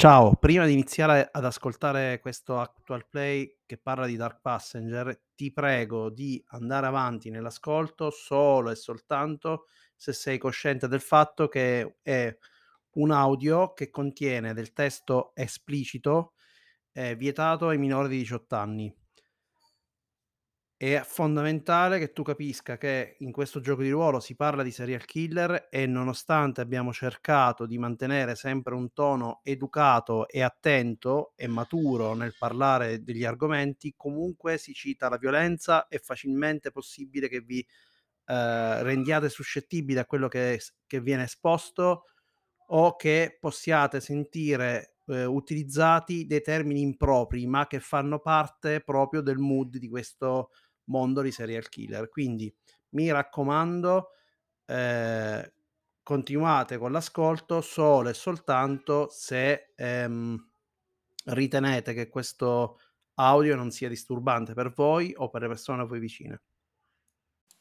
Ciao, prima di iniziare ad ascoltare questo actual play che parla di Dark Passenger, ti prego di andare avanti nell'ascolto solo e soltanto se sei cosciente del fatto che è un audio che contiene del testo esplicito eh, vietato ai minori di 18 anni è fondamentale che tu capisca che in questo gioco di ruolo si parla di serial killer e nonostante abbiamo cercato di mantenere sempre un tono educato e attento e maturo nel parlare degli argomenti, comunque si cita la violenza, è facilmente possibile che vi eh, rendiate suscettibili a quello che, che viene esposto o che possiate sentire eh, utilizzati dei termini impropri, ma che fanno parte proprio del mood di questo mondo di serial killer. Quindi mi raccomando, eh, continuate con l'ascolto solo e soltanto se ehm, ritenete che questo audio non sia disturbante per voi o per le persone a voi vicine.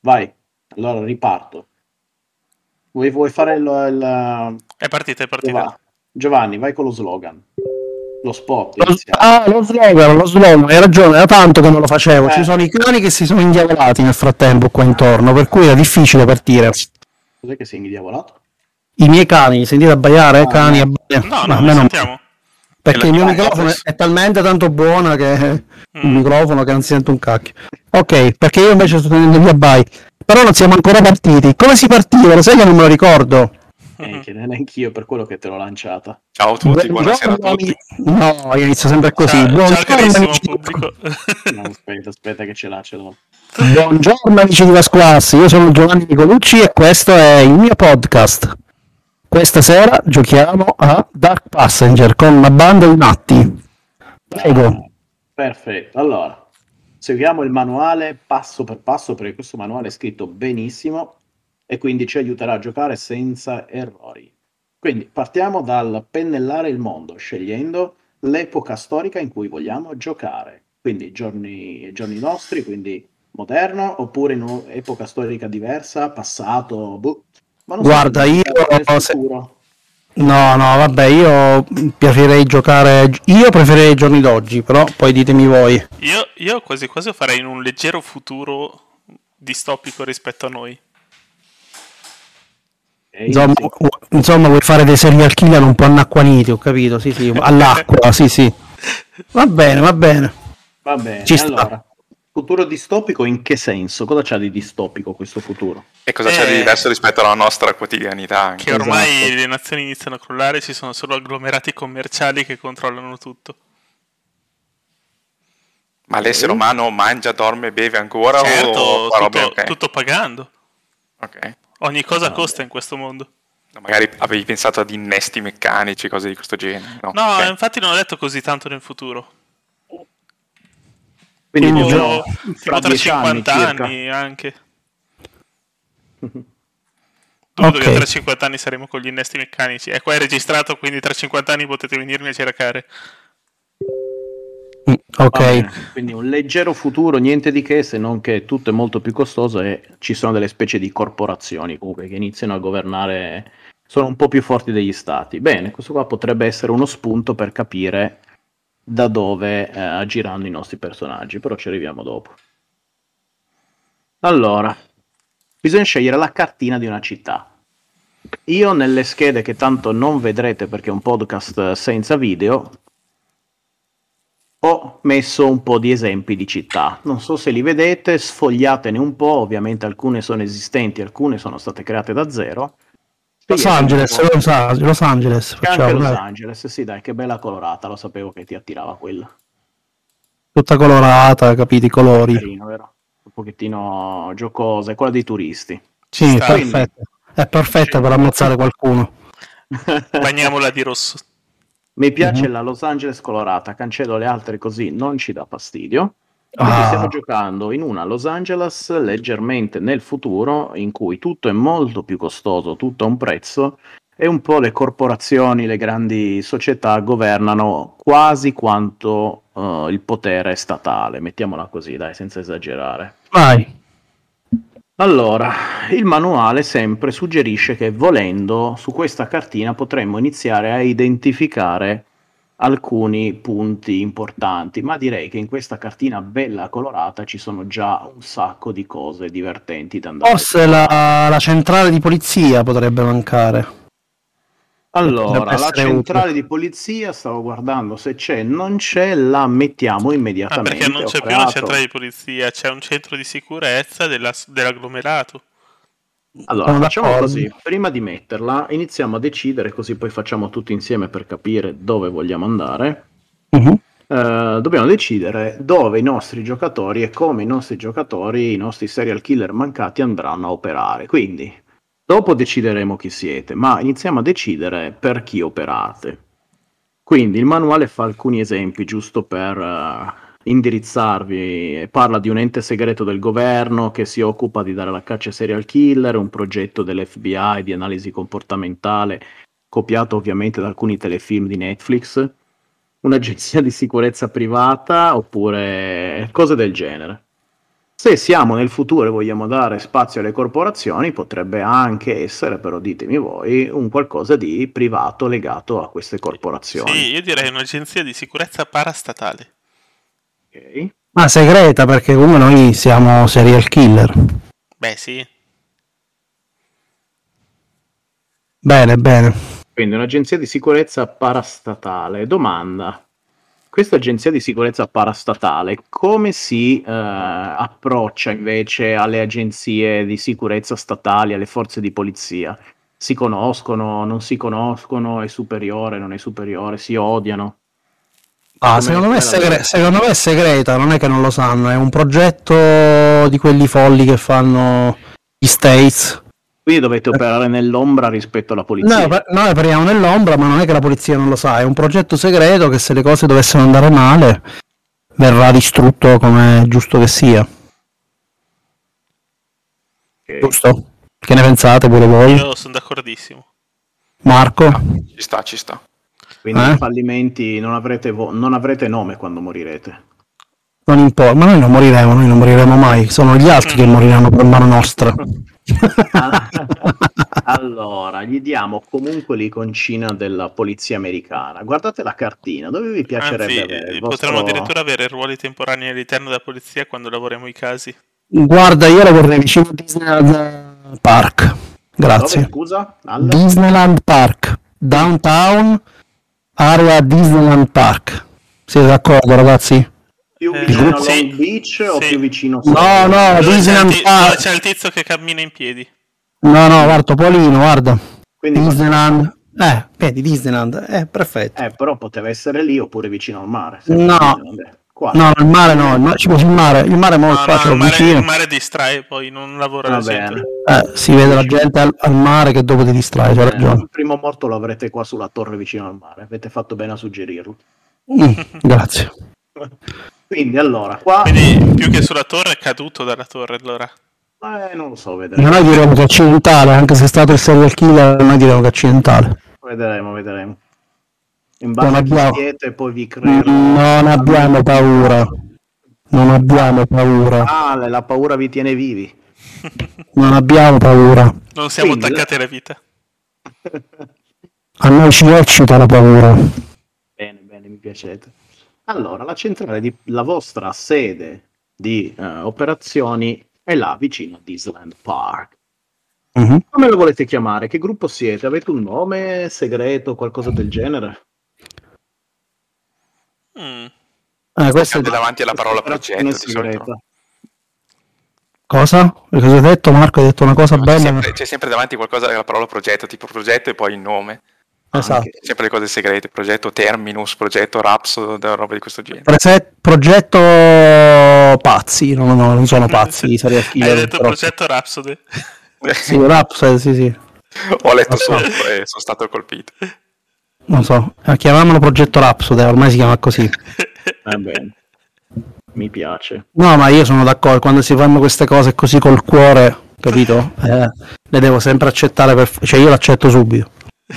Vai, allora riparto. Vuoi, vuoi fare il, il... È partita, è partita. Giovanni, vai con lo slogan lo spot. Lo, ah, lo slogan, lo slogan, hai ragione, era tanto che non lo facevo. Eh. Ci sono i cani che si sono indiavolati nel frattempo qua intorno, per cui era difficile partire. Cos'è che sei indiavolato? I miei cani, sentite abbaiare? Ah, cani no. abbaiare. No, no, no, non... sentiamo. Perché il mio microfono è talmente tanto buono che mm. il microfono che non si sente un cacchio. Ok, perché io invece sto tenendo gli abbai. Però non siamo ancora partiti. Come si partiva? Lo sai che non me lo ricordo neanche, neanche per quello che te l'ho lanciata. Ciao a tutti, buonasera a tutti. No, io inizio sempre così. Ciao, Buongiorno, ciao pubblico. no, aspetta, aspetta che ce l'ha, ce l'ho. Buongiorno amici di Vasquassi, io sono Giovanni Nicolucci e questo è il mio podcast. Questa sera giochiamo a Dark Passenger con una banda di matti. Prego. Ah, perfetto, allora seguiamo il manuale passo per passo perché questo manuale è scritto benissimo e quindi ci aiuterà a giocare senza errori. Quindi partiamo dal pennellare il mondo, scegliendo l'epoca storica in cui vogliamo giocare. Quindi giorni, giorni nostri, quindi moderno, oppure in un'epoca storica diversa, passato, boh. Ma non Guarda, so, io... Se... No, no, vabbè, io preferirei giocare. Io preferirei i giorni d'oggi, però poi ditemi voi. Io, io quasi quasi farei in un leggero futuro distopico rispetto a noi. Insomma, insomma, vuoi fare dei serial killer un po' anacquaniti, ho capito, sì, sì, all'acqua, sì, sì. Va bene, va bene. Va bene, Ci allora, sta. futuro distopico in che senso? Cosa c'ha di distopico questo futuro? E cosa eh, c'è di eh, diverso rispetto alla nostra quotidianità? Anche? Che ormai esatto. le nazioni iniziano a crollare, ci sono solo agglomerati commerciali che controllano tutto. Ma l'essere umano mangia, dorme, beve ancora certo, o tutto, okay. tutto pagando. Ok. Ogni cosa no, costa in questo mondo. No, magari avevi pensato ad innesti meccanici, cose di questo genere. No, no okay. infatti non ho detto così tanto nel futuro. Quindi tipo, no, tipo tra 50 anni, anni anche. Dubito okay. che tra 50 anni saremo con gli innesti meccanici. E qua è registrato, quindi tra 50 anni potete venirmi a cercare. Mm, ok. Quindi un leggero futuro, niente di che, se non che tutto è molto più costoso e ci sono delle specie di corporazioni comunque che iniziano a governare, sono un po' più forti degli stati. Bene, questo qua potrebbe essere uno spunto per capire da dove eh, agiranno i nostri personaggi, però ci arriviamo dopo. Allora, bisogna scegliere la cartina di una città. Io nelle schede che tanto non vedrete perché è un podcast senza video, ho messo un po' di esempi di città. Non so se li vedete, sfogliatene un po', ovviamente alcune sono esistenti, alcune sono state create da zero. Los Angeles, Los Angeles, Los Angeles, facciamo, anche Los dai. Angeles, sì dai, che bella colorata, lo sapevo che ti attirava quella. Tutta colorata, capiti i colori. Carino, vero? Un pochettino giocosa, è quella dei turisti. Sì, Sta, perfetto. È perfetta per ammazzare qualcuno. Bagniamola di rosso. Mi piace mm-hmm. la Los Angeles colorata, cancello le altre così non ci dà fastidio. Ah. Stiamo giocando in una Los Angeles leggermente nel futuro in cui tutto è molto più costoso, tutto a un prezzo e un po' le corporazioni, le grandi società governano quasi quanto uh, il potere statale, mettiamola così, dai, senza esagerare. Vai. Allora, il manuale sempre suggerisce che volendo su questa cartina potremmo iniziare a identificare alcuni punti importanti, ma direi che in questa cartina bella colorata ci sono già un sacco di cose divertenti da andare. Forse la, la centrale di polizia potrebbe mancare. Allora, la centrale di polizia, stavo guardando se c'è, non c'è, la mettiamo immediatamente. Ah, perché non c'è più una centrale di polizia, c'è un centro di sicurezza della, dell'agglomerato. Allora, facciamo così, prima di metterla iniziamo a decidere, così poi facciamo tutto insieme per capire dove vogliamo andare. Uh-huh. Uh, dobbiamo decidere dove i nostri giocatori e come i nostri giocatori, i nostri serial killer mancati andranno a operare. Quindi, dopo decideremo chi siete, ma iniziamo a decidere per chi operate. Quindi il manuale fa alcuni esempi giusto per uh, indirizzarvi. Parla di un ente segreto del governo che si occupa di dare la caccia ai serial killer, un progetto dell'FBI di analisi comportamentale, copiato ovviamente da alcuni telefilm di Netflix, un'agenzia di sicurezza privata oppure cose del genere. Se siamo nel futuro e vogliamo dare spazio alle corporazioni, potrebbe anche essere, però ditemi voi, un qualcosa di privato legato a queste corporazioni. Sì, io direi un'agenzia di sicurezza parastatale. Ma segreta perché comunque noi siamo serial killer. Beh, sì. Bene, bene. Quindi un'agenzia di sicurezza parastatale. Domanda. Questa agenzia di sicurezza parastatale come si eh, approccia invece alle agenzie di sicurezza statali, alle forze di polizia? Si conoscono, non si conoscono, è superiore, non è superiore, si odiano? Ah, secondo me, segre- secondo me, è segreta, non è che non lo sanno, è un progetto di quelli folli che fanno gli States. Quindi dovete operare nell'ombra rispetto alla polizia. No, noi operiamo nell'ombra, ma non è che la polizia non lo sa, è un progetto segreto che se le cose dovessero andare male verrà distrutto come è giusto che sia. Okay. Giusto? Che ne pensate pure voi? Io sono d'accordissimo. Marco? Ci sta, ci sta. Quindi eh? fallimenti non avrete, vo- non avrete nome quando morirete. Non importa, ma noi non moriremo, noi non moriremo mai, sono gli altri che moriranno per mano nostra. allora, gli diamo comunque l'iconcina della polizia americana. Guardate la cartina, dove vi piacerebbe Anzi, avere? Potremmo vostro... addirittura avere ruoli temporanei all'interno della polizia quando lavoriamo i casi. Guarda, io la vorrei vicino a Disneyland Park. Grazie. Dove, scusa? Alla? Disneyland Park, downtown area Disneyland Park. Siete d'accordo, ragazzi? Più eh, vicino a Long Beach sì. o più vicino a No, no, Disneyland c'è Park. C'è il tizio che cammina in piedi. No, no, guarda, Polino, guarda. Quindi Disneyland. Eh, vedi, Disneyland, eh, perfetto. Eh, però poteva essere lì oppure vicino al mare. No, Qua. No, il mare no, il mare, ci il mare, il mare è molto no, no, il, mare, il mare distrae, poi non lavora la gente. Eh, si vede la gente al, al, mare che dopo ti distrae, c'è ragione. Il primo morto lo avrete qua sulla torre vicino al mare, avete fatto bene a suggerirlo. Mm, grazie. Quindi allora, qua... Quindi più che sulla torre è caduto dalla torre allora. Eh, non lo so, vedremo. Noi diremo che è accidentale, anche se è stato il serial killer, noi diremo che è accidentale. Vedremo, vedremo. In base non a abbiamo... siete, poi vi creo. Non abbiamo paura. Non abbiamo paura. Ah, la paura vi tiene vivi. Non abbiamo paura. Non siamo Quindi, attaccati alla vita. A noi ci eccita la paura. Bene, bene, mi piacete. Allora, la centrale di la vostra sede di uh, operazioni è là vicino a Disneyland Park. Uh-huh. Come lo volete chiamare? Che gruppo siete? Avete un nome segreto, qualcosa del genere? Mm. Eh, questo è davanti alla parola progetto di solito. Cosa? Cosa hai detto Marco? Hai detto una cosa bella. C'è sempre, c'è sempre, davanti qualcosa alla parola progetto, tipo progetto e poi il nome. Esatto. Anche, sempre le cose segrete, progetto Terminus, progetto Rhapsody, roba di questo genere. Preset, progetto pazzi, no, no, non sono pazzi. Hai detto però... progetto Rhapsody? sì, Rhapsody, sì, sì. Ho letto solo e sono stato colpito non so, eh, chiamiamolo progetto Rhapsody, ormai si chiama così. Va bene. Mi piace. No, ma io sono d'accordo, quando si fanno queste cose così col cuore, capito? Eh, le devo sempre accettare, per... cioè io l'accetto subito.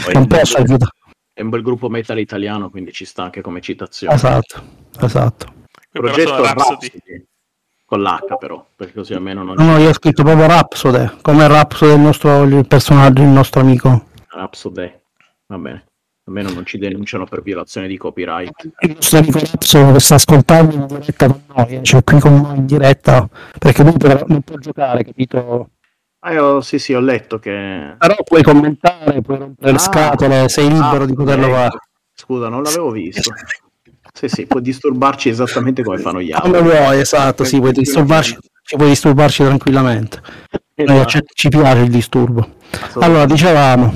Poi non posso aiutare. È un bel gruppo metal italiano, quindi ci sta anche come citazione. Esatto, esatto. Progetto Rhapsody. Con l'H però, perché così almeno non... No, no, io ho scritto proprio Rhapsody, come Rhapsody il nostro il personaggio, il nostro amico. Rhapsody, va bene almeno non ci denunciano per violazione di copyright. Il nostro amico Lapso sta ascoltando in diretta con noi, cioè qui con noi in diretta, perché lui però non può giocare, capito? Ah, io, sì, sì, ho letto che... Però puoi commentare, puoi rompere Ah. le scatole, sei libero Ah, di poterlo ecco. fare. Scusa, non l'avevo visto. Sì, sì, può disturbarci esattamente come fanno gli altri. Come vuoi, esatto, sì, puoi disturbarci, ci puoi disturbarci tranquillamente. Esatto. ci- ci piace il disturbo. Allora, dicevamo,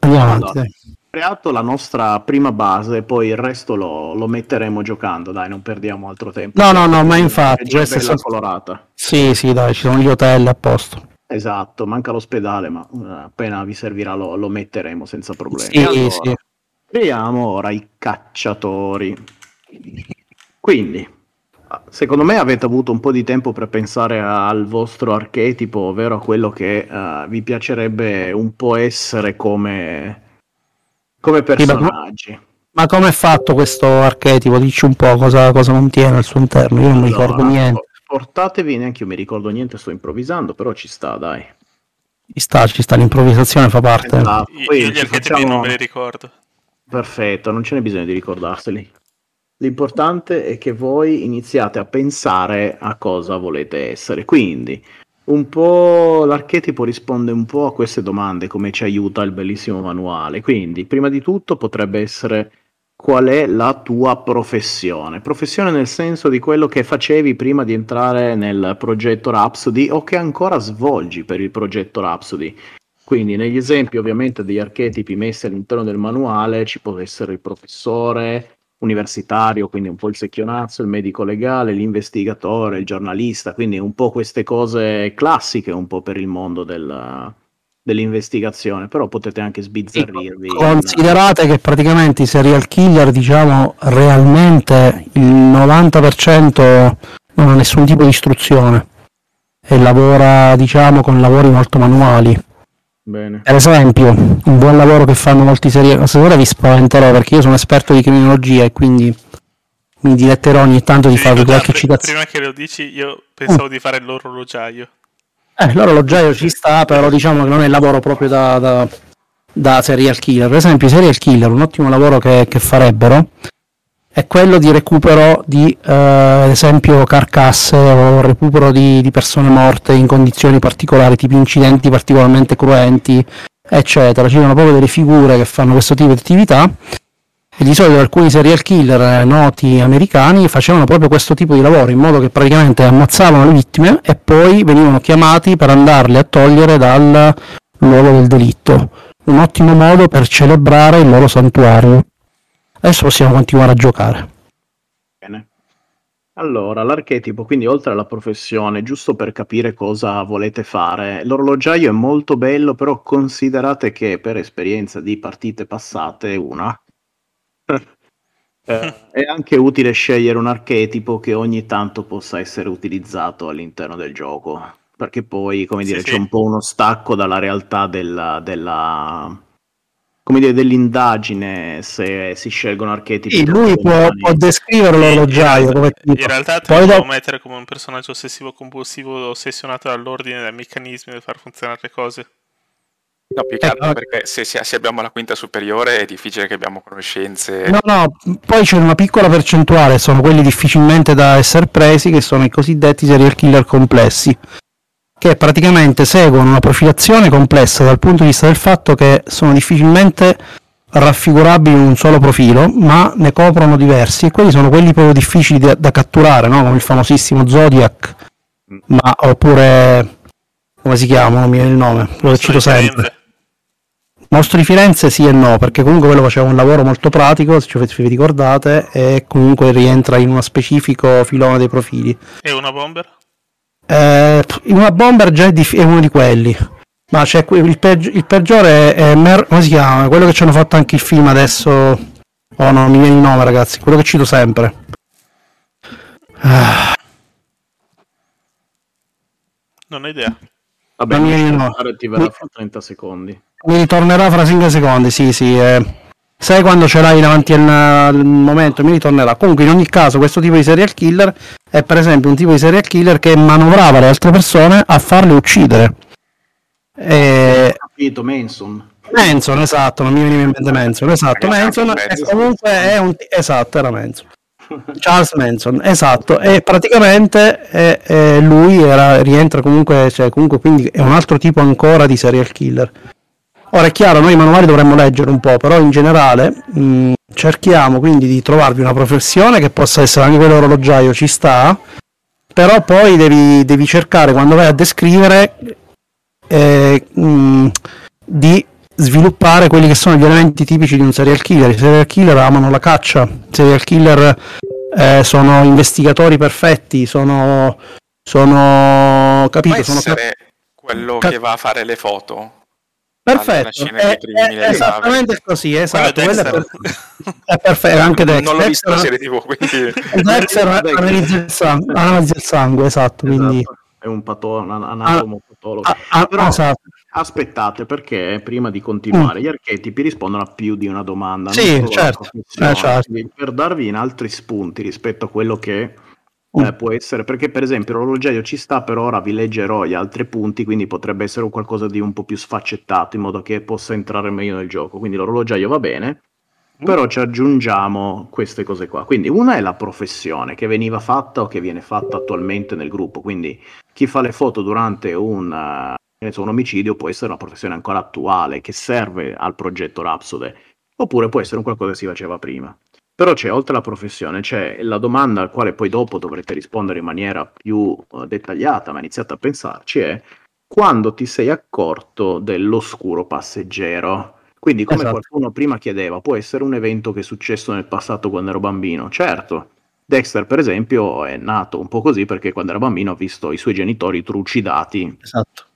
andiamo avanti. Allora, dai. creato la nostra prima base, poi il resto lo, lo metteremo giocando, dai, non perdiamo altro tempo. No, no, no, ma infatti, È bella sol- colorata. Sì, sì, dai, ci sono gli hotel a posto. Esatto, manca l'ospedale, ma eh, appena vi servirà lo, lo metteremo senza problemi. Sì, Allora, sì. Creiamo ora i cacciatori. Quindi, secondo me avete avuto un po' di tempo per pensare al vostro archetipo, ovvero a quello che eh, vi piacerebbe un po' essere come, come personaggi. Ma come è fatto questo archetipo? Dici un po' cosa, cosa contiene al suo interno, io non mi ricordo Allora, niente. Portatevi, neanche io mi ricordo niente, sto improvvisando, però ci sta, dai. Ci sta, ci sta, l'improvvisazione fa parte. Esatto, Io, poi io gli archetipi facciamo- non me li ricordo. Perfetto, non ce n'è bisogno di ricordarseli. L'importante è che voi iniziate a pensare a cosa volete essere. Quindi, un po' l'archetipo risponde un po' a queste domande, come ci aiuta il bellissimo manuale. Quindi, prima di tutto potrebbe essere qual è la tua professione. Professione nel senso di quello che facevi prima di entrare nel progetto Rhapsody o che ancora svolgi per il progetto Rhapsody. Quindi negli esempi ovviamente degli archetipi messi all'interno del manuale ci può essere il professore universitario, quindi un po' il secchionazzo, il medico legale, l'investigatore, il giornalista, quindi un po' queste cose classiche un po' per il mondo del- dell'investigazione, però potete anche sbizzarrirvi. in- Considerate che praticamente i serial killer, diciamo, realmente il 90% non ha nessun tipo di istruzione e lavora, diciamo, con lavori molto manuali. Bene. Per esempio, un buon lavoro che fanno molti serial stasera vi spaventerò perché io sono esperto di criminologia e quindi mi diletterò ogni tanto di farvi qualche citazione. prima che lo dici, io pensavo di fare l'orologiaio. Eh, l'orologiaio ci sta, però diciamo che non è il lavoro proprio da, da- da serial killer. Per esempio, i serial killer, un ottimo lavoro che, che farebbero è quello di recupero di, eh, ad esempio, carcasse o recupero di, di persone morte in condizioni particolari, tipo incidenti particolarmente cruenti, eccetera. Ci sono proprio delle figure che fanno questo tipo di attività. E di solito alcuni serial killer eh, noti americani facevano proprio questo tipo di lavoro, in modo che praticamente ammazzavano le vittime e poi venivano chiamati per andarle a togliere dal luogo del delitto. Un ottimo modo per celebrare il loro santuario. Adesso possiamo continuare a giocare. Bene. Allora, l'archetipo, quindi oltre alla professione, giusto per capire cosa volete fare, l'orologiaio è molto bello, però considerate che per esperienza di partite passate, una, eh, è anche utile scegliere un archetipo che ogni tanto possa essere utilizzato all'interno del gioco, perché poi, come Sì, dire, sì. c'è un po' uno stacco dalla realtà della... della come dire, dell'indagine se si scelgono archetipi. Sì, lui può, può descrivere In l'orologiaio realtà- come tipo. In realtà ti Poi devo dopo- mettere come un personaggio ossessivo compulsivo ossessionato dall'ordine, dai meccanismi per far funzionare le cose. No, più che Eh, altro perché se, se- se abbiamo la quinta superiore è difficile che abbiamo conoscenze. No, no, poi c'è una piccola percentuale, sono quelli difficilmente da essere presi, che sono i cosiddetti serial killer complessi, che praticamente seguono una profilazione complessa dal punto di vista del fatto che sono difficilmente raffigurabili in un solo profilo, ma ne coprono diversi, e quelli sono quelli proprio difficili da, da catturare, no? come il famosissimo Zodiac, ma oppure come si chiama? Non mi viene il nome, lo cito sempre. Mostro di Firenze sì e no, perché comunque quello faceva un lavoro molto pratico, se vi ricordate, e comunque rientra in uno specifico filone dei profili. E una bomber? Eh, una bomber già è, di- è uno di quelli, ma c'è que- il, peggi- il peggiore è, Mer- come si chiama? Quello che ci hanno fatto anche il film adesso. Oh no, mi viene il nome ragazzi, quello che cito sempre. Ah, Non ho idea. Vabbè, stare, ti verrà fra 30 secondi. mi ritornerà fra 5 secondi, sì sì. eh. Sai quando ce l'hai davanti al, momento, mi ritornerà. Comunque, in ogni caso, questo tipo di serial killer è per esempio un tipo di serial killer che manovrava le altre persone a farle uccidere. E... Capito, Manson. Manson, esatto, non mi veniva in mente Manson, esatto, Manson, e comunque è un... esatto, era Manson. Charles Manson, esatto, e praticamente eh, eh, lui era, rientra comunque, cioè comunque quindi è un altro tipo ancora di serial killer. Ora è chiaro, noi i manuali dovremmo leggere un po', però in generale mh, cerchiamo quindi di trovarvi una professione che possa essere anche quello orologiaio, ci sta, però poi devi, devi cercare quando vai a descrivere eh, mh, di sviluppare quelli che sono gli elementi tipici di un serial killer. I serial killer amano la caccia, i serial killer eh, sono investigatori perfetti, sono, sono capito, sono essere quello Ca- che va a fare le foto. Perfetto, è, è delle esattamente così, esatto. Quello è per- è perfetto, anche Dexter. Non l'ho visto la serie TV, quindi Dexter analizza il sangue, analizza il sangue, esatto, quindi... È un pato- un anatomo patologo. Ah, ah, Però- esatto. Aspettate, perché prima di continuare, gli archetipi rispondono a più di una domanda. Mm. Sì, certo. Eh, certo. Per darvi in altri spunti rispetto a quello che Mm. eh, può essere, perché per esempio l'orologiaio ci sta, per ora vi leggerò gli altri punti, quindi potrebbe essere qualcosa di un po' più sfaccettato in modo che possa entrare meglio nel gioco. Quindi l'orologiaio va bene, però ci aggiungiamo queste cose qua. Quindi una è la professione che veniva fatta o che viene fatta attualmente nel gruppo, quindi chi fa le foto durante un, eh, so, un omicidio può essere una professione ancora attuale che serve al progetto Rhapsody, oppure può essere un qualcosa che si faceva prima. Però c'è, oltre alla professione, c'è la domanda al quale poi dopo dovrete rispondere in maniera più eh, dettagliata, ma iniziate a pensarci, è quando ti sei accorto dell'oscuro passeggero. Quindi, come Esatto. qualcuno prima chiedeva, può essere un evento che è successo nel passato quando ero bambino. Certo, Dexter, per esempio, è nato un po' così perché quando era bambino ha visto i suoi genitori trucidati esatto.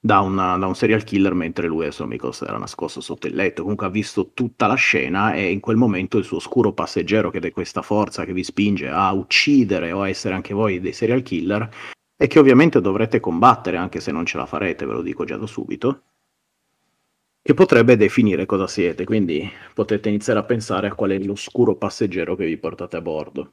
da, una- da un serial killer mentre lui adesso non mi ricordo se era nascosto sotto il letto. Comunque ha visto tutta la scena e in quel momento il suo oscuro passeggero, che è questa forza che vi spinge a uccidere o a essere anche voi dei serial killer, e che ovviamente dovrete combattere anche se non ce la farete, ve lo dico già da subito. Che potrebbe definire cosa siete, quindi potete iniziare a pensare a qual è l'oscuro passeggero che vi portate a bordo.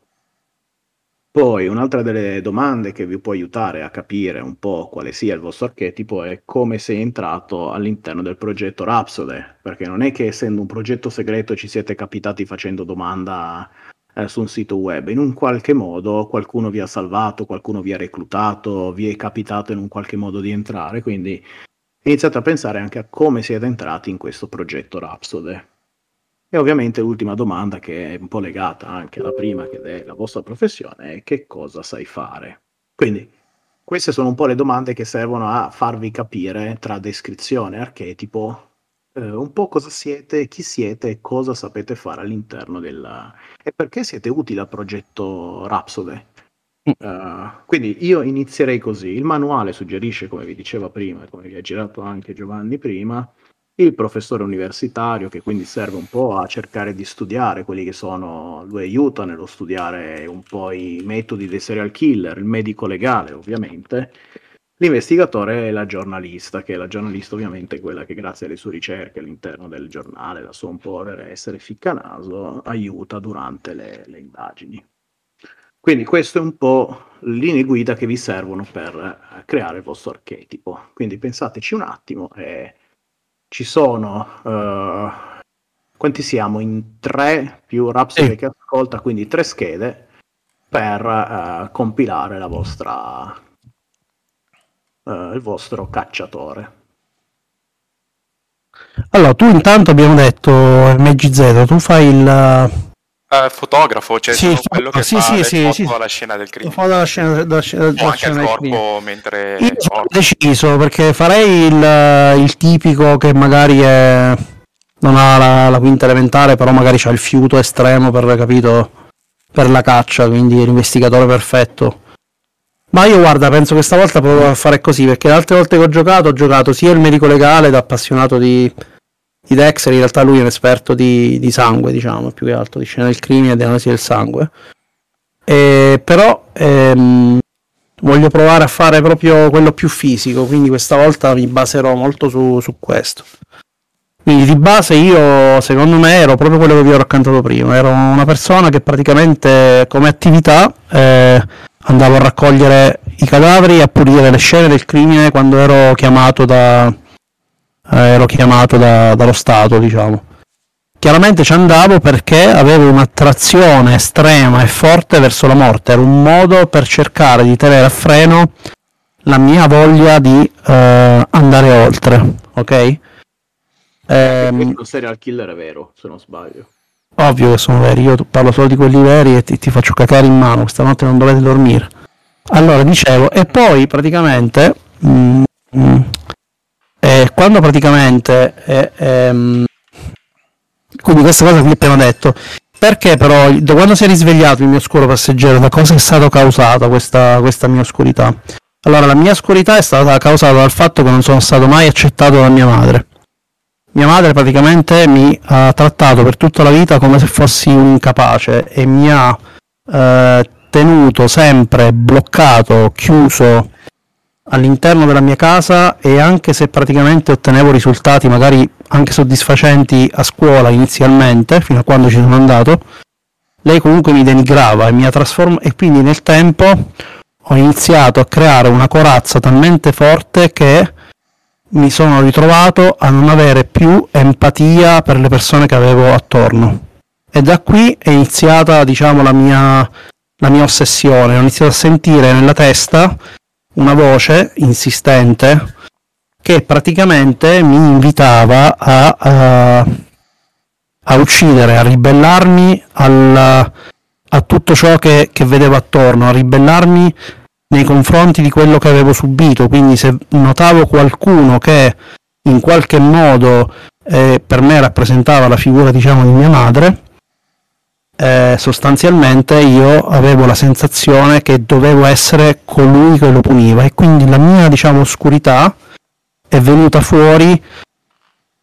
Poi un'altra delle domande che vi può aiutare a capire un po' quale sia il vostro archetipo è come sei entrato all'interno del progetto Rhapsody, perché non è che essendo un progetto segreto ci siete capitati facendo domanda eh, su un sito web, in un qualche modo qualcuno vi ha salvato, qualcuno vi ha reclutato, vi è capitato in un qualche modo di entrare, quindi iniziate a pensare anche a come siete entrati in questo progetto Rhapsody. E ovviamente l'ultima domanda che è un po' legata anche alla prima, che è la vostra professione, è che cosa sai fare? Quindi queste sono un po' le domande che servono a farvi capire tra descrizione e archetipo eh, un po' cosa siete, chi siete e cosa sapete fare all'interno del... e perché siete utili al progetto Rhapsody. Eh, quindi io inizierei così. Il manuale suggerisce, come vi diceva prima, e come vi ha girato anche Giovanni prima, il professore universitario che quindi serve un po' a cercare di studiare quelli che sono, lui aiuta nello studiare un po' i metodi dei serial killer, il medico legale ovviamente, l'investigatore è la giornalista, che la giornalista ovviamente è quella che grazie alle sue ricerche all'interno del giornale, la sua un po' per essere ficcanaso, aiuta durante le, le indagini. Quindi questo è un po' le linee guida che vi servono per eh, creare il vostro archetipo. Quindi pensateci un attimo e ci sono eh, quanti siamo in tre più Rhapsody Sì. che ascolta quindi tre schede per eh, compilare la vostra eh, il vostro cacciatore Allora, tu intanto abbiamo detto MGZ, tu fai il Eh, fotografo, cioè Sì, quello che sì, fa sì, sì, foto sì. alla scena del crimine. foto della scena, della O della anche scena il del corpo crimine. mentre Io morto. deciso perché farei il, il tipico che magari è- non ha la, la quinta elementare, però magari ha il fiuto estremo per capito per la caccia, quindi è l'investigatore perfetto. Ma io guarda, penso che stavolta provo a fare così, perché le altre volte che ho giocato, ho giocato sia il medico legale da appassionato di, di Dexter, in realtà lui è un esperto di, di sangue, diciamo, più che altro di scena del crimine e di analisi del sangue. E, però ehm, voglio provare a fare proprio quello più fisico, quindi questa volta mi baserò molto su, su questo. Quindi di base io, secondo me, ero proprio quello che vi ho raccontato prima, ero una persona che praticamente come attività eh, andavo a raccogliere i cadaveri e a pulire le scene del crimine quando ero chiamato da, eh, ero chiamato da- dallo Stato, diciamo. Chiaramente ci andavo perché avevo un'attrazione estrema e forte verso la morte, era un modo per cercare di tenere a freno la mia voglia di eh, andare oltre, ok? Ehm, Questo serial killer è vero, se non sbaglio. Ovvio che sono veri, io parlo solo di quelli veri e ti, ti faccio cacare in mano, questa notte non dovete dormire. Allora, dicevo, e poi praticamente, mm, mm, eh, quando praticamente, eh, ehm, quindi questa cosa vi appena detto, perché però, da quando si è risvegliato il mio oscuro passeggero, da cosa è stata causata questa, questa mia oscurità? Allora, la mia oscurità è stata causata dal fatto che non sono stato mai accettato da mia madre mia madre praticamente mi ha trattato per tutta la vita come se fossi un incapace e mi ha eh, tenuto sempre bloccato, chiuso all'interno della mia casa e anche se praticamente ottenevo risultati magari anche soddisfacenti a scuola inizialmente, fino a quando ci sono andato, lei comunque mi denigrava e mi ha trasformato e quindi nel tempo ho iniziato a creare una corazza talmente forte che mi sono ritrovato a non avere più empatia per le persone che avevo attorno. E da qui è iniziata, diciamo, la mia, la mia ossessione. Ho iniziato a sentire nella testa una voce insistente che praticamente mi invitava a, a, a uccidere, a ribellarmi al, a tutto ciò che, che vedevo attorno, a ribellarmi nei confronti di quello che avevo subito, quindi se notavo qualcuno che in qualche modo eh, per me rappresentava la figura diciamo di mia madre, eh, sostanzialmente io avevo la sensazione che dovevo essere colui che lo puniva e quindi la mia diciamo oscurità è venuta fuori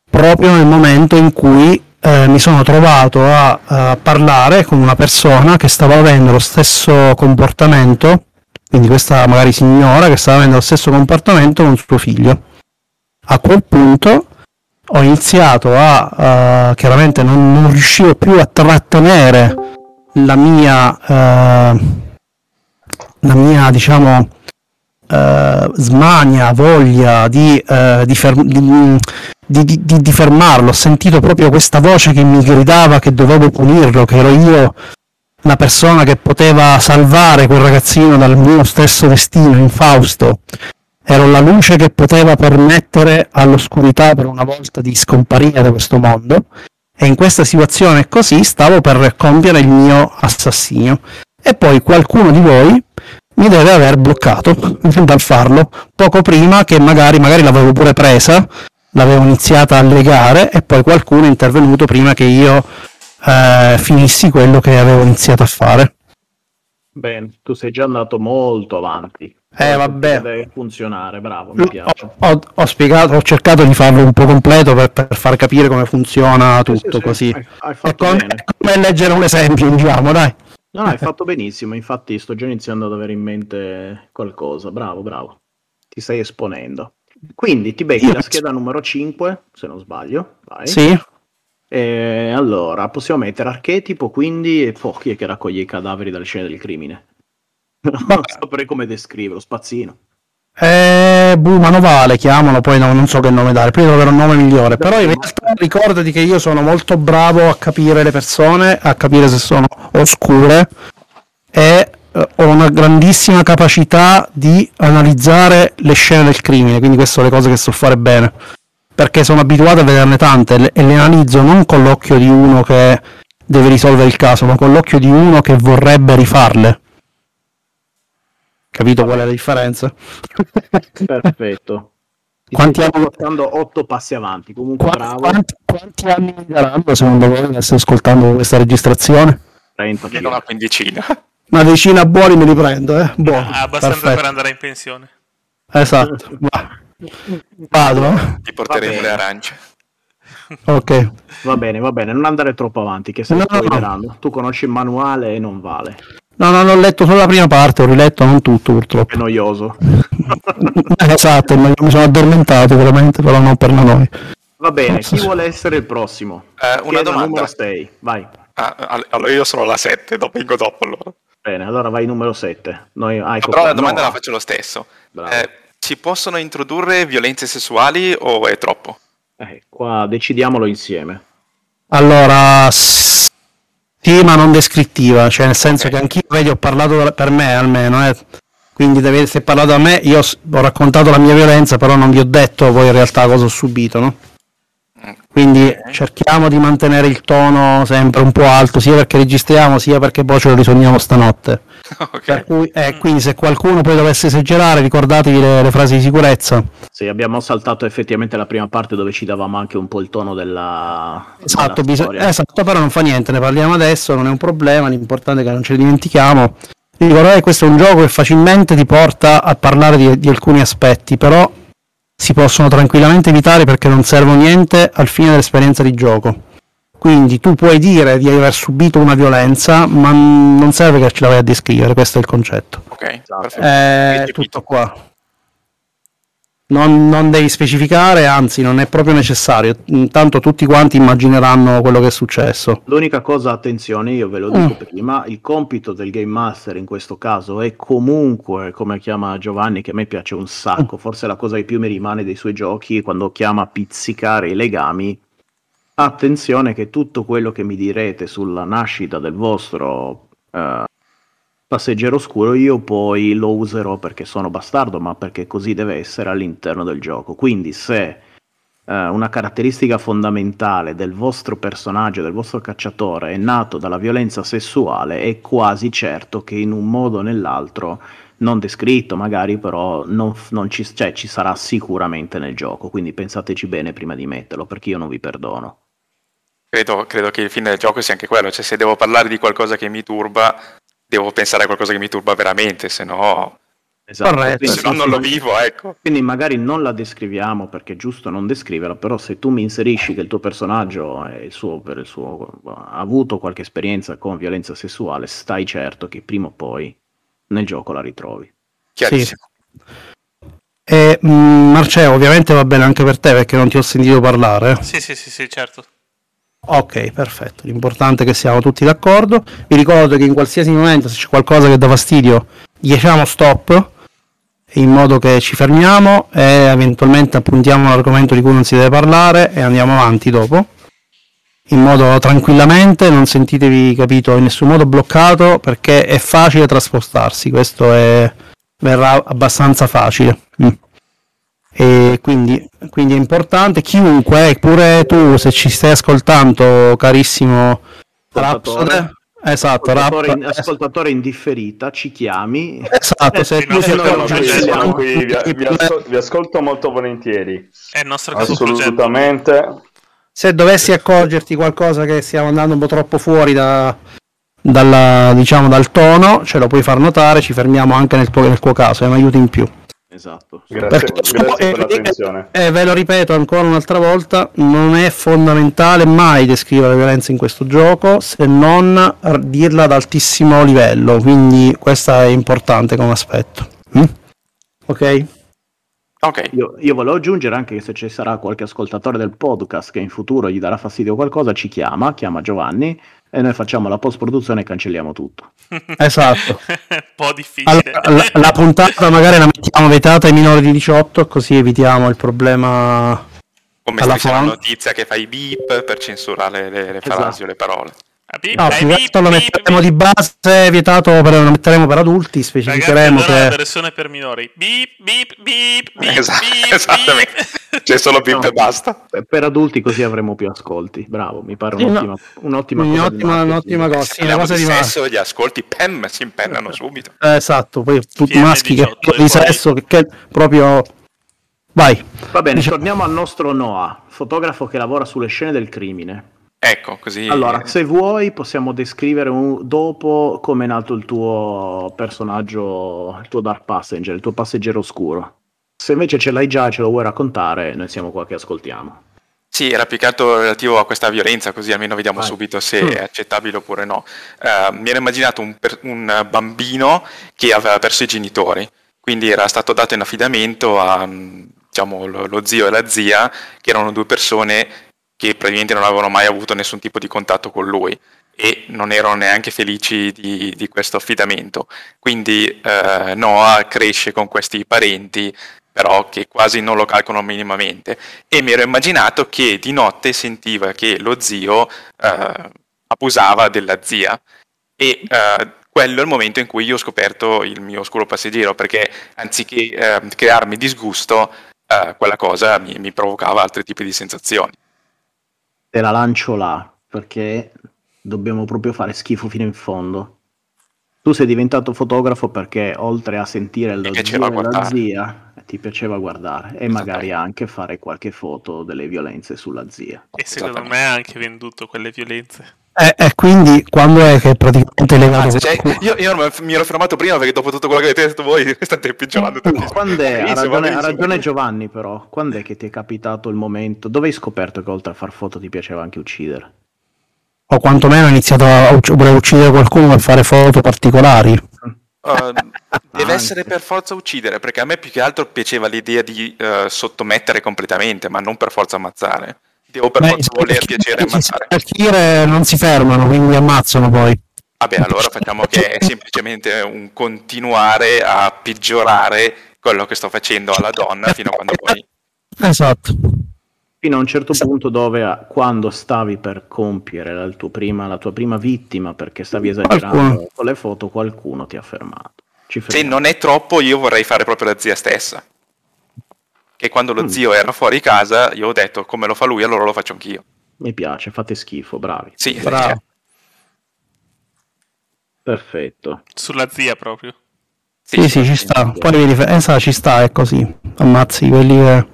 proprio nel momento in cui eh, mi sono trovato a, a parlare con una persona che stava avendo lo stesso comportamento quindi questa magari signora che stava avendo lo stesso comportamento con suo figlio. A quel punto ho iniziato a, uh, chiaramente non, non, riuscivo più a trattenere la mia, uh, la mia diciamo, uh, smania, voglia di, di, fer- di, di, fermarlo. Ho sentito proprio questa voce che mi gridava che dovevo punirlo, che ero io una persona che poteva salvare quel ragazzino dal mio stesso destino infausto. Ero la luce che poteva permettere all'oscurità per una volta di scomparire da questo mondo e in questa situazione così stavo per compiere il mio assassinio. E poi qualcuno di voi mi deve aver bloccato dal farlo poco prima che magari, magari l'avevo pure presa, l'avevo iniziata a legare e poi qualcuno è intervenuto prima che io eh, finissi quello che avevo iniziato a fare. Bene, tu sei già andato molto avanti. Eh, vabbè. Deve funzionare, bravo, mi piace. Ho, ho, ho, spiegato, ho cercato di farlo un po' completo per, per far capire come funziona tutto sì, sì, così. Hai, hai fatto è, come, è come leggere un esempio, diciamo, dai. No, hai fatto benissimo, infatti sto già iniziando ad avere in mente qualcosa. Bravo, bravo. Ti stai esponendo. Quindi ti becchi la scheda numero 5, se non sbaglio. Vai. Sì, E allora, possiamo mettere archetipo, quindi, e poi chi è che raccoglie i cadaveri dalle scene del crimine? Non saprei come descriverlo, spazzino. Eh, boh, manovale, chiamalo, poi no, non so che nome dare, poi devo avere un nome migliore, però in realtà ricordati che io sono molto bravo a capire le persone, a capire se sono oscure e eh, ho una grandissima capacità di analizzare le scene del crimine, quindi queste sono le cose che so fare bene, perché sono abituato a vederne tante le- e le analizzo non con l'occhio di uno che deve risolvere il caso, ma con l'occhio di uno che vorrebbe rifarle. Capito qual è la differenza? Perfetto. Ti Quanti anni- portando otto passi avanti, comunque Qua- bravo. quanti, quanti anni mi daranno secondo voi adesso ascoltando questa registrazione? 30 Almeno una quindicina. Una decina buoni me li prendo, eh? Buoni, Ah, abbastanza perfetto. per andare in pensione. Esatto. Va. Vado, eh? Ti porteremo le arance. Ok. Va bene, va bene, non andare troppo avanti, che se No, no, no. Tu conosci il manuale e non vale. No, no, non ho letto solo la prima parte, ho riletto non tutto purtroppo. È noioso. esatto, ma mi sono addormentato veramente, però non per noi. Va bene, chi vuole essere il prossimo? Eh, una domanda. numero 6, vai. Ah, all- allora io sono la 7, dopo vengo dopo allora. Bene, allora vai numero 7. Noi, ah, ecco Però qua. la domanda No, la faccio lo stesso. bravo. Eh, si possono introdurre violenze sessuali o è troppo? Eh, qua decidiamolo insieme. Allora, sì, ma non descrittiva, cioè nel senso okay. che anch'io, vedi, ho parlato per me almeno, eh. quindi essere parlato a me, io ho raccontato la mia violenza, però non vi ho detto poi in realtà cosa ho subito, no? Quindi cerchiamo di mantenere il tono sempre un po' alto, sia perché registriamo, sia perché poi ce lo risogniamo stanotte. Okay. Cui, eh, quindi se qualcuno poi dovesse esagerare, ricordatevi le, le, frasi di sicurezza. Sì, abbiamo saltato effettivamente la prima parte dove ci davamo anche un po' il tono della... Esatto, della bisog- esatto però non fa niente, ne parliamo adesso, non è un problema, l'importante è che non ce ne dimentichiamo. Ricordate che questo è un gioco che facilmente ti porta a parlare di, di alcuni aspetti, però si possono tranquillamente evitare perché non servono niente al fine dell'esperienza di gioco. Quindi tu puoi dire di aver subito una violenza, ma non serve che ce la vai a descrivere, questo è il concetto. Ok, perfetto. È tutto qua. Non, non, devi specificare, anzi non è proprio necessario, intanto tutti quanti immagineranno quello che è successo. L'unica cosa, attenzione, io ve lo dico mm. prima, il compito del Game Master in questo caso è comunque, come chiama Giovanni, che a me piace un sacco, mm. forse la cosa che più mi rimane dei suoi giochi, quando chiama pizzicare i legami, attenzione che tutto quello che mi direte sulla nascita del vostro... Uh, passeggero oscuro io poi lo userò perché sono bastardo, ma perché così deve essere all'interno del gioco. Quindi se eh, una caratteristica fondamentale del vostro personaggio, del vostro cacciatore, è nato dalla violenza sessuale, è quasi certo che in un modo o nell'altro, non descritto magari, però non, non ci, cioè, ci sarà sicuramente nel gioco. Quindi pensateci bene prima di metterlo, perché io non vi perdono. Credo, credo, che il fine del gioco sia anche quello, cioè se devo parlare di qualcosa che mi turba, devo pensare a qualcosa che mi turba veramente, se no... Esatto, Corretto, se no non lo vivo, ecco. Quindi magari non la descriviamo perché è giusto non descriverla, però se tu mi inserisci che il tuo personaggio il suo, il suo, ha avuto qualche esperienza con violenza sessuale, stai certo che prima o poi nel gioco la ritrovi. Chiarissimo. Sì. E, mh, mm, Marceo, ovviamente va bene anche per te perché non ti ho sentito parlare. Sì, sì, sì, sì certo. Ok, perfetto. L'importante è che siamo tutti d'accordo. Vi ricordo che in qualsiasi momento, se c'è qualcosa che dà fastidio, diciamo stop in modo che ci fermiamo e eventualmente appuntiamo l'argomento di cui non si deve parlare e andiamo avanti dopo. In modo tranquillamente, non sentitevi capito in nessun modo bloccato perché è facile traspostarsi. Questo è, verrà abbastanza facile. Mm. E quindi, quindi, è importante chiunque, pure tu se ci stai ascoltando, carissimo Rapsode, esatto, ascoltatore, in, ascoltatore indifferita, ci chiami. Esatto, se tu sei qui, qui vi, vi, ascolto, vi, ascolto molto volentieri. È il nostro caso Assolutamente. Se dovessi accorgerti qualcosa che stiamo andando un po' troppo fuori da, dalla, diciamo, dal tono, ce lo puoi far notare, ci fermiamo anche nel tuo, nel tuo caso, è un aiuto in più. Esatto. Grazie, Perché, grazie per l'attenzione. Eh, ve lo ripeto ancora un'altra volta, non è fondamentale mai descrivere la violenza in questo gioco se non dirla ad altissimo livello, quindi questo è importante come aspetto. Mm? Ok? Ok. Io, io, volevo aggiungere anche che se ci sarà qualche ascoltatore del podcast che in futuro gli darà fastidio qualcosa, ci chiama, chiama Giovanni e noi facciamo la post produzione e cancelliamo tutto. Esatto. un po' difficile. Allora, la, la, puntata magari la mettiamo vietata ai minori di 18 così evitiamo il problema. Come se c'è una notizia che fai beep per censurare le, le frasi esatto. o le parole. Beep, no, più che lo metteremo di base vietato per, lo metteremo per adulti specificheremo Ragazzi, che la versione per minori. Beep beep beep beep, esatto, beep, esattamente. Beep. c'è solo beep no, e basta. Per adulti così avremo più ascolti. Bravo mi pare un'ottima, un'ottima, un'ottima, un'ottima cosa sì, una cosa di sesso gli ascolti pem si impennano subito. eh, esatto poi tutti PM maschi che di sesso che, che proprio vai. Va bene diciamo... torniamo al nostro Noah fotografo che lavora sulle scene del crimine Ecco, così. Allora, se vuoi, possiamo descrivere un... dopo come è nato il tuo personaggio, il tuo Dark Passenger, il tuo passeggero oscuro. Se invece ce l'hai già e ce lo vuoi raccontare, noi siamo qua che ascoltiamo. Sì, era più che altro relativo a questa violenza, così almeno vediamo Vai. subito se mm. è accettabile oppure no. Uh, mi ero immaginato un, per... un bambino che aveva perso i genitori, quindi era stato dato in affidamento a diciamo, lo, lo zio e la zia, che erano due persone che praticamente non avevano mai avuto nessun tipo di contatto con lui. e non erano neanche felici di, di questo affidamento. Quindi eh, Noah cresce con questi parenti però che quasi non lo calcolano minimamente e mi ero immaginato che di notte sentiva che lo zio eh, abusava della zia e eh, quello è il momento in cui io ho scoperto il mio oscuro passeggero perché anziché eh, crearmi disgusto eh, quella cosa mi, mi provocava altri tipi di sensazioni te la lancio là perché dobbiamo proprio fare schifo fino in fondo tu sei diventato fotografo perché oltre a sentire lo zio e la zia ti piaceva guardare e magari anche fare qualche foto delle violenze sulla zia. E secondo me ha anche venduto quelle violenze. E, e quindi quando è che praticamente legato Anzi, cioè, io, io, mi ero fermato prima perché dopo tutto quello che avete detto voi state peggiorando tantissimo. Quando è, ha, ragione, ha ragione Giovanni però, quando è che ti è capitato il momento, dove hai scoperto che oltre a far foto ti piaceva anche uccidere? o quantomeno ha iniziato a ucc- voler uccidere qualcuno per fare foto particolari. Uh, deve essere per forza uccidere, perché a me più che altro piaceva l'idea di uh, sottomettere completamente, ma non per forza ammazzare. Devo per Beh, forza voler piacere ammazzare. Per killer non si fermano, quindi ammazzano poi. Vabbè, allora facciamo che è semplicemente un continuare a peggiorare quello che sto facendo alla donna fino a quando poi... Esatto fino a un certo punto dove quando stavi per compiere la, prima, la tua prima vittima perché stavi esagerando qualcuno. con le foto, qualcuno ti ha fermato. Se non è troppo, io vorrei fare proprio la zia stessa. Che quando lo mm. zio era fuori casa, io ho detto come lo fa lui, allora lo faccio anch'io. Mi piace, fate schifo, bravi. Sì, bravo. Perfetto. Sulla zia proprio. Sì, sì, sì ci sta. Poi vedi, eh, ci sta, è così. Ammazzi quelli che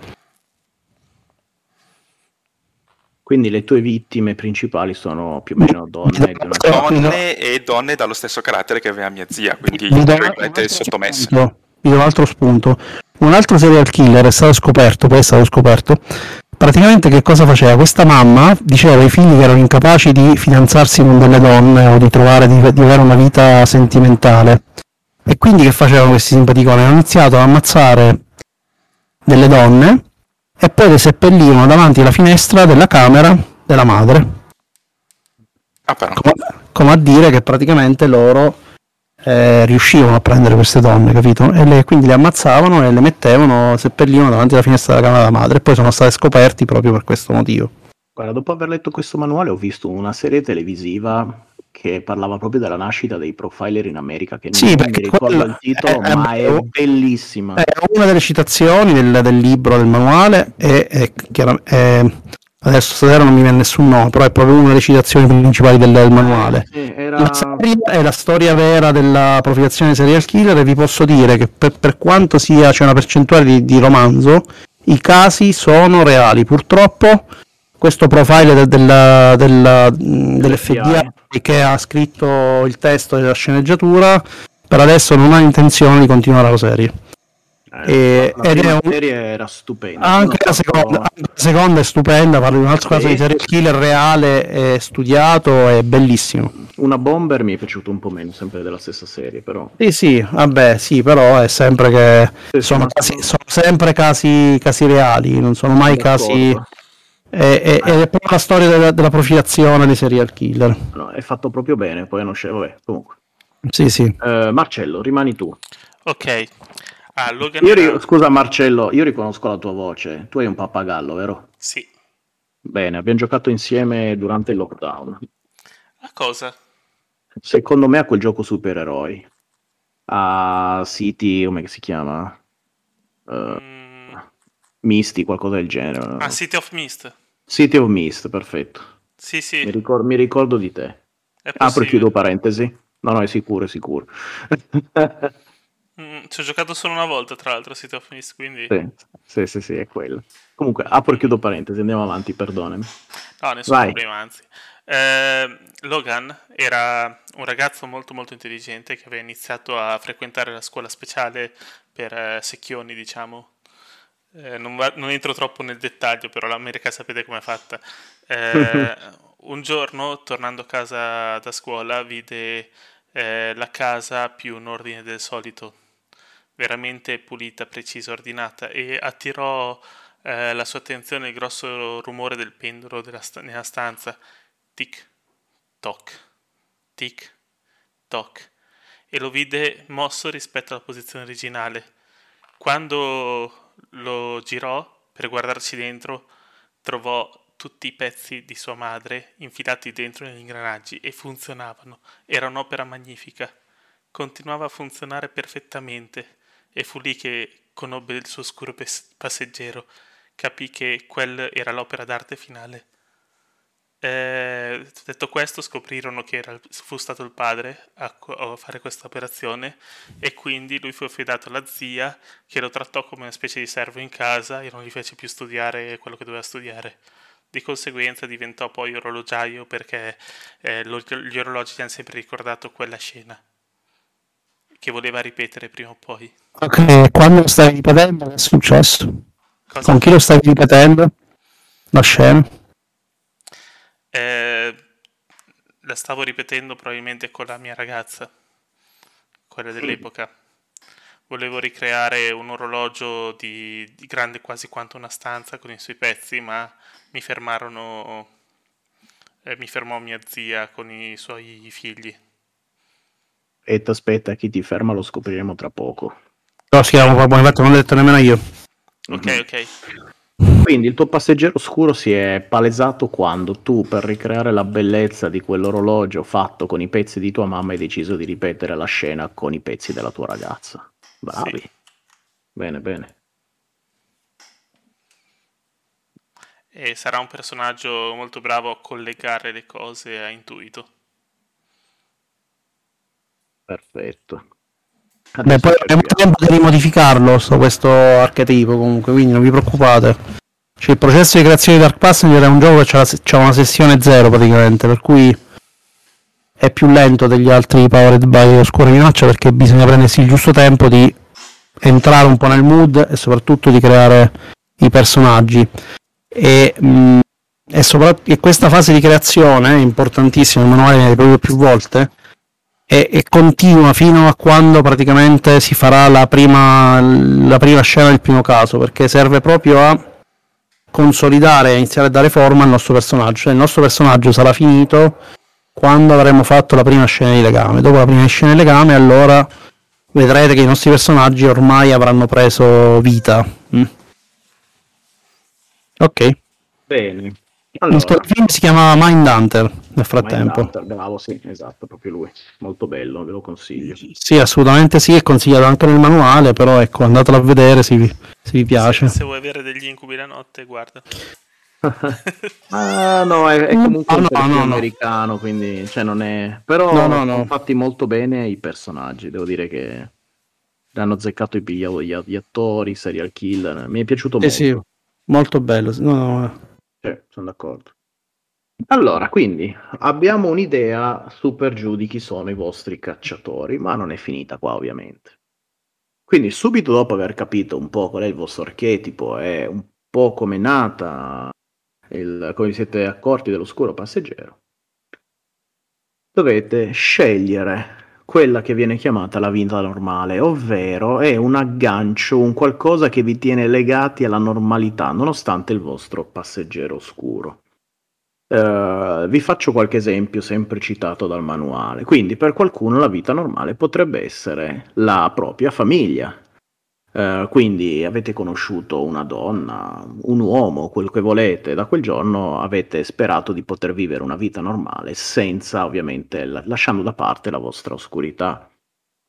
Quindi le tue vittime principali sono più o meno donne. Donne e donne dallo stesso carattere che aveva mia zia, quindi tra sottomesse. Vi do un altro spunto. Un altro serial killer è stato scoperto, poi è stato scoperto. Praticamente che cosa faceva? Questa mamma diceva ai figli che erano incapaci di fidanzarsi con delle donne o di trovare, di, di avere una vita sentimentale. E quindi che facevano questi simpaticoni? Hanno iniziato ad ammazzare delle donne e poi le seppellivano davanti alla finestra della camera della madre. Ah, come, come, a dire che praticamente loro eh, riuscivano a prendere queste donne, capito? E le, quindi le ammazzavano e le mettevano, seppellivano davanti alla finestra della camera della madre e poi sono stati scoperti proprio per questo motivo. Guarda, dopo aver letto questo manuale ho visto una serie televisiva che parlava proprio della nascita dei profiler in America, che sì, non mi ricordo il titolo, è, ma è, è, bellissima. È una delle citazioni del, del libro, del manuale, e è, è, adesso stasera non mi viene nessun nome, però è proprio una delle citazioni principali del, del manuale. Sì, era... La serie è la storia vera della profilazione serial killer e vi posso dire che per, per quanto sia c'è una percentuale di, di romanzo, i casi sono reali. Purtroppo questo profile de, della, della, dell'FBI che ha scritto il testo della sceneggiatura per adesso non ha intenzione di continuare la serie. Eh, la, la un... serie era stupenda. Anche la, seconda, anche la, seconda, è stupenda, parla di un altro caso di serial killer reale, è studiato, è bellissimo. Una bomber mi è piaciuto un po' meno, sempre della stessa serie, però. Sì, sì, vabbè, sì, però è sempre che sì, sono, casi, sono, sempre casi, casi reali, non sono mai casi è, è, è, proprio la storia della, della, profilazione dei serial killer. No, è fatto proprio bene, poi non c'è, vabbè, comunque. Sì, sì. Uh, Marcello, rimani tu. Ok. Ah, io ri- scusa Marcello, io riconosco la tua voce. Tu hai un pappagallo, vero? Sì. Bene, abbiamo giocato insieme durante il lockdown. A cosa? Secondo me a quel gioco supereroi. A City, come si chiama? Uh, mm Misty, qualcosa del genere. Ah, City of Mist. City of Mist, perfetto. Sì, sì. Mi, ricor- mi ricordo di te. Apro e chiudo parentesi. No, no, è sicuro, è sicuro. ci ho giocato solo una volta, tra l'altro, City of Mist, quindi... Sì, sì, sì, sì è quello. Comunque, apro e chiudo parentesi, andiamo avanti, perdonami. No, nessun Vai. problema, anzi. Eh, Logan era un ragazzo molto molto intelligente che aveva iniziato a frequentare la scuola speciale per eh, secchioni, diciamo, eh, non, va, non, entro troppo nel dettaglio, però l'America sapete com'è fatta. Eh, un giorno, tornando a casa da scuola, vide eh, la casa più in ordine del solito, veramente pulita, precisa, ordinata, e attirò eh, la sua attenzione il grosso rumore del pendolo sta- nella stanza. Tic, toc, tic, toc, e lo vide mosso rispetto alla posizione originale. Quando lo girò per guardarci dentro, trovò tutti i pezzi di sua madre infilati dentro negli ingranaggi e funzionavano. Era un'opera magnifica. Continuava a funzionare perfettamente e fu lì che conobbe il suo oscuro passeggero. Capì che quella era l'opera d'arte finale. Eh, detto questo, scoprirono che era, fu stato il padre a, a, fare questa operazione e quindi lui fu affidato alla zia che lo trattò come una specie di servo in casa e non gli fece più studiare quello che doveva studiare. Di conseguenza diventò poi orologiaio perché eh, lo, gli orologi gli hanno sempre ricordato quella scena che voleva ripetere prima o poi. Ok, quando lo stavi ripetendo che è successo? Cosa? Con chi lo stavi ripetendo? La scena? Eh, la stavo ripetendo probabilmente con la mia ragazza, quella dell'epoca. Volevo ricreare un orologio di, di grande quasi quanto una stanza con i suoi pezzi, ma mi fermarono, eh, mi fermò mia zia con i suoi figli. E aspetta, chi ti ferma lo scopriremo tra poco. No, sì, infatti non l'ho detto nemmeno io. Ok, mm-hmm. ok. Quindi il tuo passeggero scuro si è palesato quando tu, per ricreare la bellezza di quell'orologio fatto con i pezzi di tua mamma, hai deciso di ripetere la scena con i pezzi della tua ragazza. Bravi. Sì. Bene, bene. E sarà un personaggio molto bravo a collegare le cose a intuito. Perfetto. Beh, poi abbiamo tempo di modificarlo sto, questo archetipo comunque, quindi non vi preoccupate. Cioè, il processo di creazione di Dark Passenger è un gioco che ha una sessione zero praticamente, per cui è più lento degli altri Powered by Oscura Minaccia perché bisogna prendersi il giusto tempo di entrare un po' nel mood e soprattutto di creare i personaggi. E, mh, mm, e, e questa fase di creazione è importantissima, il manuale viene proprio più volte e, e, continua fino a quando praticamente si farà la prima, la prima scena del primo caso, perché serve proprio a consolidare e iniziare a dare forma al nostro personaggio. Cioè, il nostro personaggio sarà finito quando avremo fatto la prima scena di legame. Dopo la prima scena di legame, allora vedrete che i nostri personaggi ormai avranno preso vita. Mm. Ok. Bene. Allora, il film si chiama Mindhunter nel frattempo. Mindhunter, bravo, sì, esatto, proprio lui. Molto bello, ve lo consiglio. Sì, assolutamente sì, è consigliato anche nel manuale, però ecco, andatelo a vedere se vi, se vi piace. Se, se, vuoi avere degli incubi la notte, guarda. ah, no, è, è comunque ah, un no, no, americano, quindi cioè non è... Però no, no, no. fatti molto bene i personaggi, devo dire che hanno azzeccato gli, gli, gli attori, serial killer, mi è piaciuto molto. Sì, molto bello. No, no, sì, sono d'accordo. Allora, quindi abbiamo un'idea su per giù di chi sono i vostri cacciatori, ma non è finita qua ovviamente. Quindi subito dopo aver capito un po' qual è il vostro archetipo e un po' come è nata, il, come vi siete accorti dell'oscuro passeggero, dovete scegliere quella che viene chiamata la vita normale, ovvero è un aggancio, un qualcosa che vi tiene legati alla normalità, nonostante il vostro passeggero oscuro. Uh, vi faccio qualche esempio sempre citato dal manuale. Quindi per qualcuno la vita normale potrebbe essere la propria famiglia, Uh, quindi avete conosciuto una donna, un uomo, quello che volete, da quel giorno avete sperato di poter vivere una vita normale senza ovviamente la- lasciando da parte la vostra oscurità.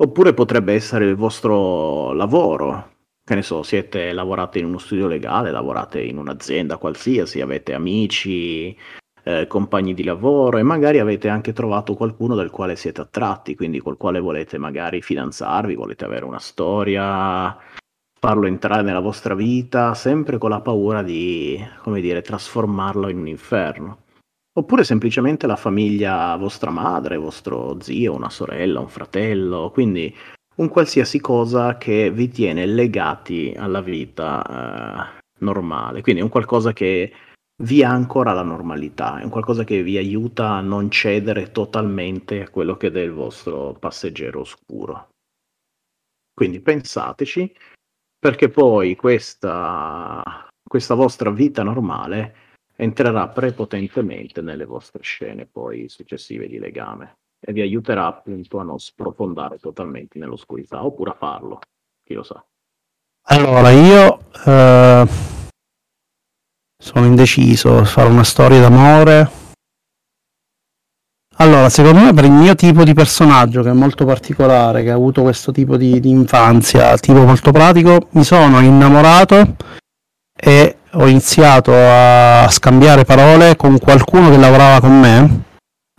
Oppure potrebbe essere il vostro lavoro, che ne so, siete lavorate in uno studio legale, lavorate in un'azienda qualsiasi, avete amici, eh, compagni di lavoro e magari avete anche trovato qualcuno dal quale siete attratti, quindi col quale volete magari fidanzarvi, volete avere una storia, farlo entrare nella vostra vita, sempre con la paura di, come dire, trasformarlo in un inferno. Oppure semplicemente la famiglia, vostra madre, vostro zio, una sorella, un fratello, quindi un qualsiasi cosa che vi tiene legati alla vita eh, normale, quindi un qualcosa che vi ancora alla normalità, è un qualcosa che vi aiuta a non cedere totalmente a quello che è il vostro passeggero oscuro. Quindi pensateci, perché poi questa, questa vostra vita normale entrerà prepotentemente nelle vostre scene poi successive di legame. e vi aiuterà appunto a non sprofondare totalmente nell'oscurità oppure a farlo, chi lo sa. Allora, io eh, sono indeciso, fare una storia d'amore. Allora, secondo me per il mio tipo di personaggio, che è molto particolare, che ha avuto questo tipo di, di infanzia, tipo molto pratico, mi sono innamorato e ho iniziato a scambiare parole con qualcuno che lavorava con me.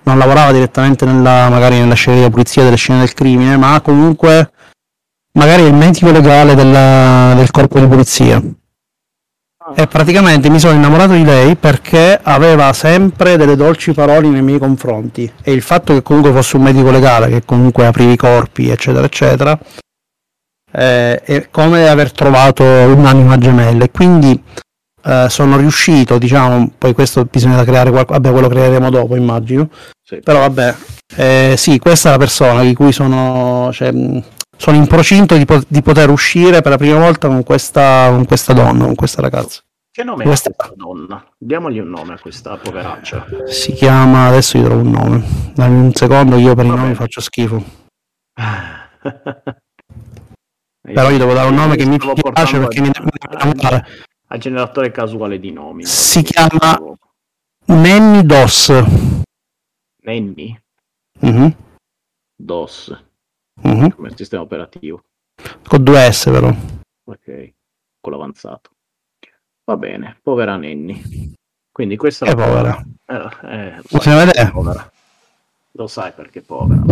Non lavorava direttamente nella, magari nella scena di pulizia delle scene del crimine, ma comunque magari il medico legale della, del corpo di polizia. E praticamente mi sono innamorato di lei perché aveva sempre delle dolci parole nei miei confronti. E il fatto che comunque fosse un medico legale, che comunque apriva i corpi, eccetera, eccetera, eh, è come aver trovato un'anima gemella. E quindi eh, sono riuscito, diciamo, poi questo bisogna creare qualcosa, vabbè, quello creeremo dopo, immagino. Sì. Però vabbè, eh, sì, questa è la persona di cui sono, cioè, sono in procinto di, po- di poter uscire per la prima volta con questa, con questa donna, con questa ragazza. Che nome Questa- ha questa donna? Diamogli un nome a questa poveraccia. Si chiama, adesso gli trovo un nome. Dammi un secondo, io per i Va nomi bene. faccio schifo. Però gli devo dare un nome che mi piace perché mi a- deve a- innamorare. al generatore casuale di nomi. Si chiama Nanny Doss. Nanny Mhm, DOS mhm. come sistema operativo. Con due S però. Ok, con l'avanzato. Va bene, povera Nanny. Quindi questa È povera. Eh, eh, lo sai è povera. Lo sai perché è povera.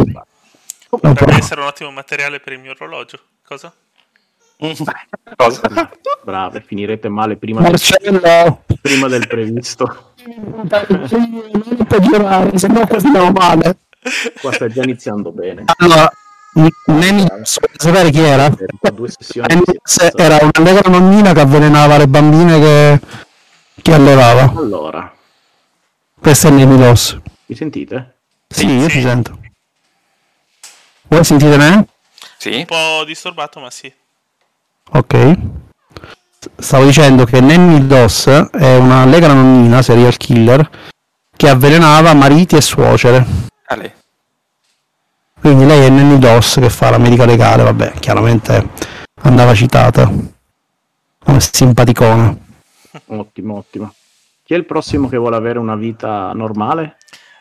Potrebbe po'. essere un ottimo materiale per il mio orologio. Cosa? Cosa? Brave, finirete male prima del, Marcello! prima del previsto. Non peggiorare, se no qua finiamo male. Qua sta già iniziando bene. Allora, Volete sapere chi era? Doss era una allegra nonnina che avvelenava le bambine che, che allevava. Allora, Questa è Doss. mi sentite? Sì, io Sì. ti sento. Voi sentite me? Sì? Un po' disturbato, ma sì. Ok. Stavo dicendo che Nanny Doss è una allegra nonnina, serial killer, che avvelenava mariti e suocere. Lei. Quindi lei è Nanny Doss che fa la medica legale, vabbè, chiaramente andava citata come simpaticona. Ottimo, ottimo. Chi è il prossimo che vuole avere una vita normale?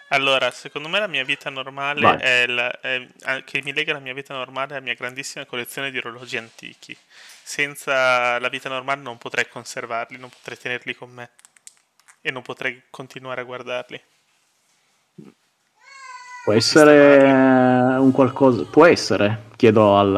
Allora, secondo me la mia vita normale è, la- è- che mi lega la mia vita normale alla mia grandissima collezione di orologi antichi. Senza la vita normale non potrei conservarli, non potrei tenerli con me e non potrei continuare a guardarli. Può essere un qualcosa, può essere, chiedo al,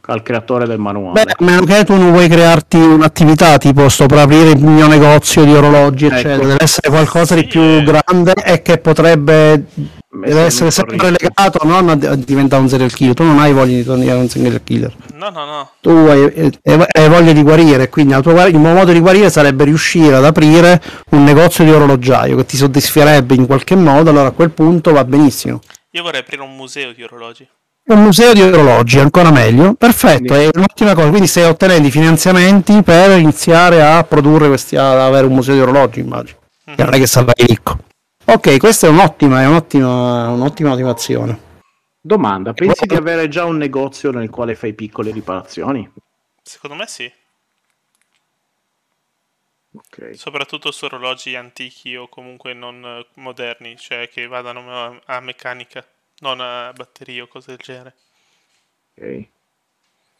al creatore del manuale. Beh, a meno che tu non vuoi crearti un'attività tipo sto per aprire il mio negozio di orologi, Ecco. eccetera, deve essere qualcosa di più eh. grande e che potrebbe deve essere sempre legato non a a diventare un serial killer. Tu non hai voglia di diventare un serial killer. No, no, no. Tu hai, hai- hai voglia di guarire, quindi guar- il mio modo di guarire sarebbe riuscire ad aprire un negozio di orologiaio che ti soddisferebbe in qualche modo, allora a quel punto va benissimo. Io vorrei aprire un museo di orologi. Un museo di orologi, ancora meglio. Perfetto, è un'ottima cosa. Quindi stai ottenendo i finanziamenti per iniziare a produrre questi, ad avere un museo di orologi, immagino. Mhm. Che non è che sarai ricco. Ok, questa è un'ottima, è un'ottima, un'ottima motivazione. Domanda, pensi di avere già un negozio nel quale fai piccole riparazioni? Secondo me sì, Ok. soprattutto su orologi antichi o comunque non eh, moderni, cioè che vadano a, a meccanica, non a batterie o cose del genere. ok.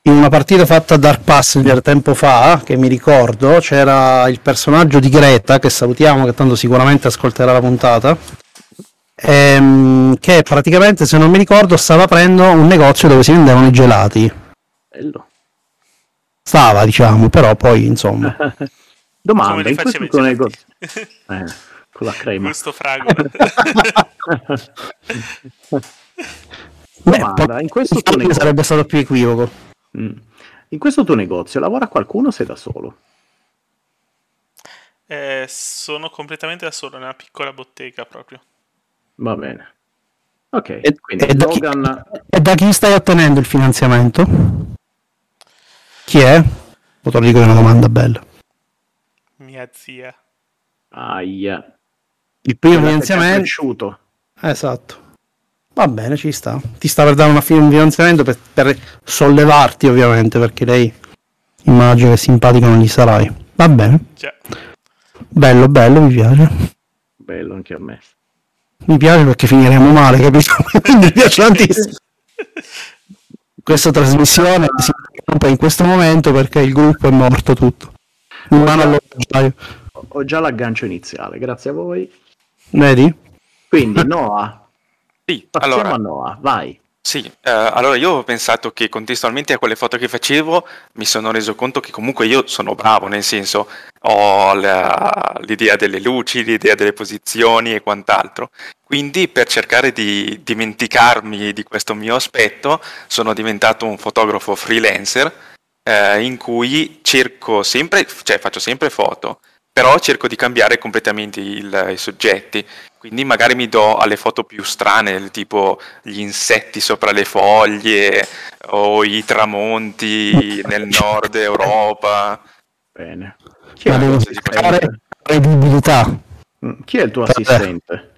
In una partita fatta a Dark Passenger tempo fa, che mi ricordo, c'era il personaggio di Greta, che salutiamo, che tanto sicuramente ascolterà la puntata, ehm, che praticamente, se non mi ricordo, stava aprendo un negozio dove si vendevano i gelati. Bello. Stava, diciamo, però poi, insomma... Come Domanda, li in questo negozio... Eh, con la crema. Gusto fragola. Domanda, poi- in questo negozio... sarebbe stato più equivoco. Mm. In questo tuo negozio lavora qualcuno o sei da solo? Eh, sono completamente da solo nella piccola bottega proprio. Va bene. Ok, E, quindi e da chi, Logan... e da chi stai ottenendo il finanziamento? Chi è? Che è una domanda bella. Mia zia. Aia. Il primo finanziamento... cresciuto. Esatto. Va bene, ci sta. Ti sta per dare una fi- un finanziamento per, per sollevarti, ovviamente, perché lei immagino che simpatico non gli sarai. Va bene. Già. Bello, bello, mi piace. Bello anche a me. Mi piace perché finiremo male, capito? Quindi mi piace tantissimo. Questa trasmissione si interrompe in questo momento perché il gruppo è morto tutto. Ho- Ho già l'aggancio iniziale, grazie a voi. Vedi? Quindi Noah, Sì, passiamo allora, a Noah, vai. Sì, eh, allora io ho pensato che contestualmente a quelle foto che facevo mi sono reso conto che comunque io sono bravo, nel senso ho la- l'idea delle luci, l'idea delle posizioni e quant'altro. Quindi per cercare di dimenticarmi di questo mio aspetto sono diventato un fotografo freelancer eh, in cui cerco sempre, cioè faccio sempre foto, però cerco di cambiare completamente il- i soggetti. Quindi magari mi do alle foto più strane, tipo gli insetti sopra le foglie o i tramonti nel nord Europa. Bene. Chi è, Ma il tuo devo cercare assistente? credibilità. Mm, Chi è il tuo Vabbè. assistente?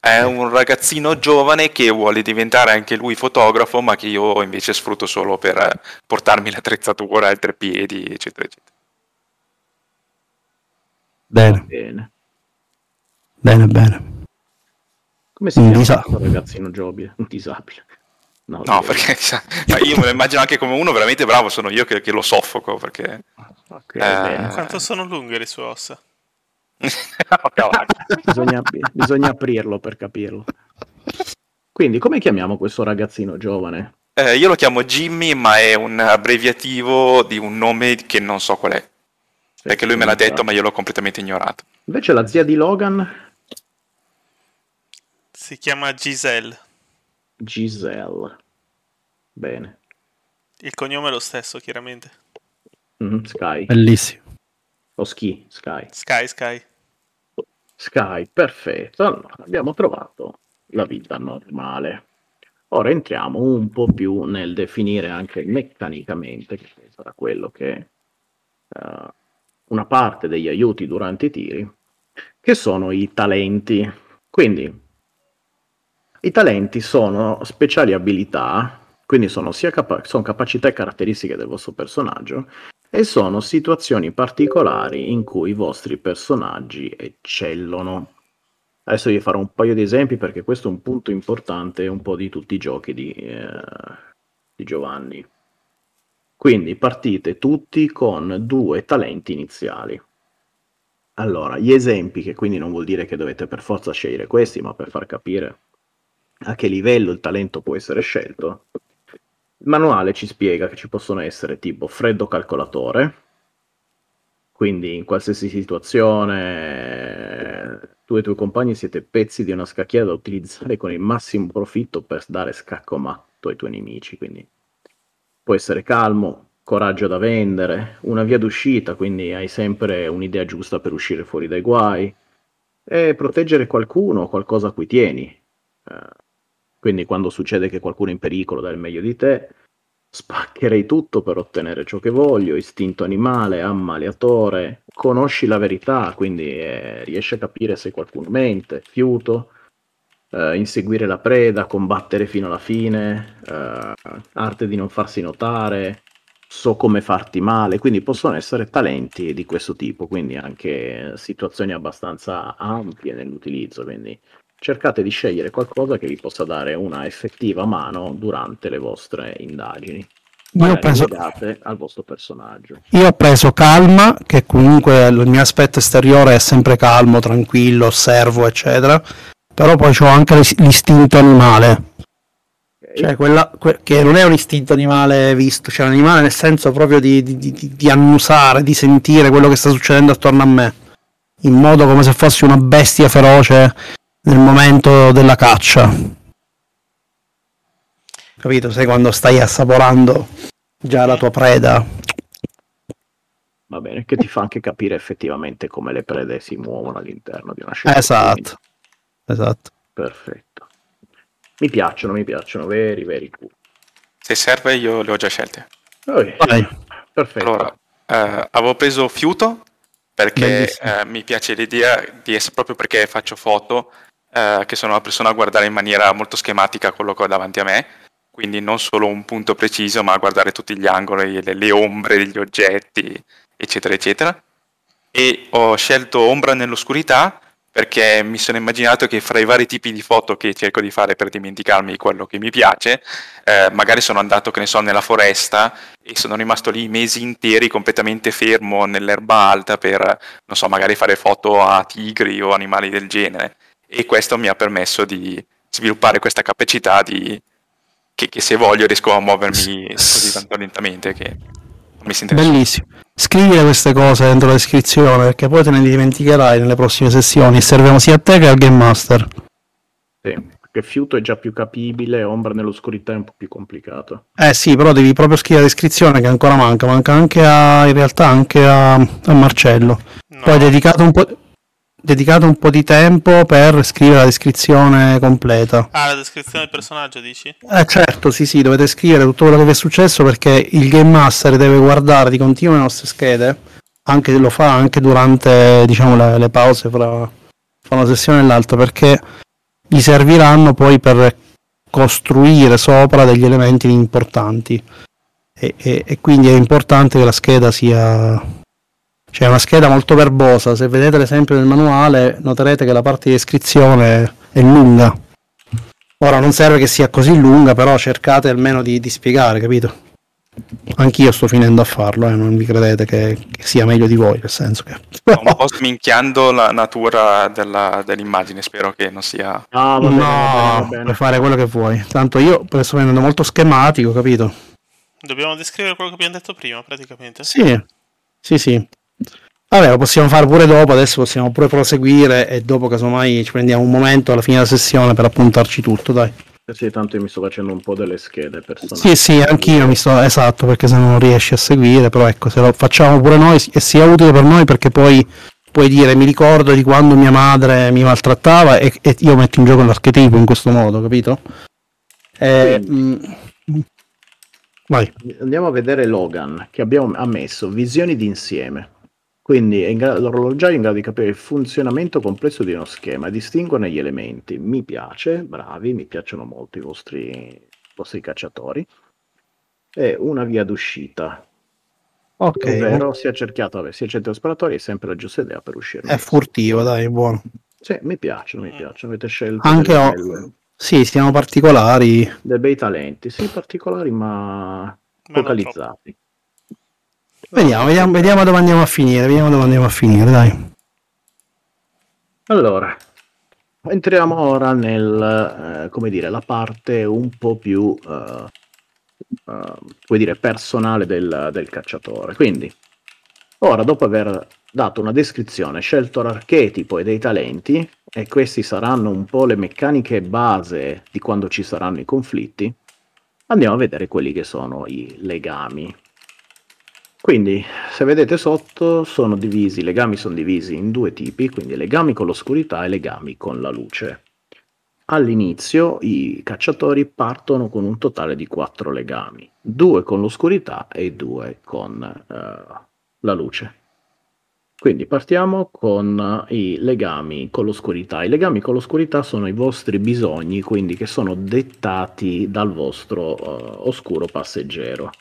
È un ragazzino giovane che vuole diventare anche lui fotografo, ma che io invece sfrutto solo per portarmi l'attrezzatura, il treppiedi, eccetera, eccetera. Bene, Bene. Bene, bene. Come si chiama disa- questo ragazzino giovane? Un disabile. No, No, perché sa- ma io me lo immagino anche come uno veramente bravo, sono io che, che lo soffoco, perché... Ok, Eh. Quanto sono lunghe le sue ossa? Bisogna, bisogna aprirlo per capirlo. Quindi, come chiamiamo questo ragazzino giovane? Eh, io lo chiamo Jimmy, ma è un abbreviativo di un nome che non so qual è. Perché lui me l'ha detto, ma io l'ho completamente ignorato. Invece la zia di Logan, Si chiama Giselle. Giselle. Bene. Il cognome è lo stesso, chiaramente. Mhm, Sky. Bellissimo. O Ski, Sky. Sky, Sky. Sky, perfetto. Allora, abbiamo trovato la vita normale. Ora entriamo un po' più nel definire anche meccanicamente, che sarà quello che eh, una parte degli aiuti durante i tiri, che sono i talenti. Quindi i talenti sono speciali abilità, quindi sono capa- sono capacità e caratteristiche del vostro personaggio, e sono situazioni particolari in cui i vostri personaggi eccellono. Adesso vi farò un paio di esempi perché questo è un punto importante un po' di tutti i giochi di, eh, di Giovanni. Quindi partite tutti con due talenti iniziali. Allora, gli esempi, che quindi non vuol dire che dovete per forza scegliere questi, ma per far capire a che livello il talento può essere scelto, il manuale ci spiega che ci possono essere tipo freddo calcolatore, quindi in qualsiasi situazione tu e i tuoi compagni siete pezzi di una scacchiera da utilizzare con il massimo profitto per dare scacco matto ai tuoi nemici, quindi può essere calmo, coraggio da vendere, una via d'uscita, quindi hai sempre un'idea giusta per uscire fuori dai guai, e proteggere qualcuno o qualcosa a cui tieni. Eh, quindi quando succede che qualcuno è in pericolo dà il meglio di te, spaccherei tutto per ottenere ciò che voglio, istinto animale, ammaliatore, conosci la verità, quindi eh, riesci a capire se qualcuno mente, fiuto, eh, inseguire la preda, combattere fino alla fine, eh, arte di non farsi notare, so come farti male, quindi possono essere talenti di questo tipo, quindi anche situazioni abbastanza ampie nell'utilizzo, quindi cercate di scegliere qualcosa che vi possa dare una effettiva mano durante le vostre indagini. Io ho, preso, legate al vostro personaggio. io ho preso calma, che comunque il mio aspetto esteriore è sempre calmo, tranquillo, osservo, eccetera. Però poi ho anche l'is- l'istinto animale. Cioè, quella, que- che non è un istinto animale visto, cioè un animale nel senso proprio di, di- di- di annusare, di sentire quello che sta succedendo attorno a me, in modo come se fossi una bestia feroce nel momento della caccia. Capito? Sai quando stai assaporando già la tua preda. Va bene, che ti fa anche capire effettivamente come le prede si muovono all'interno di una scena. Esatto. Esatto. Perfetto. Mi piacciono, mi piacciono, veri, veri cool. Se serve io le ho già scelte. Ok, Vai. Perfetto. Allora, eh, avevo preso fiuto perché eh, mi piace l'idea di essere proprio perché faccio foto, eh, che sono una persona a guardare in maniera molto schematica quello che ho davanti a me, quindi non solo un punto preciso, ma a guardare tutti gli angoli, le, le ombre degli oggetti, eccetera, eccetera. E ho scelto ombra nell'oscurità perché mi sono immaginato che fra i vari tipi di foto che cerco di fare per dimenticarmi quello che mi piace, eh, magari sono andato, che ne so, nella foresta e sono rimasto lì mesi interi completamente fermo nell'erba alta per, non so, magari fare foto a tigri o animali del genere. E questo mi ha permesso di sviluppare questa capacità di, che, che se voglio riesco a muovermi così tanto lentamente che mi si interessa. Bellissimo. Scrivi queste cose dentro la descrizione perché poi te ne dimenticherai nelle prossime sessioni. Servono sia a te che al Game Master. Sì, perché fiuto è già più capibile, ombra nell'oscurità è un po' più complicato. Eh sì, però devi proprio scrivere la descrizione che ancora manca. Manca anche a, in realtà anche a, a Marcello. No. Poi hai dedicato un po'. Dedicato un po' di tempo per scrivere la descrizione completa. Ah, la descrizione del personaggio dici? Eh certo, sì, sì, dovete scrivere tutto quello che vi è successo perché il Game Master deve guardare di continuo le nostre schede, anche lo fa anche durante diciamo, le, le pause fra, fra una sessione e l'altra, perché gli serviranno poi per costruire sopra degli elementi importanti. E, e- e quindi è importante che la scheda sia... Cioè è una scheda molto verbosa, se vedete l'esempio del manuale noterete che la parte di descrizione è lunga. Ora non serve che sia così lunga, però cercate almeno di, di spiegare, capito? Anch'io sto finendo a farlo, eh, non vi credete che, che sia meglio di voi, nel senso che... Sto un po' sminchiando la natura della- dell'immagine, spero che non sia... Ah, va bene, va bene, va no, bene. puoi fare quello che vuoi. Tanto io sto venendo molto schematico, capito? Dobbiamo descrivere quello che abbiamo detto prima, praticamente. Sì, sì, sì. Vabbè, lo possiamo fare pure dopo, adesso possiamo pure proseguire e dopo casomai ci prendiamo un momento alla fine della sessione per appuntarci tutto, dai. Eh Sì, tanto io mi sto facendo un po' delle schede personali. Sì, sì, anch'io mi sto esatto, perché se non riesci a seguire, però ecco, se lo facciamo pure noi e sia utile per noi perché poi puoi dire mi ricordo di quando mia madre mi maltrattava e, e io metto in gioco l'archetipo in questo modo, capito? Eh, mm, vai. Andiamo a vedere Logan, che abbiamo ammesso visioni d'insieme. Quindi è in gra- l'orologiaio è in grado di capire il funzionamento complesso di uno schema e distinguerne gli elementi. Mi piace, bravi, mi piacciono molto i vostri, i vostri cacciatori. E una via d'uscita, Ok, ovvero sia cerchiato, vabbè, sia centro esploratorio è sempre la giusta idea per uscire. è furtivo, dai, buono. Sì, mi piacciono, mi piacciono. Avete scelto Anche delle o- belle- Sì, siamo particolari. dei bei talenti, sì, particolari ma Ma focalizzati. Vediamo, vediamo, vediamo dove andiamo a finire, vediamo dove andiamo a finire, dai. Allora, entriamo ora nel, eh, come dire, la parte un po' più, eh, eh, come dire, personale del, del cacciatore. Quindi, ora, dopo aver dato una descrizione, scelto l'archetipo e dei talenti, e questi saranno un po' le meccaniche base di quando ci saranno i conflitti, andiamo a vedere quelli che sono i legami. Quindi, se vedete sotto, sono divisi, i legami sono divisi in due tipi, quindi legami con l'oscurità e legami con la luce. All'inizio i cacciatori partono con un totale di quattro legami, due con l'oscurità e due con eh, la luce. Quindi partiamo con eh, i legami con l'oscurità. I legami con l'oscurità sono i vostri bisogni, quindi che sono dettati dal vostro eh, oscuro passeggero.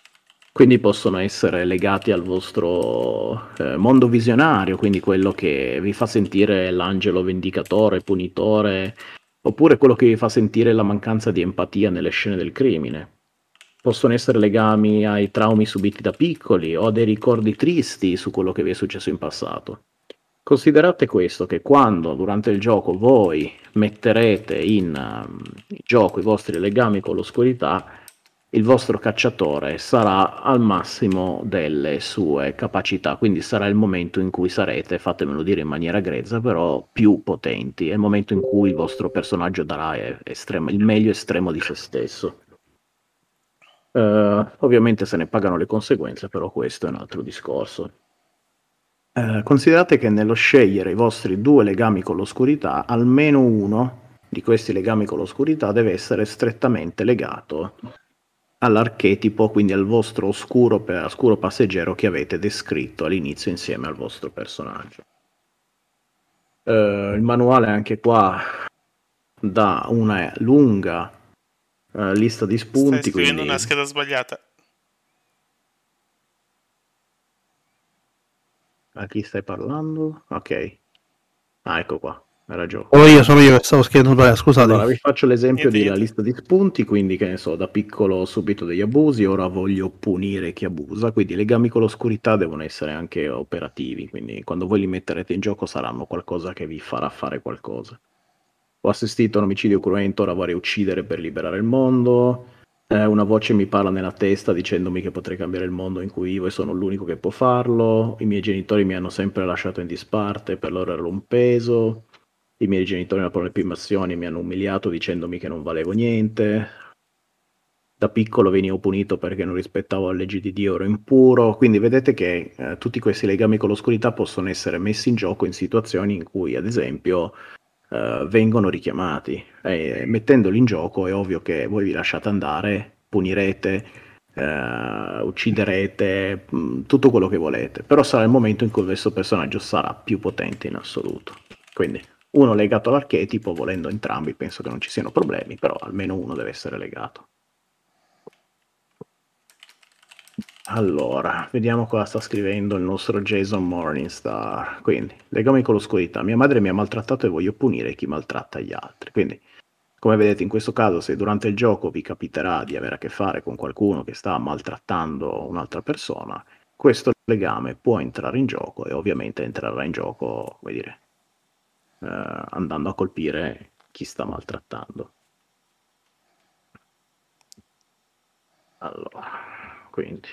Quindi possono essere legati al vostro eh, mondo visionario, quindi quello che vi fa sentire l'angelo vendicatore, punitore, oppure quello che vi fa sentire la mancanza di empatia nelle scene del crimine. Possono essere legami ai traumi subiti da piccoli o a dei ricordi tristi su quello che vi è successo in passato. Considerate questo, che quando durante il gioco voi metterete in um, gioco i vostri legami con l'oscurità, il vostro cacciatore sarà al massimo delle sue capacità, quindi sarà il momento in cui sarete, fatemelo dire in maniera grezza, però più potenti, è il momento in cui il vostro personaggio darà estremo- il meglio estremo di se stesso. Eh, ovviamente se ne pagano le conseguenze, però questo è un altro discorso. Eh, considerate che nello scegliere i vostri due legami con l'oscurità, almeno uno di questi legami con l'oscurità deve essere strettamente legato all'archetipo, quindi al vostro oscuro, oscuro passeggero che avete descritto all'inizio insieme al vostro personaggio. Eh, il manuale anche qua da una lunga eh, lista di spunti. Stai scrivendo quindi... una scheda sbagliata. A chi stai parlando? Ok. Ah, ecco qua. Hai ragione. O io sono io che stavo scrivendo, scusate. Allora, vi faccio l'esempio Niente, della niente. lista di spunti, quindi che ne so, da piccolo ho subito degli abusi, ora voglio punire chi abusa, quindi i legami con l'oscurità devono essere anche operativi, quindi quando voi li metterete in gioco saranno qualcosa che vi farà fare qualcosa. Ho assistito a un omicidio cruento, ora vorrei uccidere per liberare il mondo. Eh, una voce mi parla nella testa dicendomi che potrei cambiare il mondo in cui vivo e sono l'unico che può farlo. I miei genitori mi hanno sempre lasciato in disparte, per loro ero un peso. I miei genitori nella prole primazioni mi hanno umiliato dicendomi che non valevo niente. Da piccolo venivo punito perché non rispettavo le leggi di Dio, ero impuro. Quindi vedete che eh, tutti questi legami con l'oscurità possono essere messi in gioco in situazioni in cui, ad esempio, eh, vengono richiamati. E mettendoli in gioco è ovvio che voi vi lasciate andare, punirete, eh, ucciderete, mh, tutto quello che volete. Però sarà il momento in cui questo personaggio sarà più potente in assoluto. Quindi uno legato all'archetipo, volendo entrambi, penso che non ci siano problemi, però almeno uno deve essere legato. Allora, vediamo cosa sta scrivendo il nostro Jason Morningstar. Quindi, legami con l'oscurità. Mia madre mi ha maltrattato e voglio punire chi maltratta gli altri. Quindi, come vedete, in questo caso, se durante il gioco vi capiterà di avere a che fare con qualcuno che sta maltrattando un'altra persona, questo legame può entrare in gioco e ovviamente entrerà in gioco, come dire, eh, andando a colpire chi sta maltrattando. Allora, quindi.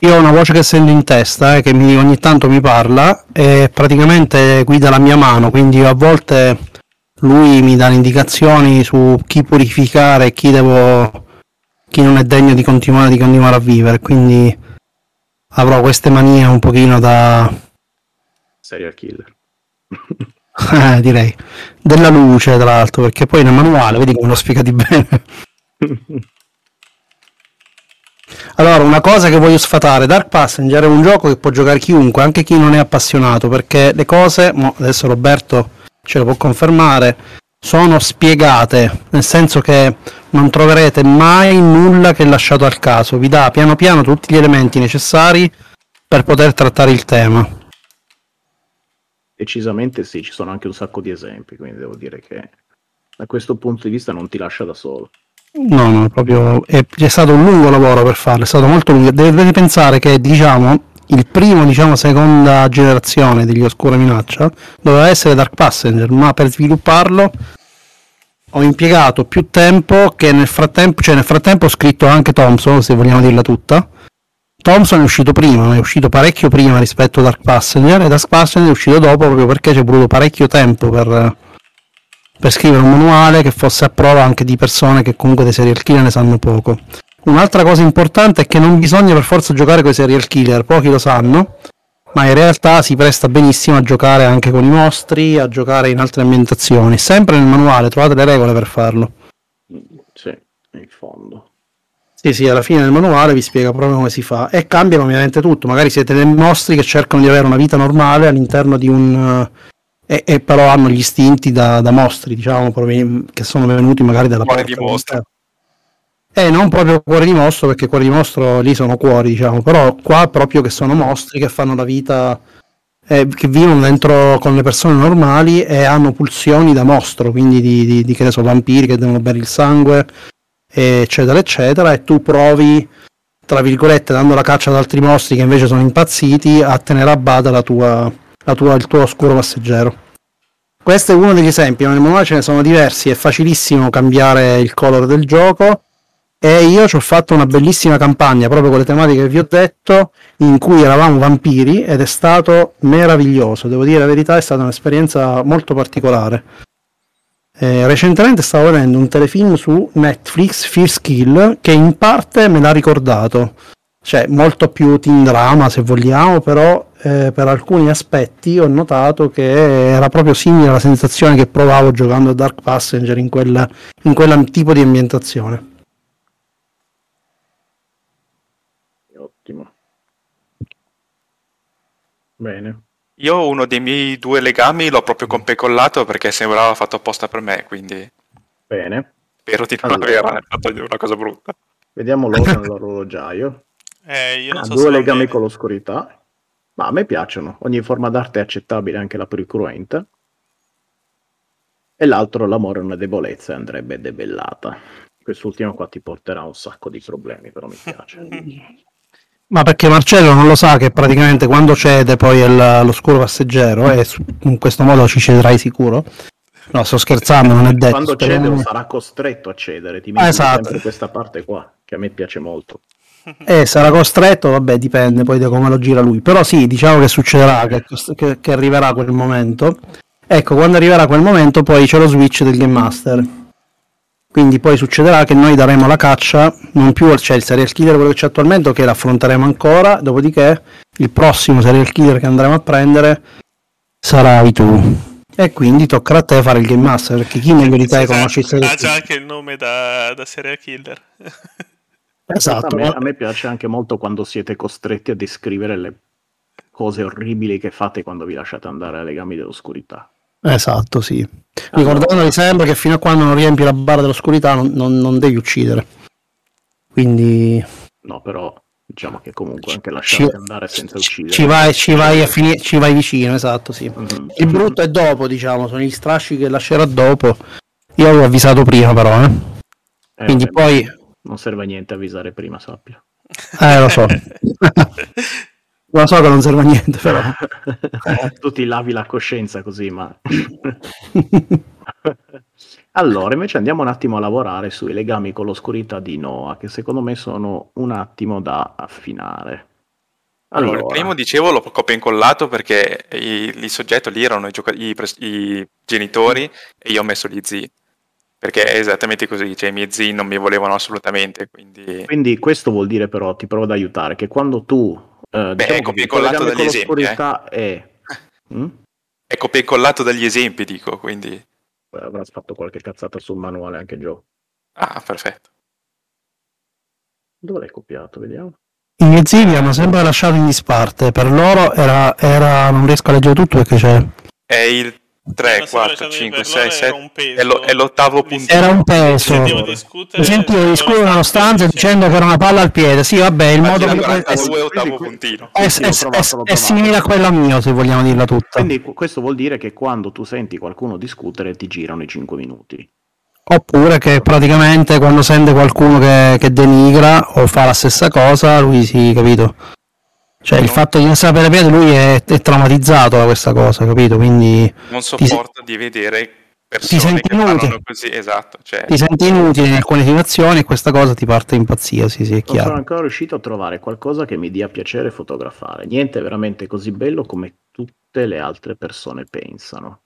Io ho una voce che sento in testa, eh, che mi- ogni tanto mi parla e praticamente guida la mia mano, quindi a volte lui mi dà indicazioni su chi purificare e chi devo chi non è degno di continuare, di continuare a vivere, quindi avrò queste manie un pochino da Serial killer. eh, direi della luce tra l'altro, perché poi nel manuale vedi come l'ho spiegati bene. Allora, una cosa che voglio sfatare, Dark Passenger è un gioco che può giocare chiunque, anche chi non è appassionato, perché le cose, adesso Roberto ce lo può confermare, sono spiegate, nel senso che non troverete mai nulla che è lasciato al caso, vi dà piano piano tutti gli elementi necessari per poter trattare il tema. Decisamente sì, ci sono anche un sacco di esempi, quindi devo dire che da questo punto di vista non ti lascia da solo. No, no, proprio è, è stato un lungo lavoro per farlo, è stato molto lungo. Dovete pensare che, diciamo, il primo, diciamo, seconda generazione degli Oscura Minaccia doveva essere Dark Passenger, ma per svilupparlo ho impiegato più tempo che nel frattempo, cioè nel frattempo ho scritto anche Thompson, se vogliamo dirla tutta. Thompson è uscito prima, è uscito parecchio prima rispetto a Dark Passenger e Dark Passenger è uscito dopo proprio perché ci è voluto parecchio tempo per, per scrivere un manuale che fosse a prova anche di persone che comunque dei serial killer ne sanno poco. Un'altra cosa importante è che non bisogna per forza giocare con i serial killer, pochi lo sanno, ma in realtà si presta benissimo a giocare anche con i mostri, a giocare in altre ambientazioni. Sempre nel manuale trovate le regole per farlo. Sì, in fondo. Sì, sì, alla fine del manuale vi spiega proprio come si fa e cambiano ovviamente tutto. Magari siete dei mostri che cercano di avere una vita normale all'interno di un... eh, e, e però hanno gli istinti da, da mostri, diciamo, che sono venuti magari dalla parte di mostro. Eh, non proprio cuore di mostro, perché cuore di mostro lì sono cuori, diciamo, però qua proprio che sono mostri che fanno la vita, eh, che vivono dentro con le persone normali e hanno pulsioni da mostro, quindi di, di, di, che ne so, vampiri che devono bere il sangue, eccetera, eccetera, e tu provi, tra virgolette, dando la caccia ad altri mostri che invece sono impazziti, a tenere a bada la tua, la tua, il tuo oscuro passeggero. Questo è uno degli esempi, ma nel manuale ce ne sono diversi, è facilissimo cambiare il colore del gioco e io ci ho fatto una bellissima campagna proprio con le tematiche che vi ho detto in cui eravamo vampiri ed è stato meraviglioso. Devo dire la verità è stata un'esperienza molto particolare. Eh, recentemente stavo vedendo un telefilm su Netflix First Kill che in parte me l'ha ricordato. Cioè molto più teen drama se vogliamo però eh, per alcuni aspetti ho notato che era proprio simile alla sensazione che provavo giocando a Dark Passenger in quel in quel tipo di ambientazione Ottimo. Bene. Io uno dei miei due legami l'ho proprio compecollato perché sembrava fatto apposta per me, quindi Bene. spero di non Allora. aver fatto una cosa brutta. Vediamo l'oro nell'orologiaio. Eh, io non Ha so due legami bene. con l'oscurità. Ma a me piacciono. Ogni forma d'arte è accettabile, anche la più cruenta. E l'altro, l'amore è una debolezza e andrebbe debellata. Quest'ultimo qua ti porterà un sacco di problemi, però mi piace. Ma perché Marcello non lo sa che praticamente quando cede poi è l- l'oscuro passeggero e su- in questo modo ci cederai sicuro? No, sto scherzando, non è detto. Quando cede lo sarà costretto a cedere. Ti metti esatto. sempre questa parte qua, che a me piace molto. Eh, sarà costretto, vabbè, dipende poi da come lo gira lui. Però sì, diciamo che succederà, che, che- che arriverà quel momento. Ecco, quando arriverà quel momento poi c'è lo switch del Game Master. Quindi poi succederà che noi daremo la caccia, non più al c'è il serial killer quello che c'è attualmente, che l'affronteremo ancora, dopodiché il prossimo serial killer che andremo a prendere sarai tu. E quindi toccherà a te fare il Game Master, perché chi meglio di te Esatto, conosce il serial Ha già killer? anche il nome da, da serial killer. Esatto, a, me, a me piace anche molto quando siete costretti a descrivere le cose orribili che fate quando vi lasciate andare ai legami dell'oscurità. Esatto, sì. Ricordandovi sempre che fino a quando non riempi la barra dell'oscurità non, non- non devi uccidere. Quindi No, però diciamo che comunque anche ci, lasciarti andare senza uccidere. ci vai, ci, vai a fini- ci vai vicino, esatto, sì. Mhm. Il brutto è dopo, diciamo, sono gli strasci che lascerà dopo. Io avevo avvisato prima, però, eh. Eh, Quindi vabbè, poi, Non serve a niente avvisare prima, sappia. eh, lo so. lo so che non serve a niente, però. tu ti lavi la coscienza così, ma... allora, invece andiamo un attimo a lavorare sui legami con l'oscurità di Noah, che secondo me sono un attimo da affinare. Allora, il primo dicevo l'ho copia incollato perché i- il soggetto lì erano i, gioca- i pres- i genitori e io ho messo gli zii. Perché è esattamente così, cioè i miei zii non mi volevano assolutamente, quindi... Quindi questo vuol dire però, ti provo ad aiutare, che quando tu... Eh, diciamo copia che e incollato il legame dagli esempi, eh. è... Mm? È copia e incollato dagli esempi, dico, quindi... Beh, Avrà fatto qualche cazzata sul manuale anche Joe. Ah, perfetto. Dove l'hai copiato? Vediamo. I miei zii mi hanno sempre lasciato in disparte. Per loro era, era- non riesco a leggere tutto perché c'è. È il 3, Non so 4, perché 5, per 6, loro 7... era un peso. È, lo- è l'ottavo Li puntino. Era un peso. Mi sentivo discutere nonostante stavano dicendo che era una palla al piede. Sì, vabbè, il modo Pagina che è, 42, ottavo Quindi- puntino. è, è- simile a quello mio, se vogliamo dirla tutta. Quindi qu- questo vuol dire che quando tu senti qualcuno discutere ti girano i 5 minuti. Oppure che praticamente quando sente qualcuno che, che denigra o fa la stessa cosa, lui si, capito? Cioè il fatto di non sapere piede, lui è, è traumatizzato da questa cosa, capito? Quindi Non Ti- sopporta di vedere persone senti che inutile. così, esatto. Cioè, ti senti inutile in alcune situazioni e questa cosa ti parte in pazzia, sì, sì, è Non sono chiaro. ancora riuscito a trovare qualcosa che mi dia piacere fotografare. Niente è veramente così bello come tutte le altre persone pensano.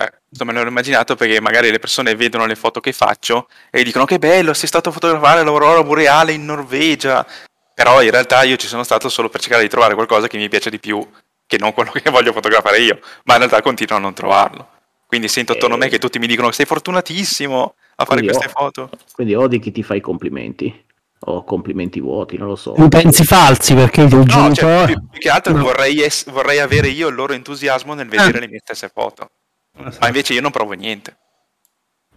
eh, insomma, me l'ho immaginato perché magari le persone vedono le foto che faccio e dicono che bello, sei stato a fotografare l'aurora boreale in Norvegia. Però in realtà io ci sono stato solo per cercare di trovare qualcosa che mi piace di più che non quello che voglio fotografare io, ma in realtà continuo a non trovarlo. Quindi sento attorno a me Eh. che tutti mi dicono sei fortunatissimo a fare Quindi queste ho- foto. Quindi o di chi ti fa i complimenti, o complimenti vuoti, non lo so. Pensi falsi perché il No, genitore... cioè, più, più che altro No. vorrei, ess- vorrei avere io il loro entusiasmo nel vedere le mie stesse foto. Ma invece io non provo niente.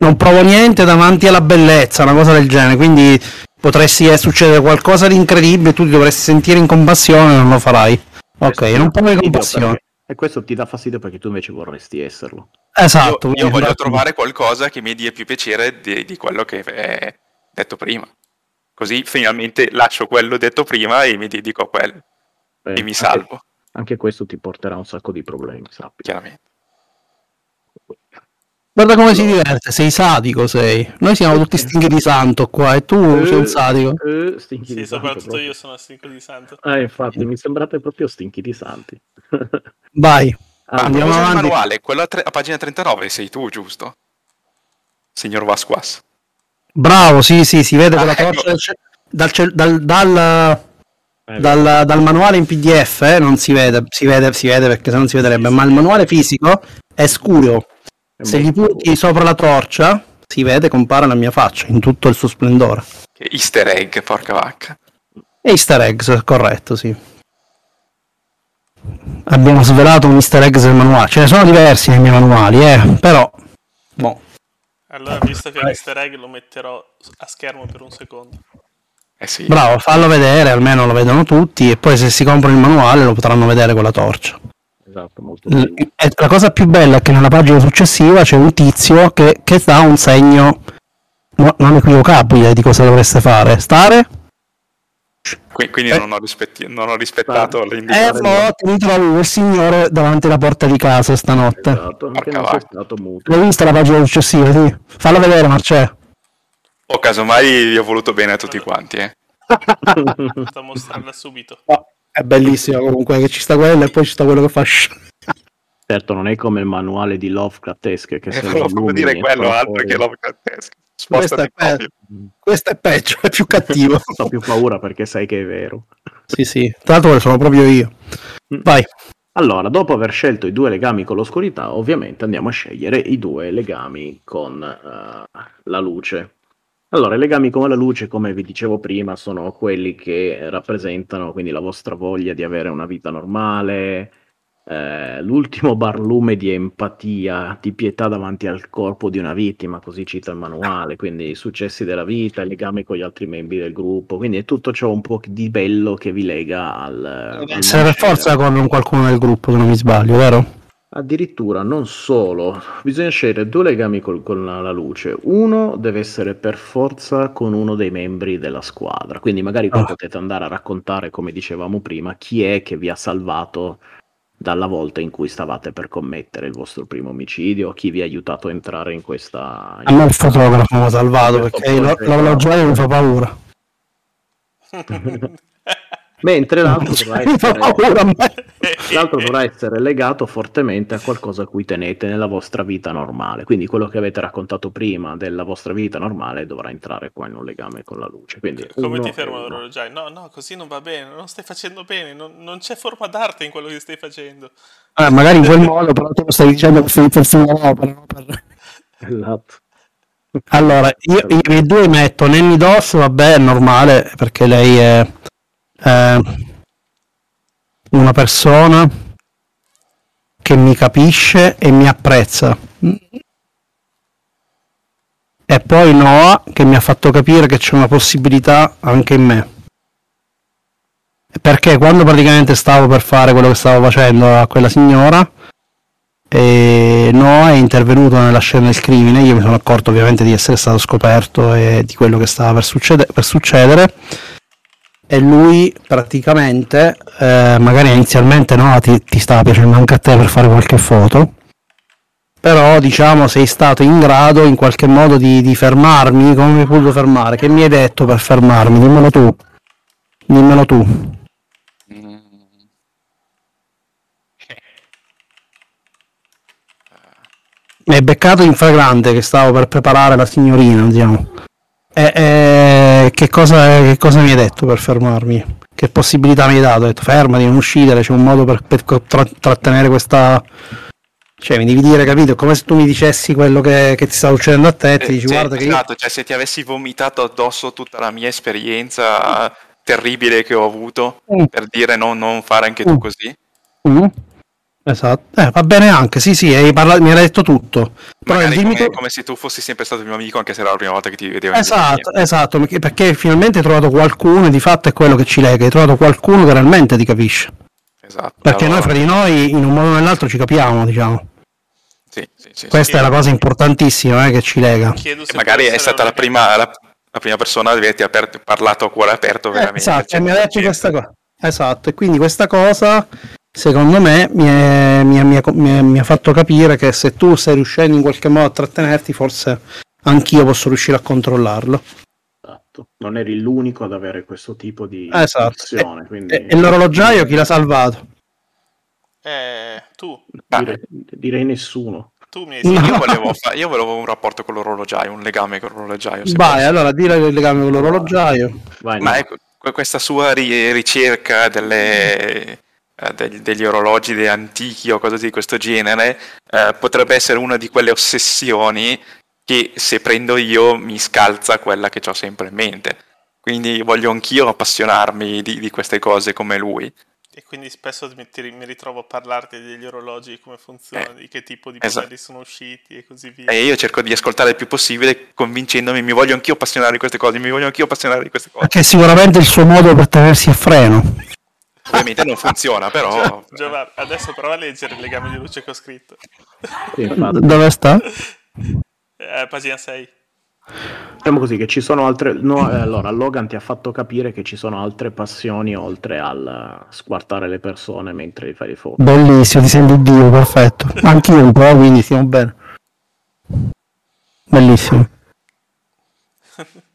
Non provo niente davanti alla bellezza, una cosa del genere, quindi potresti eh, succedere qualcosa di incredibile, tu ti dovresti sentire in compassione e non lo farai. Ok, Questo ti non dà provi fastidio compassione. perché- E questo ti dà fastidio perché tu invece vorresti esserlo. Esatto. io, io voglio trovare qualcosa che mi dia più piacere di, di quello che è detto prima. Così finalmente lascio quello detto prima e mi dedico a quello. Eh, e mi anche- salvo, Anche questo ti porterà un sacco di problemi, sappi. chiaramente. Guarda come si diverte, sei sadico sei. Noi siamo tutti stinghi di santo qua e tu sei un sadico. Eh, stinchi Sì, di santo soprattutto proprio. io sono stinco di santo. Ah, infatti, mi sembrate proprio stinchi di santi. Vai. Ah, Andiamo Cosa il avanti. manuale, quello a, tre- a pagina 39 sei tu, giusto? Signor Vasquas. Bravo, sì, sì, si vede Ah, quella ecco. torcia dal, dal, dal, eh, dal- dal manuale in PDF, eh, non si vede, si vede, si vede perché se non si vedrebbe, ma il manuale fisico è scuro. Se gli punti sopra la torcia, si vede, compare la mia faccia in tutto il suo splendore. Che easter egg, porca vacca. Easter eggs, corretto, sì. abbiamo svelato un easter egg del manuale. Ce ne sono diversi nei miei manuali, eh, però... Boh. Allora, visto che è un easter egg, lo metterò a schermo per un secondo. Eh sì. Bravo, fallo vedere, almeno lo vedono tutti e poi se si comprano il manuale lo potranno vedere con la torcia. Esatto, molto e la cosa più bella è che nella pagina successiva c'è un tizio che, che dà un segno no- non equivocabile di cosa dovreste fare. Stare? Qui- quindi Eh. non, ho rispetti- non ho rispettato Eh, Eh, l'indicazione. no, ti ritrovi quel signore davanti alla porta di casa stanotte. Esatto, anche non stato muto. L'hai vista la pagina successiva? Sì. Falla vedere, Marcè. O casomai vi ho voluto bene a tutti quanti. Eh. Sto a mostrarla subito. È bellissima comunque che ci sta quello e poi ci sta quello che fa sh- Certo, non è come il manuale di Lovecraftesque che se lo proprio dire quello, escono altro che Lovecraftesque. Questo è proprio. Questo è peggio, è più cattivo. Ho più paura perché sai che è vero. sì, sì. Tra l'altro sono proprio io. Vai. Allora, dopo aver scelto i due legami con l'oscurità, ovviamente andiamo a scegliere i due legami con eh, la luce. Allora, i legami con la luce, come vi dicevo prima, sono quelli che rappresentano quindi la vostra voglia di avere una vita normale, eh, l'ultimo barlume di empatia, di pietà davanti al corpo di una vittima, così cita il manuale, quindi i successi della vita, i legami con gli altri membri del gruppo, quindi è tutto ciò un po' di bello che vi lega al... al Essere per forza con qualcuno del gruppo, se non mi sbaglio, vero? Addirittura non solo, bisogna scegliere due legami col- con la, la luce. Uno deve essere per forza con uno dei membri della squadra. Quindi magari Ah. potete andare a raccontare, come dicevamo prima, chi è che vi ha salvato dalla volta in cui stavate per commettere il vostro primo omicidio, chi vi ha aiutato a entrare in questa... A me il fotografo mi ha salvato perché essere- l'orologiaio mi fa paura. Mentre l'altro dovrà essere... L'altro dovrà essere legato fortemente a qualcosa a cui tenete nella vostra vita normale. Quindi quello che avete raccontato prima della vostra vita normale dovrà entrare qua in un legame con la luce. Quindi Come ti ferma uno. l'orologiaio? No, no, così non va bene, non stai facendo bene, non, non c'è forma d'arte in quello che stai facendo. Eh, magari in quel modo, però tu lo stai dicendo per, per finire l'opera. Per- Esatto. Allora, io, io i due metto Nanny Doss, vabbè, è normale, perché lei è eh, una persona che mi capisce e mi apprezza. E poi Noah, che mi ha fatto capire che c'è una possibilità anche in me. Perché quando praticamente stavo per fare quello che stavo facendo a quella signora, e Noah è intervenuto nella scena del crimine, io mi sono accorto ovviamente di essere stato scoperto e di quello che stava per, succede- per succedere e lui praticamente, eh, magari inizialmente Noah ti, ti stava piacendo anche a te per fare qualche foto, però diciamo sei stato in grado in qualche modo di, di fermarmi, come mi hai potuto fermare? Che mi hai detto per fermarmi? Dimmelo tu, dimmelo tu. Mm. Mi hai beccato in flagrante che stavo per preparare la signorina, diciamo. E, e che, cosa, che cosa mi hai detto per fermarmi? Che possibilità mi hai dato? Hai detto fermati, non uscire, c'è un modo per, per tra- trattenere questa... Cioè, mi devi dire, capito? Come se tu mi dicessi quello che, che ti sta succedendo a te ti Eh, dici, sì, guarda che io... esatto, cioè se ti avessi vomitato addosso tutta la mia esperienza terribile che ho avuto Mm. per dire no, non fare anche tu Mm. così, Mm. Esatto, eh, va bene anche, sì sì, hai parlato, mi hai detto tutto. Però magari come, tu- come se tu fossi sempre stato il mio amico anche se era la prima volta che ti vedevo Esatto, esatto, perché, perché finalmente hai trovato qualcuno e di fatto è quello che ci lega, hai trovato qualcuno che realmente ti capisce. Esatto, Perché allora- noi fra di noi in un modo o nell'altro ci capiamo, diciamo. sì, sì, sì, Questa è la cosa importantissima eh, che ci lega. Magari è stata la prima, la, la prima persona ad averti aperto, parlato a cuore aperto Eh, veramente. esatto, e mi ha detto 100%. questa cosa. Esatto, e quindi questa cosa, secondo me, mi, è- mi ha- mi mi ha- fatto capire che se tu stai riuscendo in qualche modo a trattenerti, forse anch'io posso riuscire a controllarlo. Esatto. Non eri l'unico ad avere questo tipo di Esatto. azione, quindi E, e l'orologiaio chi l'ha salvato? Eh, tu, direi, direi nessuno. tu mi hai No. Io volevo, fa- io volevo un rapporto con l'orologiaio, un legame con l'orologiaio. Vai, posso. allora dire il legame con l'orologiaio. Vai, Ma no. ecco, que- questa sua ri- ricerca delle, degli, degli orologi antichi o cose di questo genere eh, potrebbe essere una di quelle ossessioni che se prendo io mi scalza quella che ho sempre in mente. Quindi voglio anch'io appassionarmi di, di queste cose come lui. E quindi spesso mi ritrovo a parlarti degli orologi, come funzionano, Eh, di che tipo di esatto. modelli sono usciti e così via. E io cerco di ascoltare il più possibile, convincendomi, mi voglio anch'io appassionare di queste cose, mi voglio anch'io appassionare di queste cose. Che è sicuramente il suo modo per tenersi a freno. Ovviamente non funziona, però... Giovanni, adesso prova a leggere il legame di luce che ho scritto. Dove sta? Eh, pagina 6. Diciamo così che ci sono altre. No, eh, allora, Logan ti ha fatto capire che ci sono altre passioni oltre al squartare le persone mentre gli fai le foto. Bellissimo, ti senti Dio, perfetto. Anch'io un po', quindi stiamo bene. Bellissimo.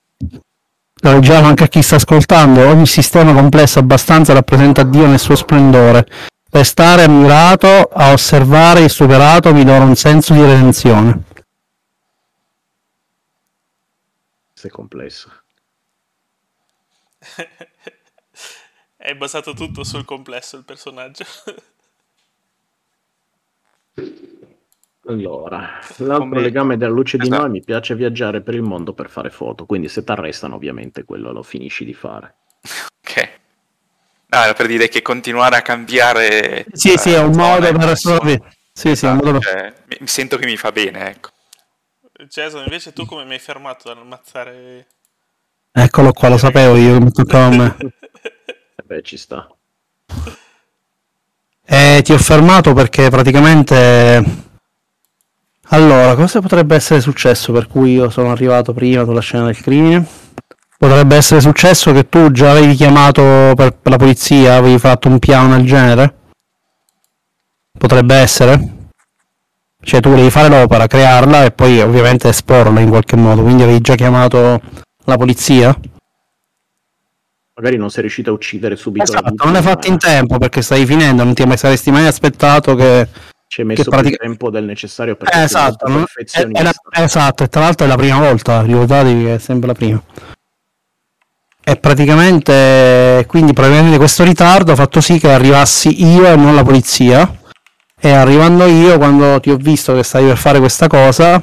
Lo leggiamo anche a chi sta ascoltando. Ogni sistema complesso abbastanza rappresenta Dio nel suo splendore. Restare ammirato a osservare il superato mi dona un senso di redenzione. Se è complesso. È basato tutto sul complesso il personaggio. Allora, l'altro Come- legame della luce di Esatto. noi mi piace viaggiare per il mondo per fare foto, quindi se ti arrestano ovviamente quello lo finisci di fare. Ok. No, era per dire che continuare a cambiare... Sì, sì, è un eh, modo zone, per essere... Sì, sì, modo per... cioè, mi, mi sento che mi fa bene, ecco. Jason, invece tu come mi hai fermato ad ammazzare... Eccolo qua, lo sapevo io mi toccava a me. Beh, ci sta. E ti ho fermato perché praticamente... Allora, cosa potrebbe essere successo per cui io sono arrivato prima sulla scena del crimine? Potrebbe essere successo che tu già avevi chiamato per, per la polizia, avevi fatto un piano del genere? Potrebbe essere? Cioè tu volevi fare l'opera, crearla e poi ovviamente esporla in qualche modo, quindi avevi già chiamato la polizia? Magari non sei riuscito a uccidere subito la Esatto, non l'hai fatto in tempo perché stavi finendo, non ti saresti mai aspettato che... Ci hai messo più pratica- tempo del necessario per Eh, esatto, non- è- è la- esatto, e tra l'altro è la prima volta, ricordatevi che è sempre la prima. E praticamente, quindi probabilmente questo ritardo ha fatto sì che arrivassi io e non la polizia. E arrivando io, quando ti ho visto che stavi per fare questa cosa,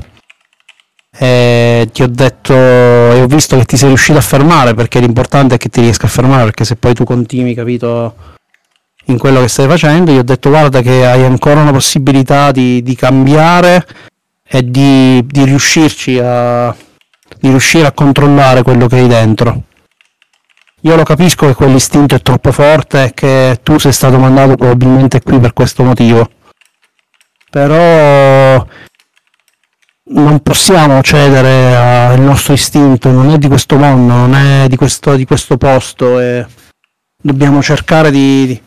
eh, ti ho detto e ho visto che ti sei riuscito a fermare, perché l'importante è che ti riesca a fermare, perché se poi tu continui, capito, in quello che stai facendo, gli ho detto guarda che hai ancora una possibilità di, di cambiare e di, di riuscirci a di riuscire a controllare quello che hai dentro. Io lo capisco che quell'istinto è troppo forte e che tu sei stato mandato probabilmente qui per questo motivo. Però non possiamo cedere al nostro istinto, non è di questo mondo, non è di questo, di questo posto e dobbiamo cercare di,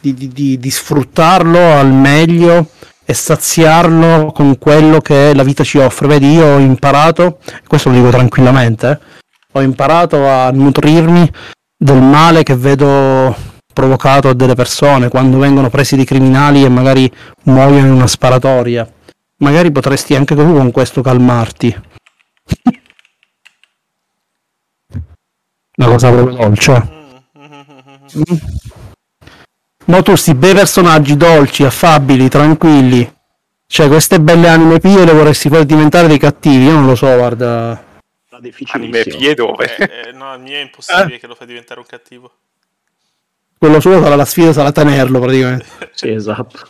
di- di- di- di sfruttarlo al meglio e saziarlo con quello che la vita ci offre. Vedi, io ho imparato, questo lo dico tranquillamente, eh, ho imparato a nutrirmi del male che vedo provocato a delle persone quando vengono presi dei criminali e magari muoiono in una sparatoria. Magari potresti anche tu con questo calmarti. Una cosa proprio dolce. Mm, sti bei personaggi dolci, affabili, tranquilli. Cioè, queste belle anime pie le vorresti far diventare dei cattivi? Io non lo so, guarda. Anime pie dove? Eh, eh, no, il mio è impossibile che lo fai diventare un cattivo. Quello suo sarà la sfida, sarà tenerlo praticamente. Sì, esatto.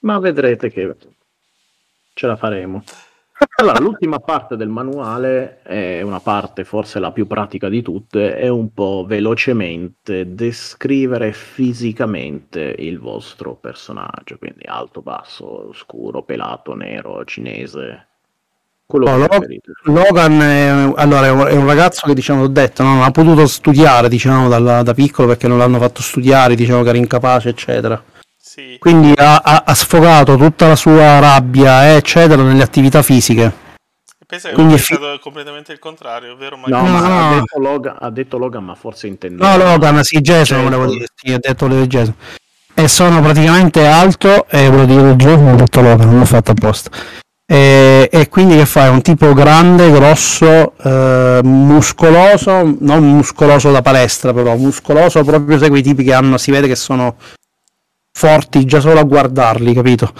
Ma vedrete che ce la faremo. Allora, l'ultima parte del manuale è una parte forse la più pratica di tutte, è un po' velocemente descrivere fisicamente il vostro personaggio, quindi alto, basso, scuro, pelato, nero, cinese, quello No, che. Logan è, allora, è un, è un ragazzo che diciamo, ho detto, no, non ha potuto studiare diciamo, dalla- da piccolo perché non l'hanno fatto studiare, diciamo che era incapace, eccetera. Sì. Quindi ha, ha- ha sfogato tutta la sua rabbia, eh, eccetera, nelle attività fisiche. Pensa che Quindi è fi- completamente il contrario, ovvero No, magari... No, ma no. Ha, detto Logan, ha detto Logan, ma forse intende... No, Logan, sì, Jason, Jason. volevo dire, sì, ha detto le Jason. E sono praticamente alto, e volevo dire Jason, ho detto Logan, non l'ho fatto apposta. E, e quindi che fai? Un tipo grande, grosso, eh, muscoloso, non muscoloso da palestra però, muscoloso proprio sai quei tipi che hanno, si vede che sono forti già solo a guardarli, capito?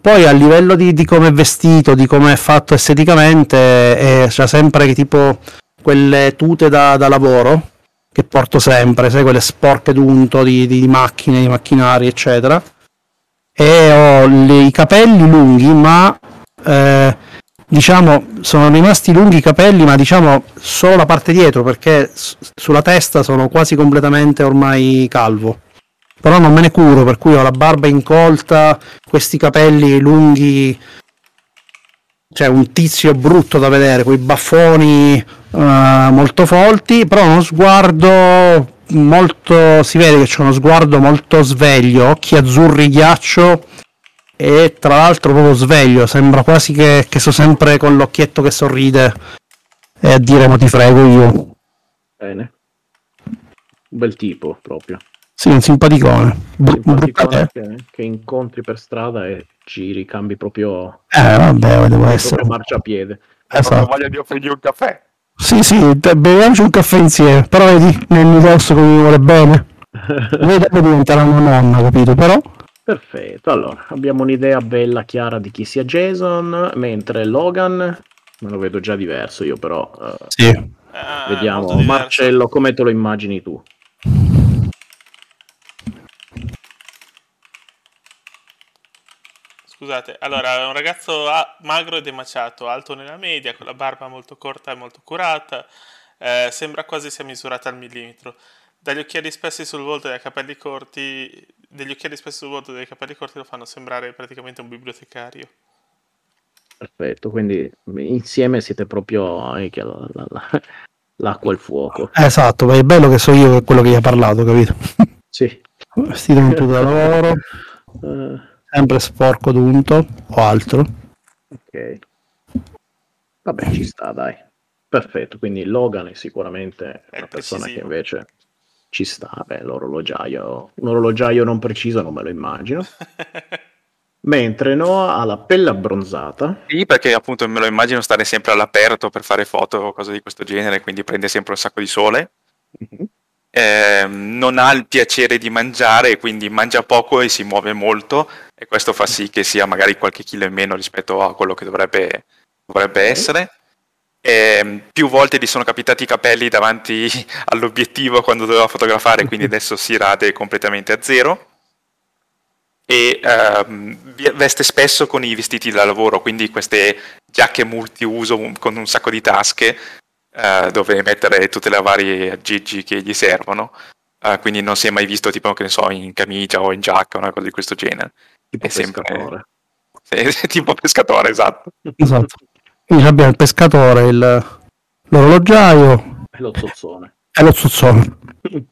Poi a livello di, di come è vestito, di come è fatto esteticamente, è, c'ha sempre tipo quelle tute da, da lavoro, che porto sempre, sai quelle sporche d'unto di, di, di macchine, di macchinari, eccetera. E ho le, i capelli lunghi, ma eh, diciamo sono rimasti lunghi i capelli, ma diciamo solo la parte dietro, perché s- sulla testa sono quasi completamente ormai calvo. Però non me ne curo, per cui ho la barba incolta, questi capelli lunghi cioè un tizio brutto da vedere, quei baffoni uh, molto folti, però uno sguardo molto, si vede che c'è uno sguardo molto sveglio, occhi azzurri ghiaccio e tra l'altro proprio sveglio, sembra quasi che, che sto sempre con l'occhietto che sorride e a dire ma ti frego io. Bene. Un bel tipo proprio. Sì, un simpaticone. Br- simpaticone che, che, incontri per strada e giri, cambi proprio... Eh, vabbè, devo essere... Marciapiede. Esatto. Ho voglia di offrirgli un caffè. Sì, sì, beviamoci un caffè insieme. Però vedi, nel negozio come mi vuole bene. Vedi, diventerà una nonna, capito? Però... Perfetto, allora abbiamo un'idea bella chiara di chi sia Jason, mentre Logan me lo vedo già diverso io però. Uh, sì. Ah, vediamo, Marcello, come te lo immagini tu? Scusate, allora è un ragazzo magro e demaciato, alto nella media, con la barba molto corta e molto curata, eh, sembra quasi sia misurata al millimetro. Dagli occhiali spessi sul volto e dai capelli corti, degli occhiali spessi sul volto e dai capelli corti lo fanno sembrare praticamente un bibliotecario. Perfetto, quindi insieme siete proprio eh, la, la, la, l'acqua e il fuoco. Esatto, è bello che so io quello che gli ha parlato, capito? Sì. Vestito tutto da lavoro. Uh sempre sporco d'unto o altro. Ok. Vabbè, ci sta, dai. Perfetto, quindi Logan è sicuramente è una persona che invece ci sta. Beh, l'orologiaio, un orologiaio non preciso non me lo immagino. Mentre Noah ha la pelle abbronzata. Sì, perché appunto me lo immagino stare sempre all'aperto per fare foto o cose di questo genere, quindi prende sempre un sacco di sole. Mm-hmm. Eh, non ha il piacere di mangiare, quindi mangia poco e si muove molto, e questo fa sì che sia magari qualche chilo in meno rispetto a quello che dovrebbe, dovrebbe essere. E più volte gli sono capitati i capelli davanti all'obiettivo quando doveva fotografare, quindi adesso si rade completamente a zero. E uh, veste spesso con i vestiti da lavoro, quindi queste giacche multiuso con un sacco di tasche uh, dove mettere tutte le varie aggeggi che gli servono. Uh, quindi non si è mai visto tipo, che ne so, in camicia o in giacca o una cosa di questo genere. Tipo è pescatore. Sempre... Sì, tipo pescatore, esatto. esatto. Quindi abbiamo il pescatore, il... l'orologiaio e lo zozzone. E lo zozzone.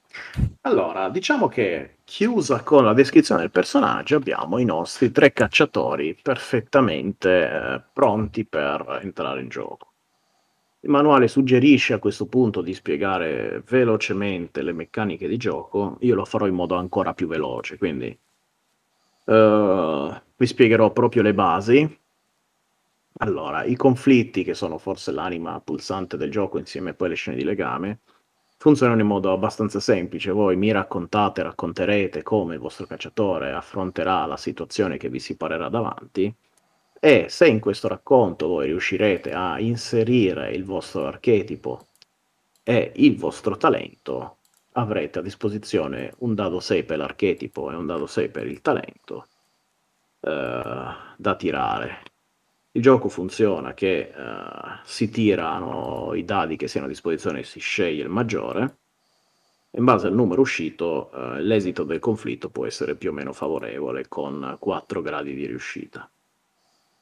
allora, diciamo che chiusa con la descrizione del personaggio abbiamo i nostri tre cacciatori perfettamente eh, pronti per entrare in gioco. Il manuale suggerisce a questo punto di spiegare velocemente le meccaniche di gioco, io lo farò in modo ancora più veloce, quindi Uh, vi spiegherò proprio le basi. Allora, i conflitti, che sono forse l'anima pulsante del gioco insieme poi le scene di legame, funzionano in modo abbastanza semplice. Voi mi raccontate, racconterete come il vostro cacciatore affronterà la situazione che vi si parerà davanti e se in questo racconto voi riuscirete a inserire il vostro archetipo e il vostro talento, avrete a disposizione un dado 6 per l'archetipo e un dado 6 per il talento eh, da tirare. Il gioco funziona che eh, si tirano i dadi che siano a disposizione e si sceglie il maggiore. In base al numero uscito, eh, l'esito del conflitto può essere più o meno favorevole con 4 gradi di riuscita.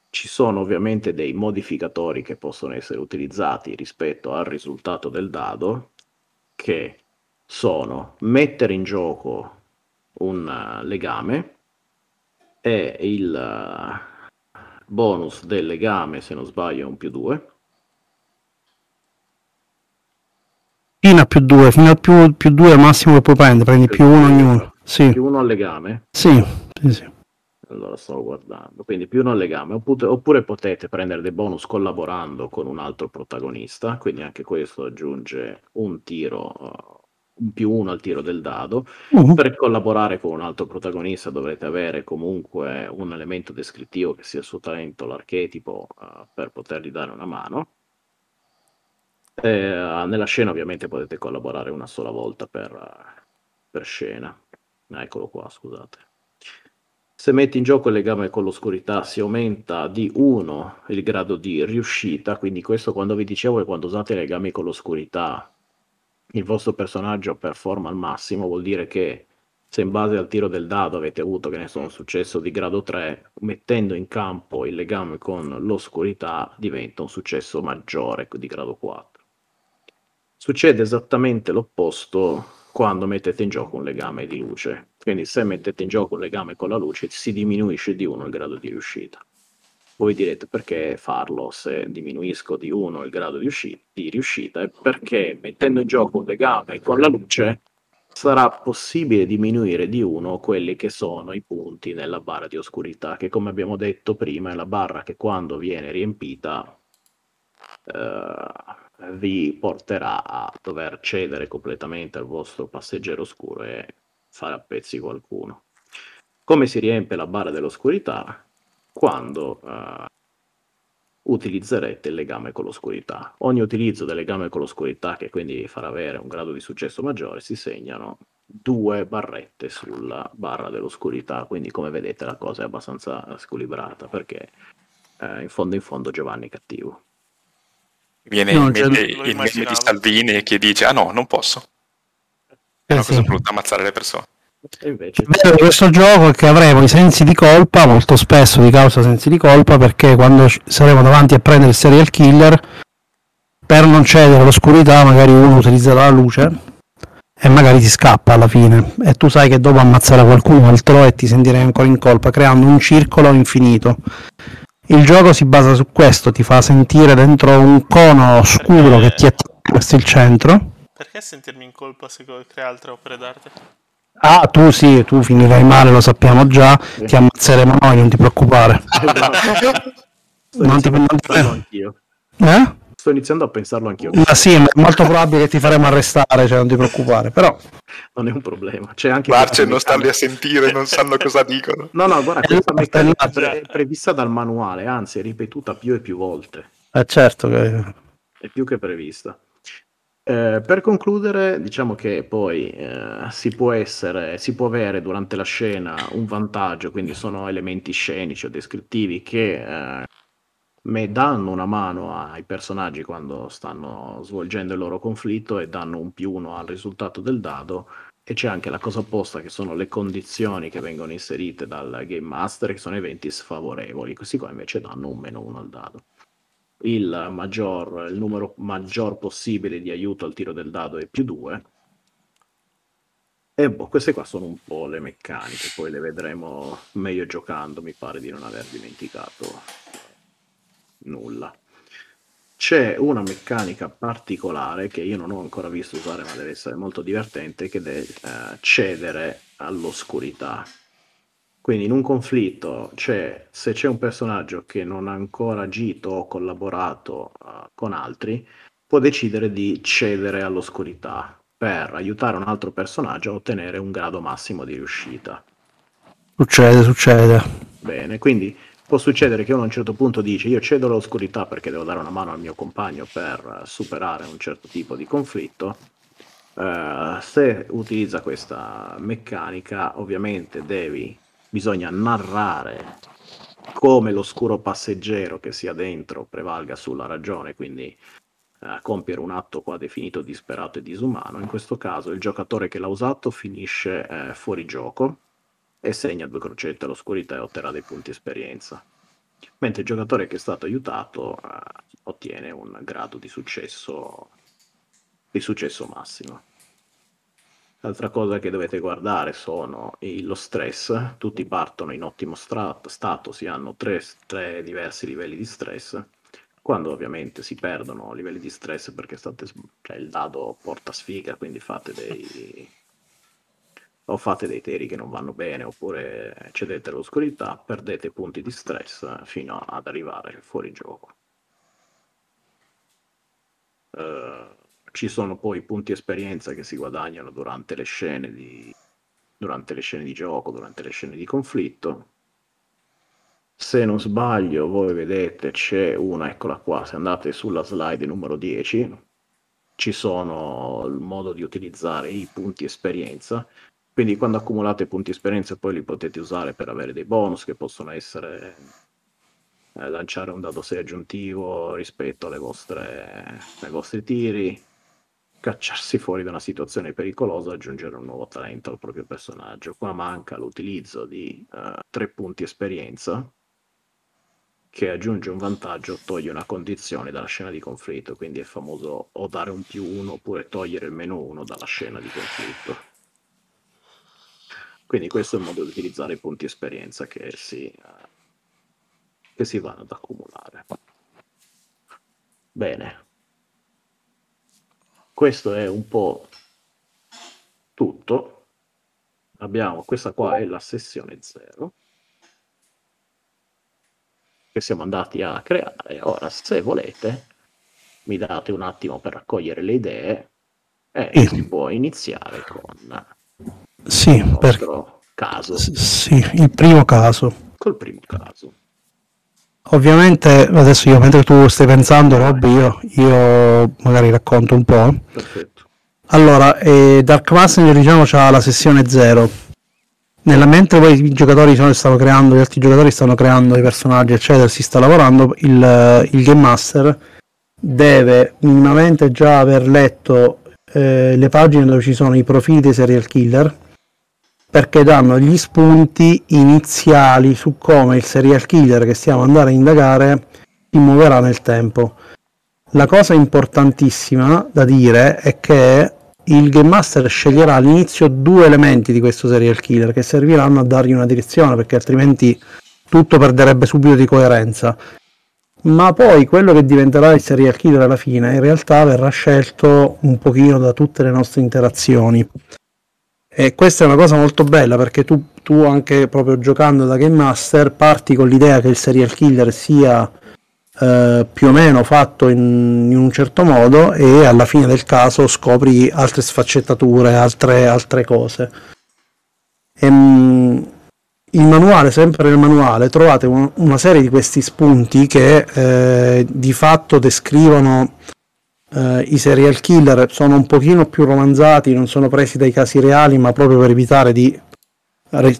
Ci sono ovviamente dei modificatori che possono essere utilizzati rispetto al risultato del dado, che sono mettere in gioco un uh, legame e il uh, bonus del legame, se non sbaglio, è un più 2. Fino a più 2, fino a più, più 2 è il massimo che puoi prendere, prendi più 1 ognuno. Sì. Più 1 al legame? Sì, sì, sì. Allora sto guardando, quindi più 1 al legame, oppure, oppure potete prendere dei bonus collaborando con un altro protagonista, quindi anche questo aggiunge un tiro uh, più uno al tiro del dado. Uh-huh. Per collaborare con un altro protagonista dovrete avere comunque un elemento descrittivo che sia il suo talento, l'archetipo, uh, per potergli dare una mano. Eh, nella scena ovviamente potete collaborare una sola volta per, per scena. Eccolo qua, scusate. Se metti in gioco il legame con l'oscurità si aumenta di 1 il grado di riuscita, quindi questo quando vi dicevo che quando usate i legami con l'oscurità il vostro personaggio performa al massimo, vuol dire che se in base al tiro del dado avete avuto, che ne so, un successo di grado 3, mettendo in campo il legame con l'oscurità diventa un successo maggiore di grado 4. Succede esattamente l'opposto quando mettete in gioco un legame di luce. Quindi se mettete in gioco un legame con la luce si diminuisce di 1 il grado di riuscita. Voi direte perché farlo se diminuisco di 1 il grado di, usci- di riuscita? Perché mettendo in gioco un legame con la luce sarà possibile diminuire di 1 quelli che sono i punti nella barra di oscurità, che come abbiamo detto prima è la barra che quando viene riempita eh, vi porterà a dover cedere completamente al vostro passeggero oscuro e fare a pezzi qualcuno. Come si riempie la barra dell'oscurità? Quando uh, utilizzerete il legame con l'oscurità. Ogni utilizzo del legame con l'oscurità, che quindi farà avere un grado di successo maggiore, si segnano due barrette sulla barra dell'oscurità, quindi come vedete la cosa è abbastanza squilibrata perché eh, in fondo in fondo Giovanni è cattivo. Viene no, in mente il meme di Salvini che dice ah no, non posso. È una eh, cosa brutta ammazzare le persone. Invece... Il bello di questo gioco è che avremo i sensi di colpa, molto spesso di causa sensi di colpa, perché quando saremo davanti a prendere il serial killer, per non cedere all'oscurità, magari uno utilizza la luce e magari ti scappa alla fine. E tu sai che dopo ammazzare qualcun altro e ti sentirai ancora in colpa, creando un circolo infinito. Il gioco si basa su questo, ti fa sentire dentro un cono scuro perché... che ti attacca verso il centro. Perché sentirmi in colpa se crea altre opere d'arte? Ah, tu sì, tu finirai male, lo sappiamo già, ti ammazzeremo noi, non ti preoccupare. non ti, non ti... Anch'io. Eh? Sto iniziando a pensarlo anch'io. Ma sì, ma è molto probabile che ti faremo arrestare, cioè non ti preoccupare, però... Non è un problema. C'è anche Marce non stanno a sentire, non sanno cosa dicono. No, no, guarda, questa meccanica è prevista dal manuale, anzi è ripetuta più e più volte. Eh certo che... È più che prevista. Eh, per concludere, diciamo che poi eh, si può essere, si può avere durante la scena un vantaggio, quindi sono elementi scenici o descrittivi che eh, danno una mano ai personaggi quando stanno svolgendo il loro conflitto e danno un più uno al risultato del dado. E c'è anche la cosa opposta, che sono le condizioni che vengono inserite dal Game Master, che sono eventi sfavorevoli. Questi qua invece danno un meno uno al dado. Il, maggior, il numero maggior possibile di aiuto al tiro del dado è più 2. E boh, queste qua sono un po' le meccaniche, poi le vedremo meglio giocando, mi pare di non aver dimenticato nulla. C'è una meccanica particolare che io non ho ancora visto usare, ma deve essere molto divertente, che è eh, cedere all'oscurità. Quindi in un conflitto c'è, se c'è un personaggio che non ha ancora agito o collaborato uh, con altri, può decidere di cedere all'oscurità per aiutare un altro personaggio a ottenere un grado massimo di riuscita. Succede, succede. Bene, quindi può succedere che uno a un certo punto dice io cedo all'oscurità perché devo dare una mano al mio compagno per superare un certo tipo di conflitto. Uh, se utilizza questa meccanica, ovviamente devi, bisogna narrare come l'oscuro passeggero che sia dentro prevalga sulla ragione, quindi uh, compiere un atto qua definito disperato e disumano. In questo caso il giocatore che l'ha usato finisce uh, fuori gioco e segna due crocette all'oscurità e otterrà dei punti esperienza. Mentre il giocatore che è stato aiutato eh, ottiene un grado di successo, di successo massimo. L'altra cosa che dovete guardare sono lo stress, tutti partono in ottimo strato, stato, si hanno tre, tre, diversi livelli di stress, quando ovviamente si perdono livelli di stress perché state, cioè il dado porta sfiga, quindi fate dei, o fate dei teri che non vanno bene oppure cedete all'oscurità, perdete punti di stress fino ad arrivare fuori gioco. Uh, ci sono poi punti esperienza che si guadagnano durante le scene di, durante le scene di gioco, durante le scene di conflitto. Se non sbaglio, voi vedete c'è una, eccola qua, se andate sulla slide numero 10, ci sono il modo di utilizzare i punti esperienza. Quindi quando accumulate punti esperienza poi li potete usare per avere dei bonus che possono essere eh, lanciare un dado 6 aggiuntivo rispetto vostre, ai vostri tiri, cacciarsi fuori da una situazione pericolosa, aggiungere un nuovo talento al proprio personaggio. Qua manca l'utilizzo di uh, tre punti esperienza che aggiunge un vantaggio toglie una condizione dalla scena di conflitto, quindi è famoso o dare un più uno oppure togliere il meno uno dalla scena di conflitto. Quindi questo è il modo di utilizzare i punti esperienza che si, uh, che si vanno ad accumulare. Bene, questo è un po' tutto. Abbiamo questa qua è la sessione 0 che siamo andati a creare. Ora, se volete, mi date un attimo per raccogliere le idee e sì. si può iniziare con sì, il nostro per... caso. Sì, il primo caso. Col primo caso. Ovviamente adesso io mentre tu stai pensando Rob io, io magari racconto un po'. Perfetto. Allora, eh, Dark Messenger diciamo c'ha la sessione 0. Nella mentre poi i giocatori stanno creando, gli altri giocatori stanno creando i personaggi, eccetera, si sta lavorando, il, il Game Master deve minimamente già aver letto eh, le pagine dove ci sono i profili dei serial killer perché danno gli spunti iniziali su come il serial killer che stiamo andando a indagare si muoverà nel tempo. La cosa importantissima da dire è che il Game Master sceglierà all'inizio due elementi di questo serial killer che serviranno a dargli una direzione perché altrimenti tutto perderebbe subito di coerenza. Ma poi quello che diventerà il serial killer alla fine in realtà verrà scelto un pochino da tutte le nostre interazioni. E questa è una cosa molto bella perché tu, tu anche proprio giocando da Game Master parti con l'idea che il serial killer sia eh, più o meno fatto in, in, un certo modo e alla fine del caso scopri altre sfaccettature, altre, altre cose. E, ehm, il manuale, sempre nel manuale, trovate un, una serie di questi spunti che eh, di fatto descrivono Uh, I serial killer sono un pochino più romanzati, non sono presi dai casi reali, ma proprio per evitare di,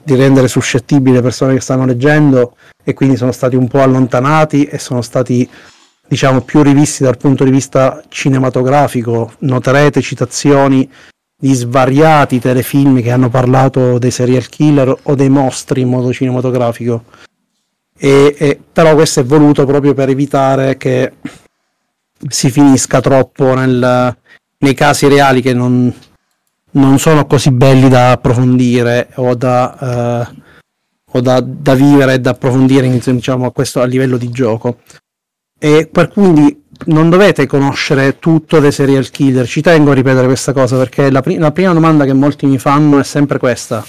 di rendere suscettibili le persone che stanno leggendo e quindi sono stati un po' allontanati e sono stati diciamo più rivisti dal punto di vista cinematografico. Noterete citazioni di svariati telefilm che hanno parlato dei serial killer o dei mostri in modo cinematografico. E, e, però questo è voluto proprio per evitare che si finisca troppo nel, nei casi reali che non, non, sono così belli da approfondire o da, uh, o da, da vivere e da approfondire diciamo, a, questo, a livello di gioco. E per quindi non dovete conoscere tutto dei serial killer. Ci tengo a ripetere questa cosa perché la, pri- la prima domanda che molti mi fanno è sempre questa.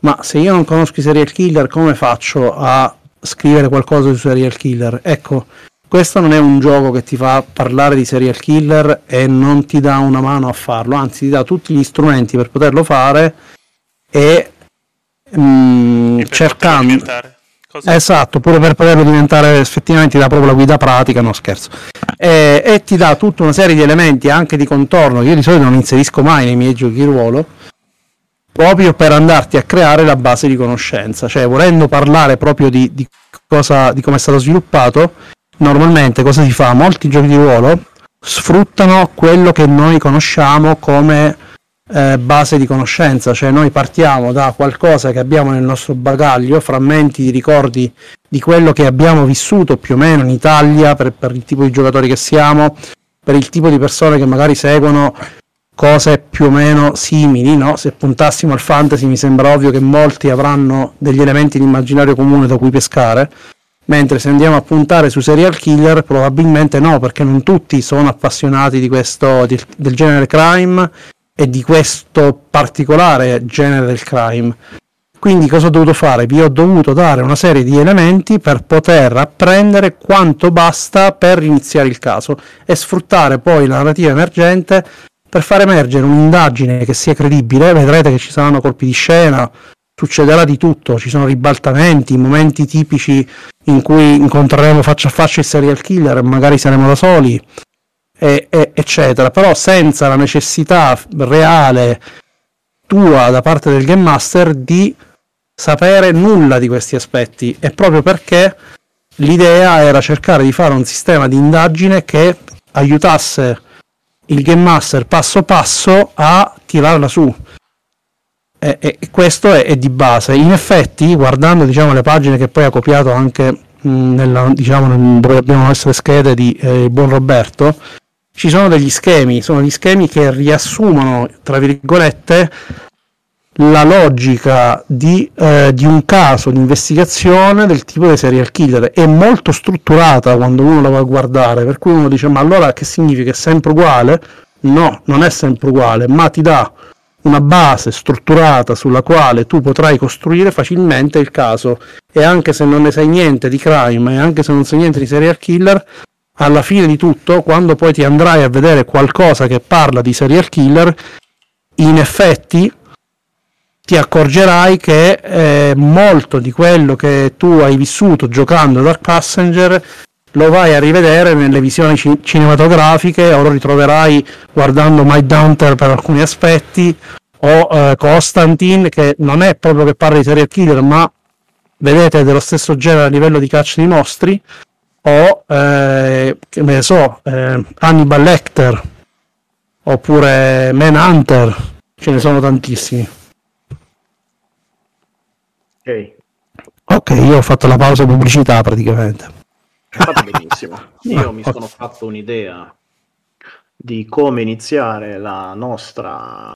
Ma se io non conosco i serial killer, come faccio a scrivere qualcosa sui serial killer? Ecco, questo non è un gioco che ti fa parlare di serial killer e non ti dà una mano a farlo, anzi ti dà tutti gli strumenti per poterlo fare e mm, cercando... Esatto, pure per poterlo diventare effettivamente ti dà proprio la guida pratica, no scherzo. E, e, ti dà tutta una serie di elementi anche di contorno che io di solito non inserisco mai nei miei giochi di ruolo, proprio per andarti a creare la base di conoscenza, cioè volendo parlare proprio di, di, cosa, di come è stato sviluppato, normalmente cosa si fa? Molti giochi di ruolo sfruttano quello che noi conosciamo come eh, base di conoscenza, cioè noi partiamo da qualcosa che abbiamo nel nostro bagaglio, frammenti di ricordi di quello che abbiamo vissuto più o meno in Italia per, per il tipo di giocatori che siamo, per il tipo di persone che magari seguono cose più o meno simili, no? Se puntassimo al fantasy mi sembra ovvio che molti avranno degli elementi di immaginario comune da cui pescare mentre se andiamo a puntare su serial killer probabilmente no, perché non tutti sono appassionati di questo, di, del genere crime e di questo particolare genere del crime. Quindi cosa ho dovuto fare? Vi ho dovuto dare una serie di elementi per poter apprendere quanto basta per iniziare il caso e sfruttare poi la narrativa emergente per far emergere un'indagine che sia credibile. Vedrete che ci saranno colpi di scena, succederà di tutto, ci sono ribaltamenti, momenti tipici in cui incontreremo faccia a faccia il serial killer magari saremo da soli. e, e, eccetera, però senza la necessità reale tua da parte del game master di sapere nulla di questi aspetti e proprio perché l'idea era cercare di fare un sistema di indagine che aiutasse il game master passo passo a tirarla su e, e questo è, è, di base. In effetti guardando diciamo, le pagine che poi ha copiato anche mh, nella, diciamo, dove abbiamo le nostre schede di eh, buon Roberto ci sono degli schemi. Sono gli schemi che riassumono tra virgolette la logica di, eh, di, un caso di investigazione del tipo dei serial killer. È molto strutturata quando uno la va a guardare per cui uno dice ma allora che significa? È sempre uguale? No non è sempre uguale ma ti dà una base strutturata sulla quale tu potrai costruire facilmente il caso. E anche se non ne sai niente di crime e anche se non sai niente di serial killer alla fine di tutto quando poi ti andrai a vedere qualcosa che parla di serial killer in effetti ti accorgerai che eh, molto di quello che tu hai vissuto giocando Dark Passenger lo vai a rivedere nelle visioni ci- cinematografiche o lo ritroverai guardando Mindhunter per alcuni aspetti o eh, Constantine che non è proprio che parla di serial killer ma vedete dello stesso genere a livello di caccia di mostri o eh, che ne so eh, Hannibal Lecter oppure Manhunter ce ne sono tantissimi Ok. Ok, io ho fatto la pausa pubblicità praticamente. Fatto benissimo. Io mi sono fatto un'idea di come iniziare la nostra,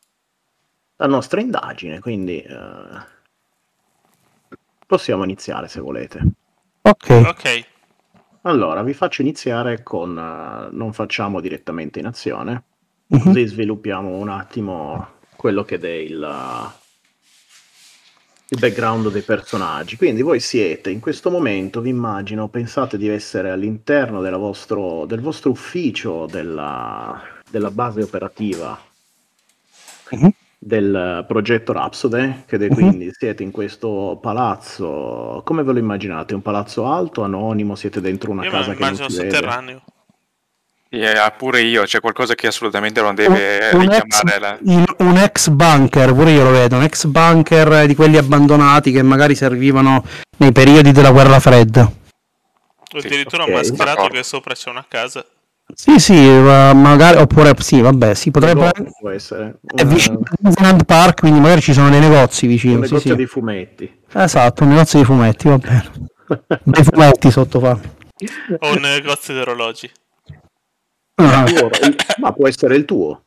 la nostra indagine, quindi eh, possiamo iniziare se volete. Ok. Ok. Allora, vi faccio iniziare con... Uh, non facciamo direttamente in azione, Mhm. così sviluppiamo un attimo quello che è il, uh, il background dei personaggi. Quindi voi siete in questo momento, vi immagino, pensate di essere all'interno della vostro, del vostro ufficio della, della base operativa Mhm. del progetto Rhapsody, che Mhm. quindi siete in questo palazzo, come ve lo immaginate? Un palazzo alto, anonimo, siete dentro una Io casa che non immagino si vede? sotterraneo. Eh, pure io, c'è qualcosa che assolutamente non deve un, ex, richiamare la... in- un ex bunker, pure io lo vedo, un ex bunker di quelli abbandonati che magari servivano nei periodi della guerra fredda. Sì, addirittura ok, un mascherato d'accordo. che sopra c'è una casa. Sì, sì, ma magari, oppure sì, vabbè, sì, potrebbe può essere è un, vicino a Disneyland Park, quindi magari ci sono dei negozi un vicino. Sì, negozio sì. di fumetti. Esatto, un negozio di fumetti, va bene. Dei fumetti sotto fa. O un negozio di orologi. Ah, Tuo- ma può essere il tuo.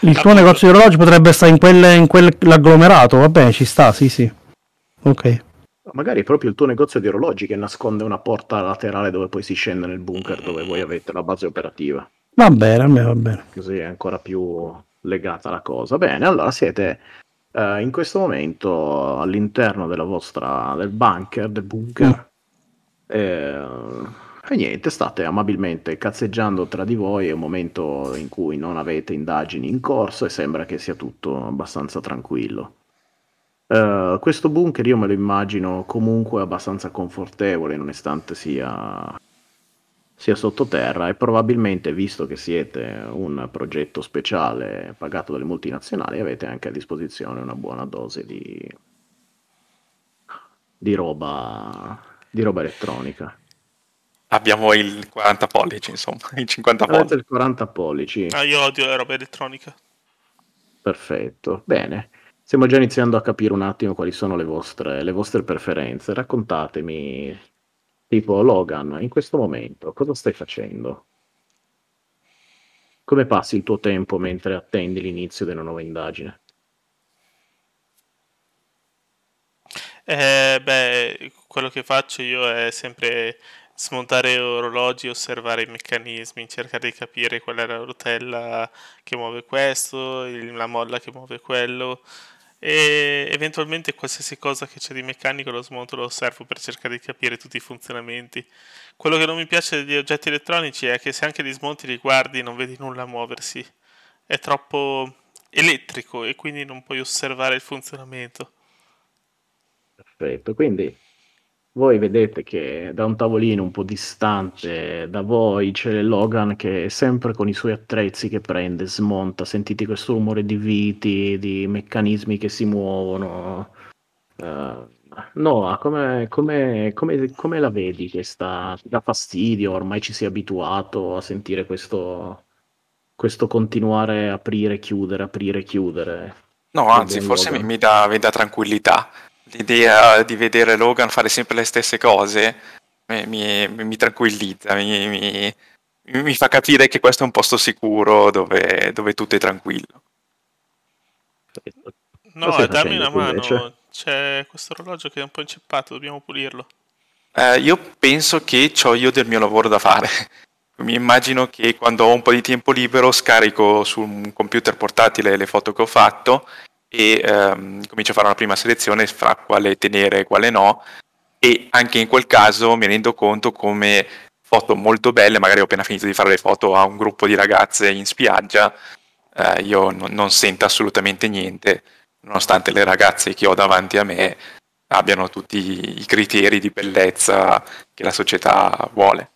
il tuo negozio di orologi potrebbe stare in, quelle, in quell'agglomerato, va bene, ci sta, sì, sì. Ok. Magari proprio il tuo negozio di orologi che nasconde una porta laterale dove poi si scende nel bunker dove voi avete la base operativa. Va bene, va bene. Così è ancora più legata la cosa. Bene, allora siete eh, in questo momento all'interno della vostra del bunker, del bunker. Eh, e niente, state amabilmente cazzeggiando tra di voi, è un momento in cui non avete indagini in corso e sembra che sia tutto abbastanza tranquillo. Eh, questo bunker io me lo immagino comunque abbastanza confortevole, nonostante sia, sia sottoterra e probabilmente, visto che siete un progetto speciale pagato dalle multinazionali, avete anche a disposizione una buona dose di, di roba, di roba elettronica. Abbiamo il 40 pollici, insomma, il 50 Avete pollici. il 40 pollici. Ah, io odio la roba elettronica. Perfetto, bene. Stiamo già iniziando a capire un attimo quali sono le vostre, le vostre preferenze. Raccontatemi, tipo Logan, in questo momento cosa stai facendo? Come passi il tuo tempo mentre attendi l'inizio della nuova indagine? Eh, beh, quello che faccio io è sempre smontare orologi, osservare i meccanismi, cercare di capire qual è la rotella che muove questo, la molla che muove quello e eventualmente qualsiasi cosa che c'è di meccanico lo smonto, lo osservo per cercare di capire tutti i funzionamenti. Quello che non mi piace degli oggetti elettronici è che se anche li smonti li guardi non vedi nulla muoversi. È troppo elettrico e quindi non puoi osservare il funzionamento. Perfetto, quindi voi vedete che da un tavolino un po' distante da voi c'è Logan che è sempre con i suoi attrezzi che prende, smonta, sentite questo rumore di viti, di meccanismi che si muovono. Uh, Noah, come, come, come, come, la vedi questa? Ti dà fastidio? Ormai ci sei abituato a sentire questo, questo continuare a aprire, chiudere, aprire, chiudere. No, anzi, forse mi, mi, dà, mi dà tranquillità l'idea di vedere Logan fare sempre le stesse cose mi, mi, mi tranquillizza, mi, mi, fa capire che questo è un posto sicuro dove, dove tutto è tranquillo. No, dammi una mano, invece? c'è questo orologio che è un po' inceppato, dobbiamo pulirlo. Eh, io penso che ho io del mio lavoro da fare. Mi immagino che quando ho un po' di tempo libero scarico su un computer portatile le foto che ho fatto e ehm, comincio a fare una prima selezione fra quale tenere e quale no e anche in quel caso mi rendo conto come foto molto belle, magari ho appena finito di fare le foto a un gruppo di ragazze in spiaggia, eh, io non, non sento assolutamente niente, nonostante le ragazze che ho davanti a me abbiano tutti i criteri di bellezza che la società vuole.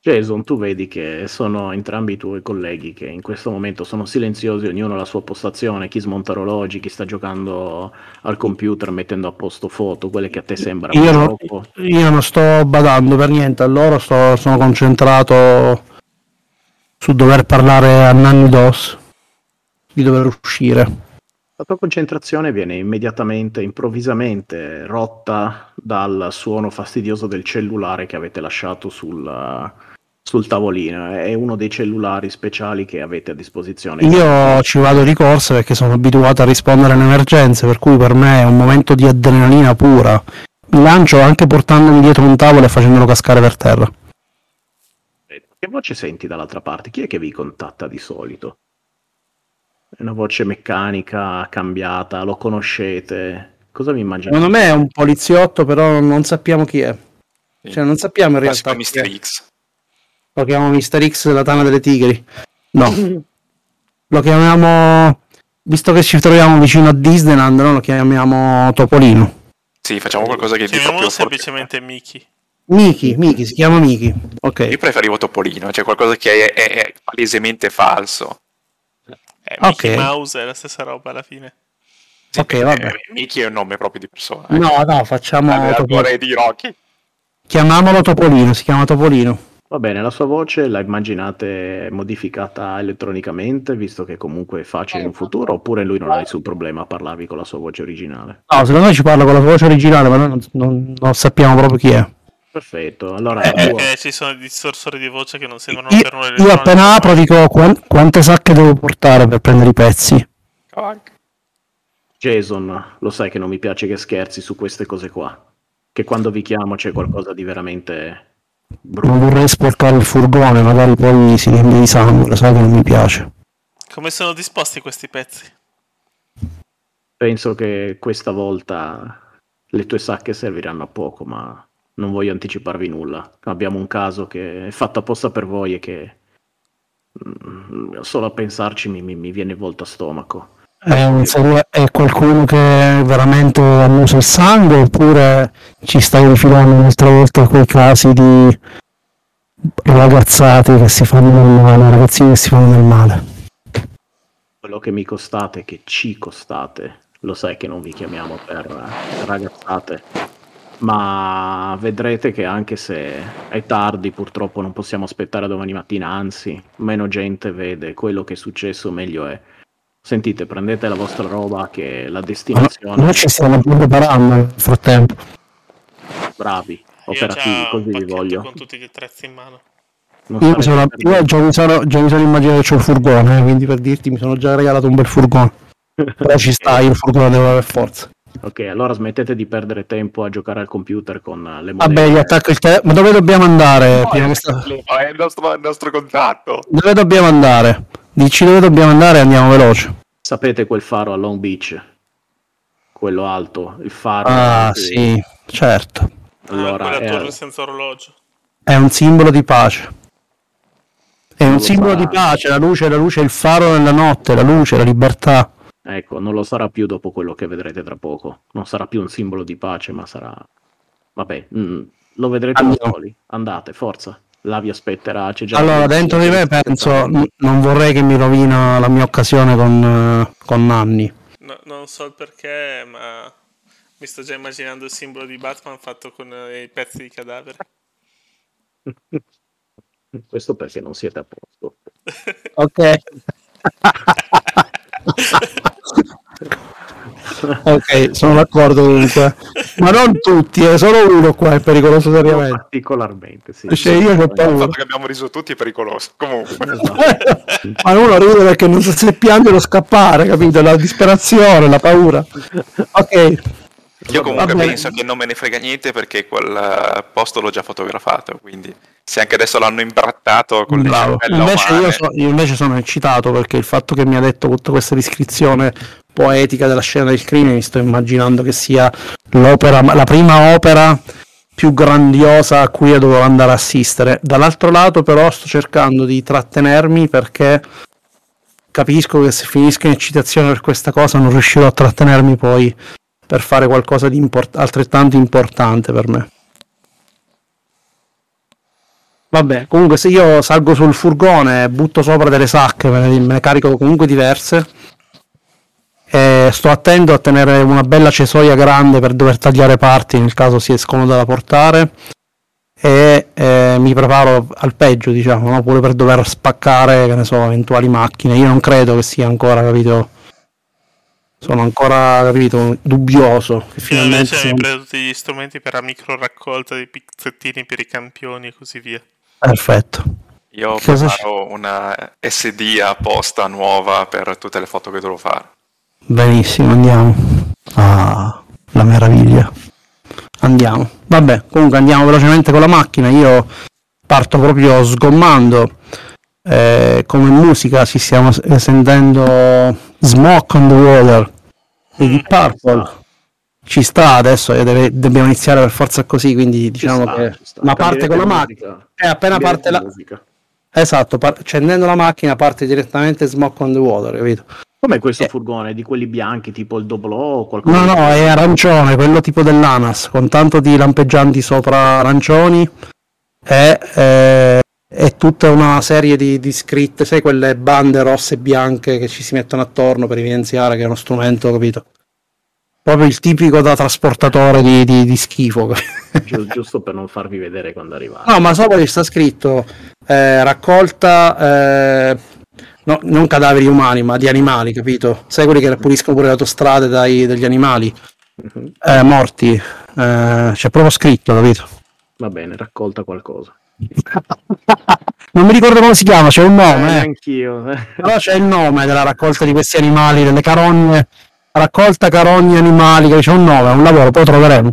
Jason, tu vedi che sono entrambi i tuoi colleghi che in questo momento sono silenziosi, ognuno alla sua postazione, chi smonta orologi, chi sta giocando al computer mettendo a posto foto, quelle che a te sembrano io, non, io non sto badando per niente a loro, sto, sono concentrato su dover parlare a Nanni Dos, di dover uscire. La tua concentrazione viene immediatamente, improvvisamente rotta dal suono fastidioso del cellulare che avete lasciato sul, sul tavolino. È uno dei cellulari speciali che avete a disposizione. Io ci vado di corsa perché sono abituato a rispondere alle emergenze, per cui per me è un momento di adrenalina pura. Mi lancio anche portandomi dietro un tavolo e facendolo cascare per terra. Che voce senti dall'altra parte? Chi è che vi contatta di solito? È una voce meccanica, cambiata, lo conoscete? Cosa vi immaginate? Secondo me è un poliziotto, però non sappiamo chi è. Cioè, non sappiamo in realtà. Mr. X. Lo chiamiamo Mr. X la tana delle tigri. No. lo chiamiamo. Visto che ci troviamo vicino a Disneyland, no? lo chiamiamo Topolino. Sì, facciamo qualcosa che più semplicemente Mickey. Mickey, Mickey, si chiama Mickey. Ok. Io preferivo Topolino, cioè qualcosa che è, è, è palesemente falso. Eh, Mickey okay. Mouse è la stessa roba alla fine. Sì, ok, vabbè. Mickey è un nome proprio di persona. Eh. No, no, facciamo... Topolino. di Rocky. Chiamiamolo Topolino, si chiama Topolino. Va bene, la sua voce la immaginate modificata elettronicamente, visto che comunque è facile in futuro, oppure lui non ha nessun problema a parlarvi con la sua voce originale? No, secondo me ci parla con la sua voce originale, ma noi non, non, non sappiamo proprio chi è. Perfetto, allora... Eh, eh, ci sono distorsori di voce che non sembrano io, per noi Io appena apro dico quant- quante sacche devo portare per prendere i pezzi. Jason, lo sai che non mi piace che scherzi su queste cose qua. Che quando vi chiamo c'è qualcosa di veramente. Non vorrei sporcare il furgone, magari poi si riempie di sangue, lo sai che non mi piace. Come sono disposti questi pezzi? Penso che questa volta le tue sacche serviranno a poco, ma non voglio anticiparvi nulla. Abbiamo un caso che è fatto apposta per voi e che mm, solo a pensarci mi, mi, mi viene volto a stomaco. È, un, è, qualcuno che veramente annusa il sangue oppure ci stai rifilando un'altra volta quei casi di ragazzati che si fanno del male, ragazzini che si fanno del male? Quello che mi costate, che ci costate, lo sai che non vi chiamiamo per ragazzate, ma vedrete che anche se è tardi purtroppo non possiamo aspettare domani mattina, anzi meno gente vede quello che è successo meglio è Sentite, prendete la vostra roba che la destinazione... Noi ci stiamo preparando nel frattempo. Bravi, operativi, così vi voglio. con tutti gli attrezzi in mano. Io, sono, io già, mi sono, già mi sono immaginato che c'è un furgone, eh, quindi per dirti mi sono già regalato un bel furgone. Però ci sta, il furgone devo avere forza. Ok, allora smettete di perdere tempo a giocare al computer con le monete. Vabbè, gli attacco il telefono. Ma dove dobbiamo andare? No, è, questa... è il nostro, il nostro contatto. Dove dobbiamo andare? Dici dove dobbiamo andare e andiamo veloce. Sapete quel faro a Long Beach? Quello alto, il faro. Ah, che... sì, certo. Allora, ah, è... torre senza orologio. È un simbolo di pace. È un simbolo di pace, la luce, la luce, il faro nella notte, la luce, la libertà. Ecco, non lo sarà più dopo quello che vedrete tra poco. Non sarà più un simbolo di pace, ma sarà... Vabbè, mm, lo vedrete da soli. Andate, forza. Là vi aspetterà. C'è già Allora, dentro di me penso, n- non vorrei che mi rovina la mia occasione con, eh, con Nanni. No- non so il perché, ma mi sto già immaginando il simbolo di Batman fatto con eh, i pezzi di cadavere. Questo perché non siete a posto. Ok. ok, sono d'accordo comunque. Ma non tutti, è solo uno qua è pericoloso seriamente. Particolarmente, sì. Cioè, io ho Il paura. fatto che abbiamo riso tutti è pericoloso. Comunque. Ma uno ride perché non sa se piangere o scappare, capito? La disperazione, la paura. Ok, io comunque Vabbè. penso che non me ne frega niente perché quel eh, posto l'ho già fotografato. Quindi, se anche adesso l'hanno imbrattato con bravo. Invece io, so- io invece sono eccitato perché il fatto che mi ha detto tutta questa descrizione poetica della scena del crimine, mi sto immaginando che sia l'opera, la prima opera più grandiosa a cui io dovevo andare a assistere. Dall'altro lato, però, sto cercando di trattenermi perché capisco che se finisco in eccitazione per questa cosa non riuscirò a trattenermi poi per fare qualcosa di import- altrettanto importante per me. Vabbè, comunque se io salgo sul furgone, butto sopra delle sacche, me ne, me ne carico comunque diverse. E sto attento a tenere una bella cesoia grande per dover tagliare parti nel caso sia scomoda da portare. E eh, mi preparo al peggio, diciamo, no? pure per dover spaccare, che ne so, eventuali macchine. Io non credo che sia ancora, capito? Sono ancora, capito, dubbioso. Che finalmente invece siamo- prendo tutti gli strumenti per la micro raccolta dei pizzettini per i campioni e così via. Perfetto. Io Cosa preparo una SD apposta nuova per tutte le foto che devo fare. Benissimo, andiamo. Ah, la meraviglia. Andiamo. Vabbè, comunque andiamo velocemente con la macchina. Io parto proprio sgommando. Eh, come musica ci stiamo s- sentendo Smoke on the Water di Deep Purple. Ci sta adesso e deve- dobbiamo iniziare per forza così, quindi diciamo sta, che ma parte con la macchina. E appena parte la musica. Esatto, par- accendendo la macchina parte direttamente Smoke on the Water, capito? Com'è questo Eh. furgone? Di quelli bianchi, tipo il Double O qualcosa? No, no, è arancione, quello tipo dell'ANAS, con tanto di lampeggianti sopra arancioni e, eh, e tutta una serie di, di scritte, sai, quelle bande rosse e bianche che ci si mettono attorno per evidenziare che è uno strumento, capito? Proprio il tipico da trasportatore di, di- di schifo. Giu- giusto per non farvi vedere quando arrivate. No, ma sopra sta scritto eh, raccolta, eh, no, non cadaveri umani, ma di animali, capito? Sai quelli che puliscono pure le autostrade dai, dagli animali Mhm. eh, morti. Eh, c'è proprio scritto, capito? Va bene, raccolta qualcosa. Non mi ricordo come si chiama, c'è un nome, eh. anch'io. eh. però c'è il nome della raccolta di questi animali, delle carogne, raccolta carogne animali, c'è un nome, è un lavoro, poi lo troveremo.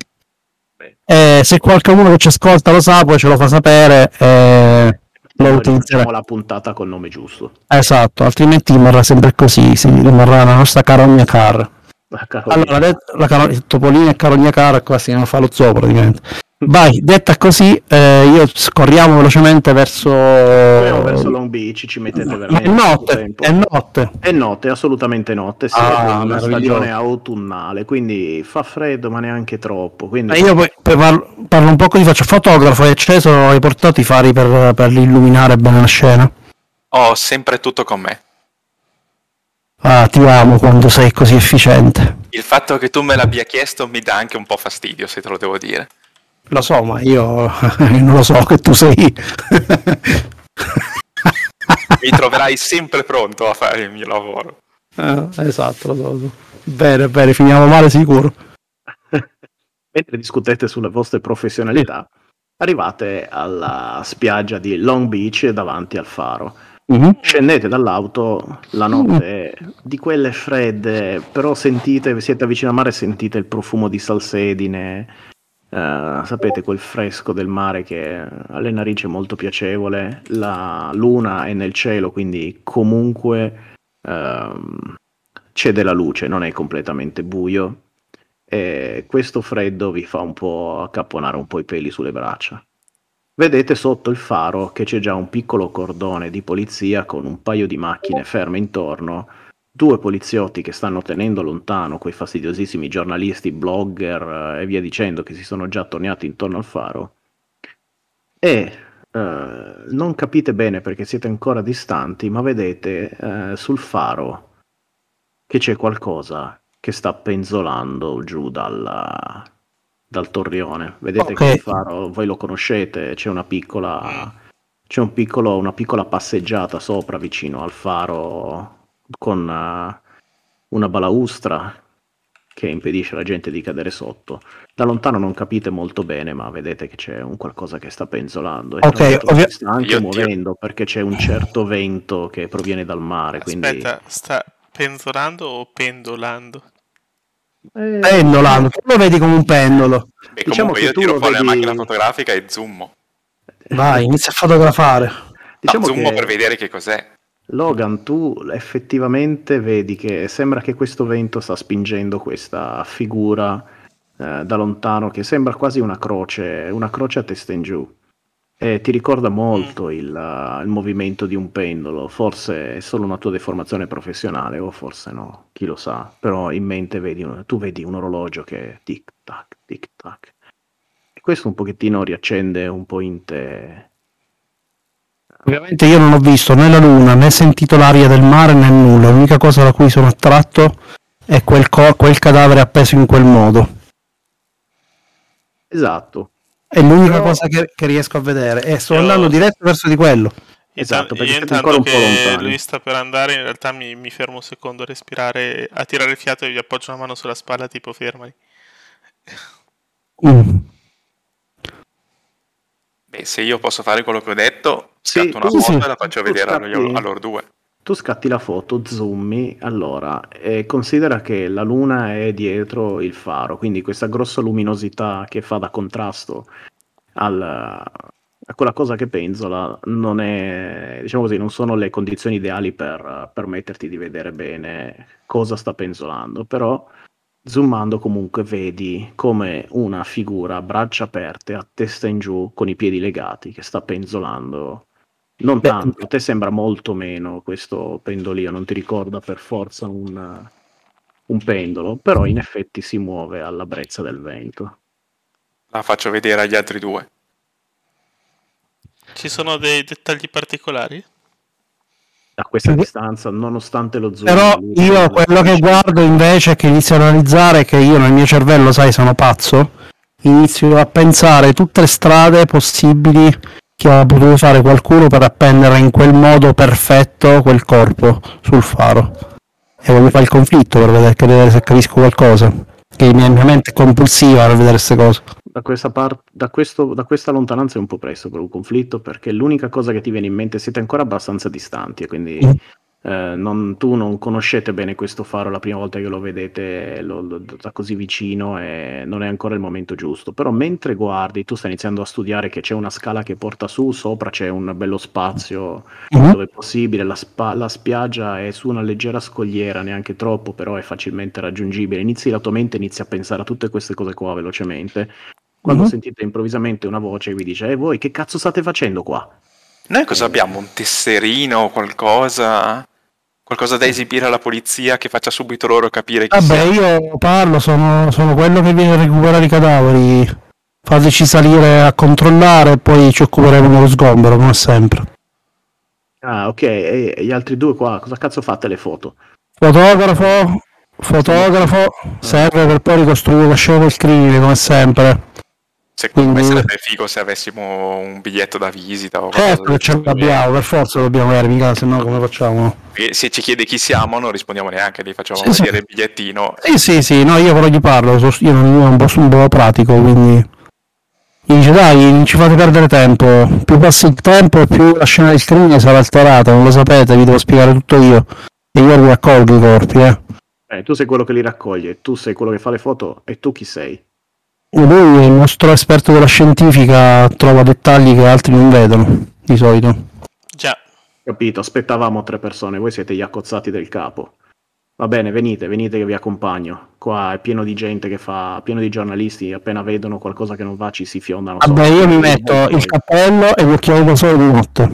Eh, se qualcuno che ci ascolta lo sa, poi ce lo fa sapere. eh, lo utilizzeremo. la puntata col nome giusto. Esatto, altrimenti rimarrà sempre così, sì, rimarrà la nostra carogna car. La. Allora, det- la caro- Topolino e carogna car, qua si fa lo zoo praticamente. Vai, detta così, eh, io scorriamo velocemente verso... Andiamo verso Long Beach, ci mettete veramente è notte, è notte. È notte, assolutamente notte. Sì, Ah, è una stagione autunnale, quindi fa freddo, ma neanche troppo. Quindi Ma io poi, poi parlo, parlo un po' così, faccio fotografo, hai acceso, hai portato i fari per, per illuminare bene la scena. Ho sempre tutto con me. Ah, ti amo quando sei così efficiente. Il fatto che tu me l'abbia chiesto mi dà anche un po' fastidio, se te lo devo dire. Lo so, ma io non lo so che tu sei. Mi troverai sempre pronto a fare il mio lavoro. Eh, esatto, lo so, lo so. Bene, bene, finiamo male sicuro. mentre discutete sulle vostre professionalità, arrivate alla spiaggia di Long Beach davanti al faro. Mhm. Scendete dall'auto, la notte è di quelle fredde, però sentite, siete avvicino al mare e sentite il profumo di salsedine, eh, sapete quel fresco del mare che alle narici è molto piacevole, la luna è nel cielo, quindi comunque ehm, c'è della luce, non è completamente buio e questo freddo vi fa un po' accapponare un po' i peli sulle braccia. Vedete sotto il faro che c'è già un piccolo cordone di polizia con un paio di macchine ferme intorno due poliziotti che stanno tenendo lontano quei fastidiosissimi giornalisti, blogger eh, e via dicendo che si sono già tornati intorno al faro e eh, non capite bene perché siete ancora distanti, ma vedete eh, sul faro che c'è qualcosa che sta penzolando giù dalla, dal torrione. Vedete Ok. che il faro, voi lo conoscete, c'è una piccola, c'è un piccolo, una piccola passeggiata sopra vicino al faro con eh, una balaustra che impedisce alla gente di cadere sotto. Da lontano non capite molto bene, ma vedete che c'è un qualcosa che sta penzolando. E Ok, tra l'altro ovvia- si sta anche Io- muovendo perché c'è un certo vento che proviene dal mare. Quindi... Aspetta, sta penzolando o pendolando? Eh, Pendolando, tu lo vedi come un pendolo. E Diciamo comunque che io tu tiro lo fuori vedi- la macchina fotografica e zoom. Vai, inizia a fotografare. diciamo no, zoom che- per vedere che cos'è. Logan, tu effettivamente vedi che sembra che questo vento sta spingendo questa figura eh, da lontano che sembra quasi una croce, una croce a testa in giù. E ti ricorda molto il, uh, il movimento di un pendolo, forse è solo una tua deformazione professionale o forse no, chi lo sa, però in mente vedi un- tu vedi un orologio che tic tac, tic tac. E questo un pochettino riaccende un po' in te Ovviamente io non ho visto né la luna né sentito l'aria del mare né nulla. L'unica cosa da cui sono attratto è quel, co- quel cadavere appeso in quel modo. Esatto, È l'unica Però- cosa che, che riesco a vedere. E sto Io- andando diretto verso di quello. Esatto, perché io intanto ancora un po' che lui sta per andare, in realtà mi, mi fermo un secondo a respirare, a tirare il fiato e gli appoggio una mano sulla spalla, tipo fermali. Mm. Beh, se io posso fare quello che ho detto, Sì, scatto una tu- foto sì. e la faccio vedere a, scatti- a loro due. Tu scatti la foto, zoomi, allora, e considera che la luna è dietro il faro, quindi questa grossa luminosità che fa da contrasto al- a quella cosa che penzola non è, diciamo così, non sono le condizioni ideali per eh, permetterti di vedere bene cosa sta penzolando, però zoomando comunque vedi come una figura a braccia aperte, a testa in giù, con i piedi legati, che sta penzolando non Beh, tanto, a te sembra molto meno questo pendolino, non ti ricorda per forza un, un pendolo, però in effetti si muove alla brezza del vento. La faccio vedere agli altri due. Ci sono dei dettagli particolari? Da questa distanza, nonostante lo zoom... Però io quello che guardo invece è che inizio ad analizzare che io nel mio cervello, sai, sono pazzo. Inizio a pensare tutte le strade possibili che ha potuto fare qualcuno per appendere in quel modo perfetto quel corpo sul faro. E voglio fare il conflitto per vedere se capisco qualcosa. Che mia, mia mente è compulsiva per vedere queste cose. Da questa, par- da, questo- da questa lontananza è un po' presto per un conflitto, perché l'unica cosa che ti viene in mente, siete ancora abbastanza distanti, e quindi Mm. Eh, non- tu non conoscete bene questo faro la prima volta che lo vedete lo- lo- da così vicino e non è ancora il momento giusto. Però mentre guardi, tu stai iniziando a studiare che c'è una scala che porta su, sopra c'è un bello spazio Mhm. dove è possibile, la, spa- la spiaggia è su una leggera scogliera, neanche troppo, però è facilmente raggiungibile. Inizi la tua mente, inizi a pensare a tutte queste cose qua velocemente. Quando Mhm. sentite improvvisamente una voce che vi dice: E voi che cazzo state facendo qua? Noi cosa abbiamo? Un tesserino, qualcosa? Qualcosa da esibire alla polizia che faccia subito loro capire chi Vabbè, siamo? io parlo, sono, sono quello che viene a recuperare i cadaveri. Fateci salire a controllare e poi ci occuperemo dello sgombero, come sempre. Ah, ok, e e gli altri due qua, cosa cazzo fate le foto? Fotografo, fotografo, serve per poi ricostruire la scena del crimine, come sempre. Secondo me quindi- sarebbe figo se avessimo un biglietto da visita o Certo ce l'abbiamo, per forza dobbiamo avere, mica, se no come facciamo? E se ci chiede chi siamo non rispondiamo neanche, gli facciamo Sì, sì. vedere il bigliettino. Sì, sì, sì, no, io però gli parlo, so- io non io non posso un po' pratico, quindi... Gli dice, dai, non ci fate perdere tempo, più passi il tempo e più la scena del crimine sarà alterata, non lo sapete, vi devo spiegare tutto io. E io li raccolgo i corpi, eh. Eh, tu sei quello che li raccoglie, tu sei quello che fa le foto e tu chi sei? Lui, il nostro esperto della scientifica, trova dettagli che altri non vedono, di solito. Già, Capito, aspettavamo tre persone, voi siete gli accozzati del capo. Va bene, venite, venite che vi accompagno. Qua è pieno di gente che fa, pieno di giornalisti, appena vedono qualcosa che non va ci si fiondano Vabbè, io mi metto il cappello e gli occhiali da sole di notte.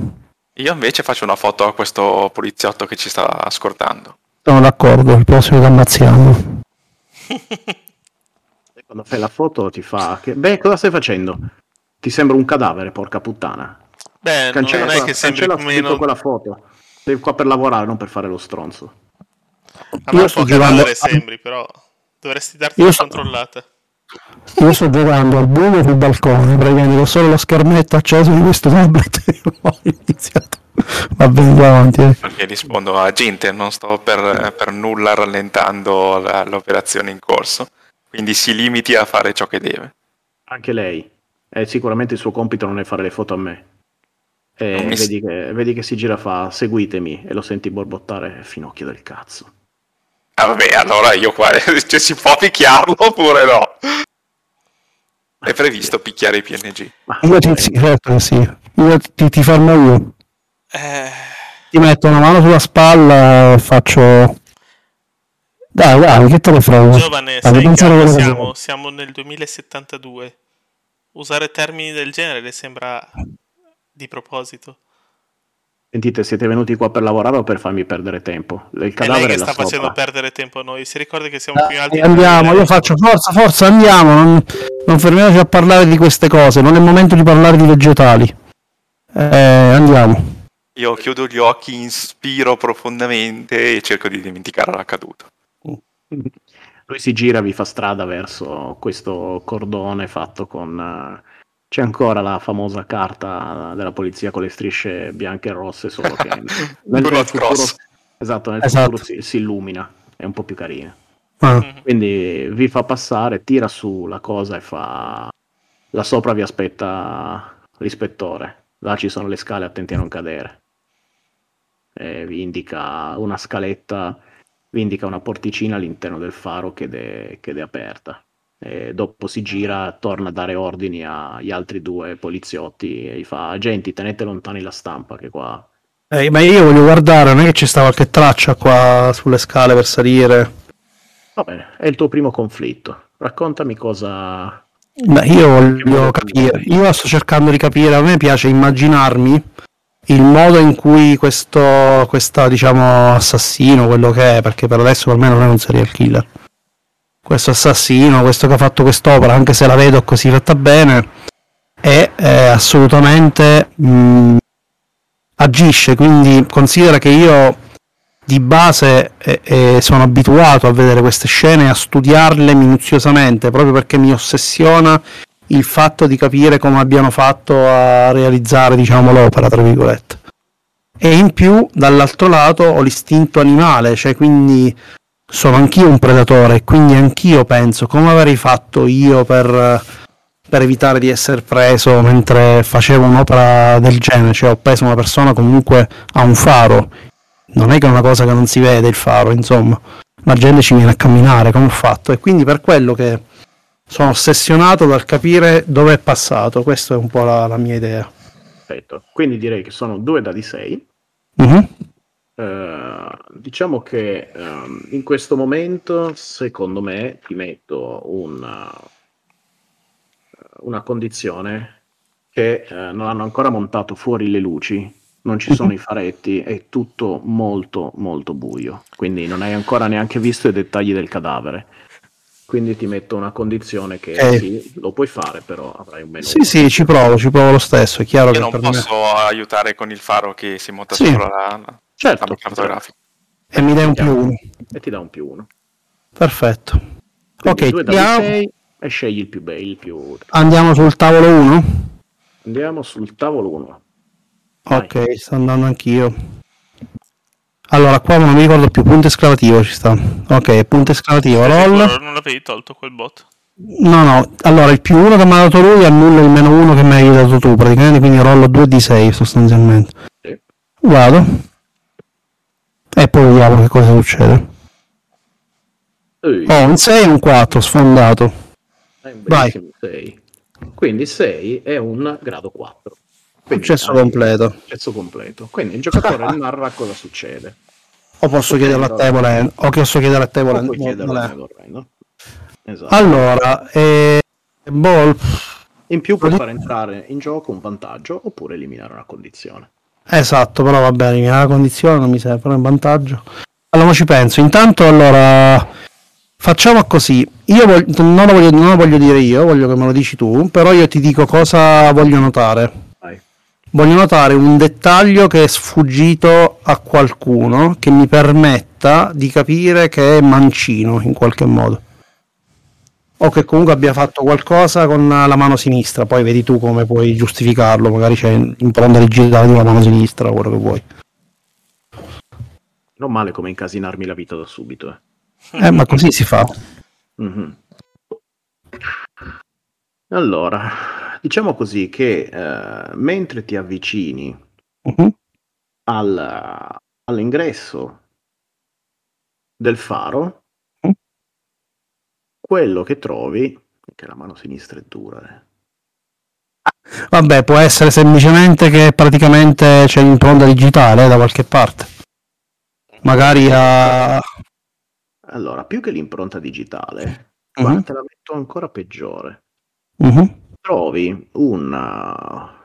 Io invece faccio una foto a questo poliziotto che ci sta scortando. Sono d'accordo, il prossimo che ammazziamo. Quando fai la foto ti fa... Che... Beh, cosa stai facendo? Ti sembra un cadavere, porca puttana. Beh, Cancella, non è che sembri cancella meno... quella foto. Sei qua per lavorare, non per fare lo stronzo. A me Io un sto po' sembri, però dovresti darti Io una sto- controllata. Io sto giocando al buio sul balcone, praticamente ho solo lo schermetto acceso di questo tablet e ho iniziato. Va bene, andiamo avanti. eh. Perché rispondo a gente, non sto per, per nulla rallentando la- l'operazione in corso. Quindi si limiti a fare ciò che deve. Anche lei. Eh, sicuramente il suo compito non è fare le foto a me. E s- vedi, che, vedi che si gira fa seguitemi e lo senti borbottare finocchio del cazzo. Ah, vabbè, allora io qua cioè, si può picchiarlo oppure no? È previsto picchiare i PNG. Ma Io ti, sì, certo sì. Io ti, ti fermo io. Eh, Ti metto una mano sulla spalla e faccio. Dai, dai, che te ne frega? giovane, sai che siamo? Siamo nel 2072. Usare termini del genere le sembra di proposito. Sentite, siete venuti qua per lavorare o per farmi perdere tempo? Il È lei cadavere che sta facendo sopra. perdere tempo a noi. Si ricorda che siamo più alti andiamo, io faccio forza, forza, andiamo. Non, non fermiamoci a parlare di queste cose. Non è il momento di parlare di vegetali. Eh, andiamo. Io chiudo gli occhi, inspiro profondamente e cerco di dimenticare l'accaduto. Lui si gira, vi fa strada verso questo cordone fatto con... eh, C'è ancora la famosa carta della polizia con le strisce bianche e rosse, solo che nel, nel futuro, esatto, nel Esatto. futuro si, si illumina, è un po' più carina. Ah. Quindi vi fa passare, tira su la cosa e fa... Là sopra vi aspetta l'ispettore. Là ci sono le scale, attenti a non cadere. E vi indica una scaletta, vi indica una porticina all'interno del faro che è, aperta. E dopo si gira, torna a dare ordini agli altri due poliziotti e gli fa: Agenti, tenete lontani la stampa, che qua. eh, ma io voglio guardare, non è che ci sta qualche traccia qua sulle scale per salire. Va bene, è il tuo primo conflitto. Raccontami cosa. Beh, io voglio capire, io sto cercando di capire, a me piace immaginarmi il modo in cui questo, questa, diciamo, assassino, quello che è, perché per adesso per me non è un serial killer, questo assassino, questo che ha fatto quest'opera, anche se la vedo così fatta bene, è, eh, assolutamente mh, agisce, quindi considera che io di base eh, eh, sono abituato a vedere queste scene a studiarle minuziosamente proprio perché mi ossessiona il fatto di capire come abbiano fatto a realizzare diciamo l'opera tra virgolette. E in più dall'altro lato ho l'istinto animale cioè quindi sono anch'io un predatore quindi anch'io penso come avrei fatto io per, per evitare di essere preso mentre facevo un'opera del genere? Cioè ho preso una persona comunque a un faro. Non è che è una cosa che non si vede il faro, insomma, la gente ci viene a camminare come ho fatto? E quindi per quello che sono ossessionato dal capire dove è passato, questa è un po' la, la mia idea. Perfetto. Quindi direi che sono due dadi 6. Mhm. Eh, diciamo che ehm, in questo momento, secondo me, ti metto una, una condizione che eh, non hanno ancora montato fuori le luci, non ci sono i faretti, è tutto molto molto buio, quindi non hai ancora neanche visto i dettagli del cadavere. Quindi ti metto una condizione che Eh. sì, lo puoi fare, però avrai un meno. Sì, sì, ci provo, ci provo lo stesso, è chiaro Io che non per posso aiutare con il faro che si monta Sì. sopra la, la Certo, la cartografica. me e mi dai un più uno. e ti dà un più uno. Perfetto. Quindi Ok, due andiamo, 6 e scegli il più bello, il più... andiamo sul tavolo 1. Andiamo sul tavolo 1. Ok, sto andando anch'io. Allora, qua non mi ricordo più, punto esclamativo ci sta. Ok, punto esclamativo, roll. Non l'avevi tolto quel bot? No, no, allora il più 1 che mi ha dato lui annulla il meno 1 che mi hai dato tu, praticamente, quindi rollo 2 di 6 sostanzialmente. Sì. Vado. E poi vediamo che cosa succede. Ehi, Ho un 6 e un 4 sfondato. un vai. bellissimo 6. Quindi 6 è un grado 4. Successo completo. Successo completo. Quindi il giocatore narra cosa succede. O posso chiederlo a te volendo. O posso chiedere a te volendo. vorrendo. Esatto. Allora, eh, boh, In più puoi fare entrare in gioco un vantaggio oppure eliminare una condizione. esatto, però va bene, la condizione non mi serve, però è un vantaggio. Allora ci penso. Intanto allora facciamo così. Io voglio, non, lo voglio, non lo voglio dire io, voglio che me lo dici tu, però io ti dico cosa voglio notare. Voglio notare un dettaglio che è sfuggito a qualcuno che mi permetta di capire che è mancino in qualche modo. O che comunque abbia fatto qualcosa con la mano sinistra, poi vedi tu come puoi giustificarlo, magari c'è impronta digitale di una mano sinistra, quello che vuoi. Non male come incasinarmi la vita da subito. Eh. Eh, ma così si fa. Mhm. Allora, diciamo così che eh, mentre ti avvicini Mhm. al- all'ingresso del faro, Mm. quello che trovi, che la mano sinistra è dura, eh. Vabbè, può essere semplicemente che praticamente c'è l'impronta digitale eh, da qualche parte. Magari a... Allora, più che l'impronta digitale, Mhm. guarda, te la metto ancora peggiore. Mhm. Trovi una,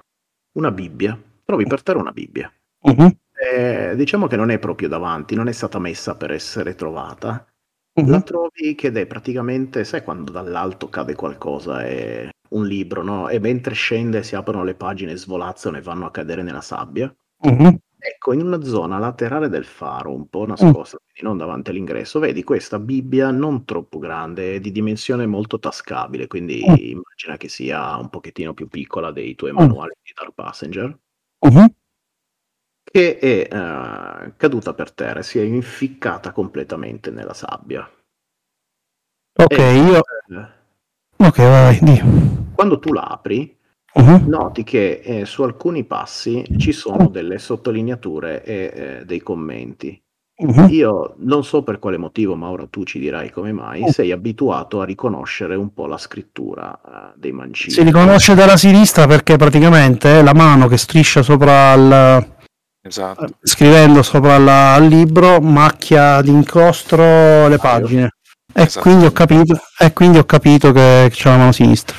una Bibbia, trovi per terra una Bibbia. Mhm. Eh, diciamo che non è proprio davanti, non è stata messa per essere trovata. Mhm. La trovi che è praticamente, sai quando dall'alto cade qualcosa, è un libro, no? E mentre scende si aprono le pagine, svolazzano e vanno a cadere nella sabbia. Mhm. Ecco, in una zona laterale del faro, un po' nascosta, quindi non davanti all'ingresso, vedi questa Bibbia non troppo grande, di dimensione molto tascabile, quindi Mm. immagina che sia un pochettino più piccola dei tuoi Mm. manuali di Dark Passenger, Mhm. che è eh, caduta per terra e si è inficcata completamente nella sabbia. Ok, E, io... eh, Ok, vai, di. quando tu la Mhm. noti che eh, su alcuni passi ci sono delle sottolineature e eh, dei commenti. Mhm. Io non so per quale motivo, ma ora tu ci dirai come mai, sei abituato a riconoscere un po' la scrittura eh, dei mancini. Si riconosce dalla sinistra perché praticamente è la mano che striscia sopra il... Esatto. scrivendo sopra la- al libro macchia d'incrostro le pagine. E Esatto. quindi ho capito, e quindi ho capito che c'è la mano sinistra.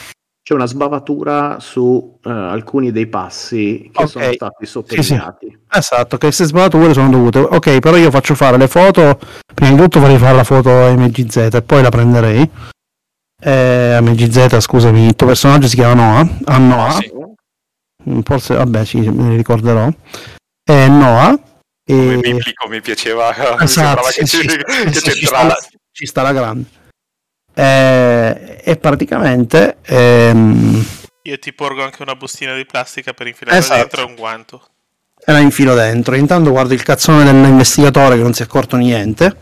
C'è una sbavatura su eh, alcuni dei passi che Ok. sono stati sottolineati. Esatto, che queste sbavature sono dovute. Ok, però io faccio fare le foto. Prima di tutto vorrei fare la foto MGZ e poi la prenderei. Eh, MGZ, scusami, il tuo personaggio si chiama Noah. Ah, Noah. Sì. Mm, Forse, vabbè, sì, me ne ricorderò. È Noah. Come E... biblico mi piaceva, mi Esatto, sembrava sì, che, sì, ci, sì, che sì, ci, sta la, ci sta la grande. Eh, e praticamente ehm, Io ti porgo anche una bustina di plastica per infilare Esatto. dentro e un guanto. e la infilo dentro. Intanto guardo il cazzone dell'investigatore che non si è accorto niente.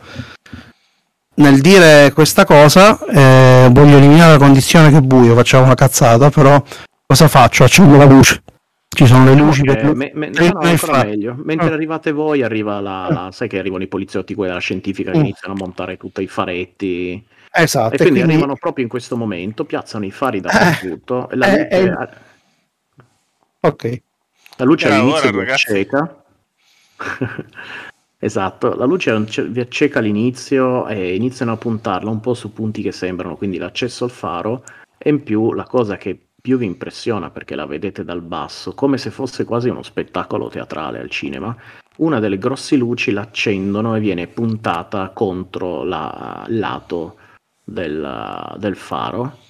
Nel dire questa cosa, eh, voglio eliminare la condizione che è buio, facciamo una cazzata, però cosa faccio? Accendo la luce. Ci sono le luci Eh, per... me- me- no, no, ancora meglio. Mentre arrivate voi, arriva la, la- sai che arrivano i poliziotti, quelli della scientifica, che Mm. iniziano a montare tutti i faretti. Esatto, E e quindi, quindi- arrivano proprio in questo momento, piazzano i fari dappertutto. e la eh, luce, eh. Ok. la luce all'inizio ora, vi acceca. esatto, la luce vi acceca all'inizio e iniziano a puntarla un po' su punti che sembrano, quindi l'accesso al faro e in più la cosa che più vi impressiona perché la vedete dal basso, come se fosse quasi uno spettacolo teatrale al cinema, una delle grosse luci l'accendono e viene puntata contro la- il lato del, del faro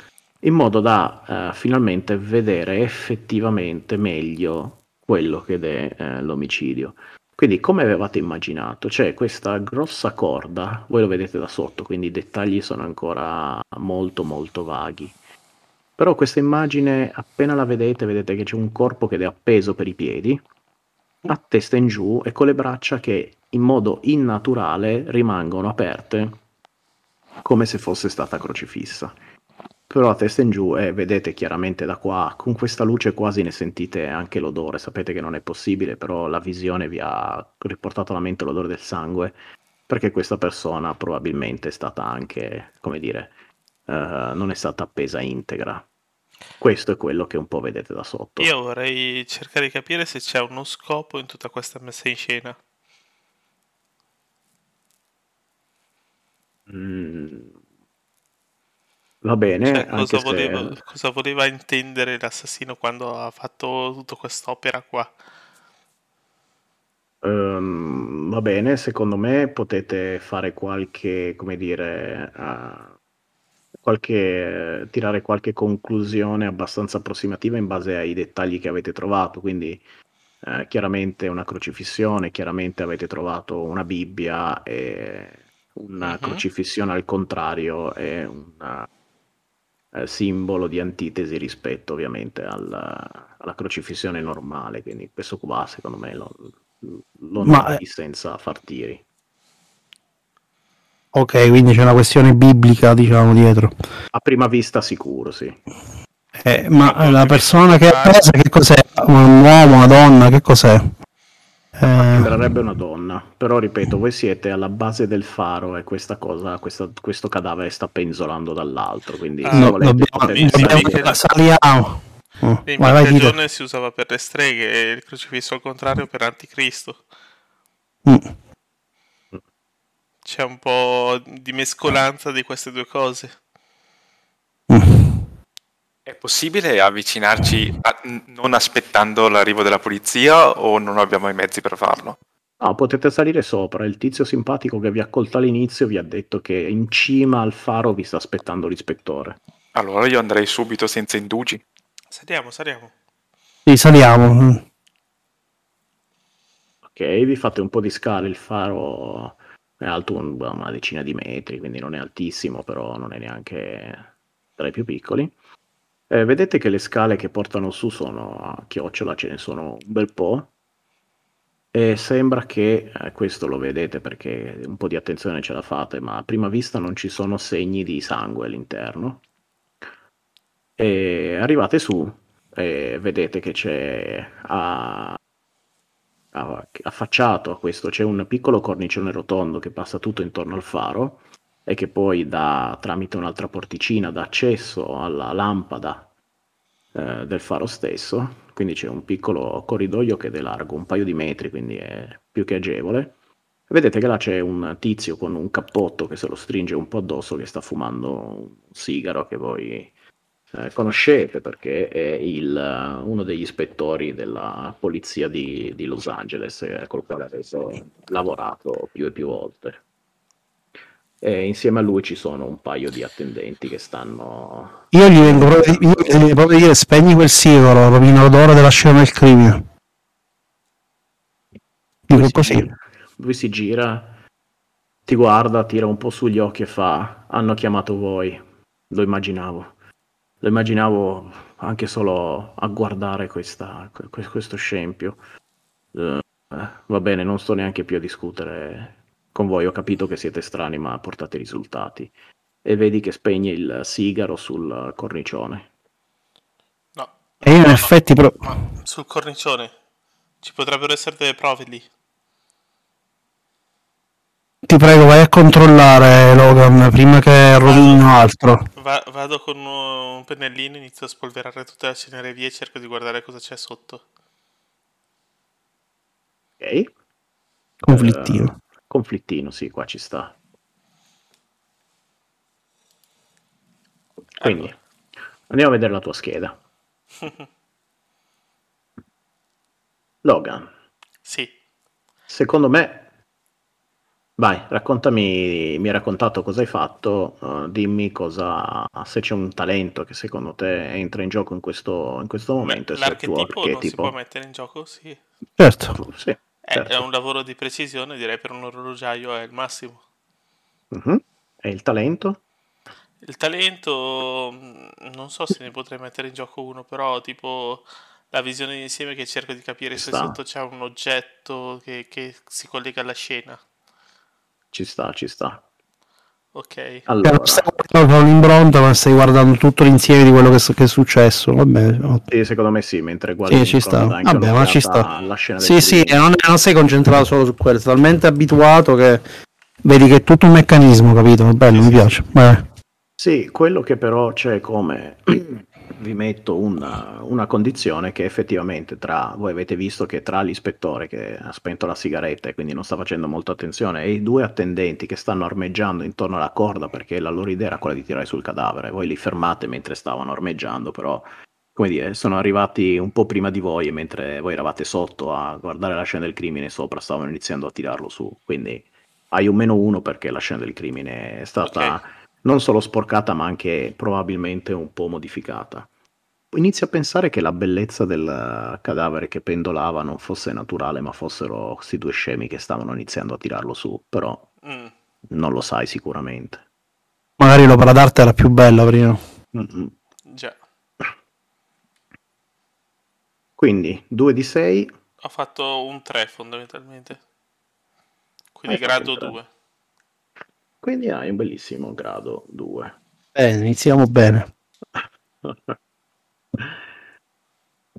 in modo da eh, finalmente vedere effettivamente meglio quello che è eh, l'omicidio. Quindi, come avevate immaginato, c'è questa grossa corda, voi lo vedete da sotto, quindi i dettagli sono ancora molto molto vaghi. Però questa immagine, appena la vedete, vedete che c'è un corpo che è appeso per i piedi, a testa in giù e con le braccia che in modo innaturale rimangono aperte, come se fosse stata crocifissa però a testa in giù e vedete chiaramente da qua, con questa luce quasi ne sentite anche l'odore, sapete che non è possibile, però la visione vi ha riportato alla mente l'odore del sangue, perché questa persona probabilmente è stata anche, come dire, eh, non è stata appesa integra. Questo è quello che un po' vedete da sotto. Io vorrei cercare di capire se c'è uno scopo in tutta questa messa in scena. Mm. Va bene, Cioè, anche cosa, se- voleva, cosa voleva intendere l'assassino quando ha fatto tutta quest'opera qua? Ehm, va bene, secondo me potete fare qualche, come dire, uh, qualche, tirare qualche conclusione abbastanza approssimativa in base ai dettagli che avete trovato. Quindi, eh, chiaramente una crocifissione, chiaramente avete trovato una Bibbia e una Mhm. crocifissione al contrario è un eh, simbolo di antitesi rispetto ovviamente al- alla crocifissione normale. Quindi questo qua, secondo me, lo, lo Ma, notai senza far tiri. Ok, quindi c'è una questione biblica, diciamo, dietro. A prima vista sicuro, sì. Eh, ma la persona che è presa che cos'è? Un uomo, una donna, che cos'è? Eh, Sembrerebbe una donna, però ripeto, voi siete alla base del faro e questa cosa, questa- questo cadavere sta penzolando dall'altro, quindi Ah, se no, volete dobbiamo, dobbiamo- saliamo. Oh, In vai, vai, Tito. Giorno si usava per le streghe e il crocifisso al contrario per anticristo. Mm. C'è un po' di mescolanza di queste due cose. È possibile avvicinarci a- non aspettando l'arrivo della polizia o non abbiamo i mezzi per farlo? No, potete salire sopra. Il tizio simpatico che vi ha accolto all'inizio vi ha detto che in cima al faro vi sta aspettando l'ispettore. Allora io andrei subito senza indugi. Saliamo, saliamo. Sì, saliamo. Mm. Ok, vi fate un po' di scale, il faro è alto un- una decina di metri, quindi non è altissimo, però non è neanche tra i più piccoli. Eh, vedete che le scale che portano su sono a chiocciola, ce ne sono un bel po'. E sembra che, eh, questo lo vedete perché un po' di attenzione ce la fate, ma a prima vista non ci sono segni di sangue all'interno. E arrivate su e vedete che c'è a, a- affacciato a questo c'è un piccolo cornicione rotondo che passa tutto intorno al faro e che poi dà tramite un'altra porticina dà accesso alla lampada eh, del faro stesso. Quindi c'è un piccolo corridoio che è largo un paio di metri, quindi è più che agevole. Vedete che là c'è un tizio con un cappotto che se lo stringe un po' addosso che sta fumando un sigaro che voi eh, conoscete perché è il, eh, uno degli ispettori della polizia di, di Los Angeles col quale avete lavorato più e più volte. E insieme a lui ci sono un paio di attendenti che stanno... Io gli vengo proprio, io proprio a dire spegni quel sigaro, rovina l'odore della scena del crimine. Dico Lui così. gira, lui si gira, ti guarda, tira un po' sugli occhi e fa: Hanno chiamato voi. Lo immaginavo. Lo immaginavo anche solo a guardare questa- que- questo scempio. Eh, va bene, non sto neanche più a discutere con voi. Ho capito che siete strani, ma portate risultati. E vedi che spegne il sigaro sul cornicione. No. E io in no, no, effetti pro- ma sul cornicione ci potrebbero essere delle prove lì. ti prego vai a controllare Logan prima che rovinino altro. Va- vado con un pennellino, inizio a spolverare tutta la cenereria e cerco di guardare cosa c'è sotto. Ok? Conflittino. Conflittino, sì, qua ci sta. Quindi, andiamo a vedere la tua scheda. Logan, Sì. secondo me... Vai, raccontami, mi hai raccontato cosa hai fatto, eh, dimmi cosa, se c'è un talento che secondo te entra in gioco in questo, in questo momento e tuo L'archetipo non si può mettere in gioco? Sì. Certo. Sì, certo. è un lavoro di precisione, direi per un orologiaio è il massimo. Mhm. E il talento? Il talento, mh, non so se ne potrei mettere in gioco uno, però tipo la visione d'insieme che cerco di capire Ci se sta. sotto c'è un oggetto che, che si collega alla scena. Ci sta, ci sta. Ok. Allora, non stai guardando un'impronta, ma stai guardando tutto l'insieme di quello che, che è successo. Vabbè, sì, secondo me sì, mentre guardi Sì, ci sta. Vabbè, ma ci sta. Sì, sì, non, non sei concentrato solo su quello, sei talmente abituato che vedi che è tutto un meccanismo, capito? Bello, mi piace. Vabbè. Sì, quello che però c'è come vi metto una, una condizione che effettivamente tra voi avete visto che tra l'ispettore che ha spento la sigaretta e quindi non sta facendo molta attenzione e i due attendenti che stanno armeggiando intorno alla corda perché la loro idea era quella di tirare sul cadavere, voi li fermate mentre stavano armeggiando, però come dire, sono arrivati un po' prima di voi e mentre voi eravate sotto a guardare la scena del crimine sopra stavano iniziando a tirarlo su, quindi hai un meno uno perché la scena del crimine è stata Ok. Non solo sporcata ma anche probabilmente un po' modificata. Inizio a pensare che la bellezza del cadavere che pendolava non fosse naturale ma fossero questi due scemi che stavano iniziando a tirarlo su, però Mm. non lo sai sicuramente. Magari l'opera d'arte era più bella prima. Mm-mm. Già. Quindi 2 di 6 Ho fatto un 3 fondamentalmente. Quindi Hai grado un tre. 2. Quindi hai un bellissimo grado 2. Bene, iniziamo bene.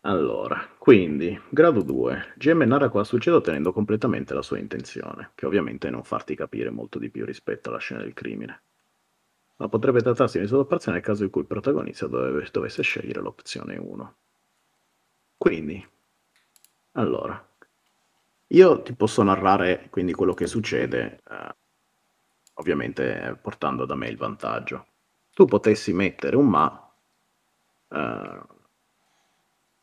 allora, quindi, grado 2. GM narra cosa succede ottenendo completamente la sua intenzione, che ovviamente è non farti capire molto di più rispetto alla scena del crimine. Ma potrebbe trattarsi di sottoparzione nel caso in cui il protagonista dove- dovesse scegliere l'opzione 1. Quindi, allora, io ti posso narrare quindi quello che succede, eh, ovviamente portando da me il vantaggio. Tu potessi mettere un ma, eh,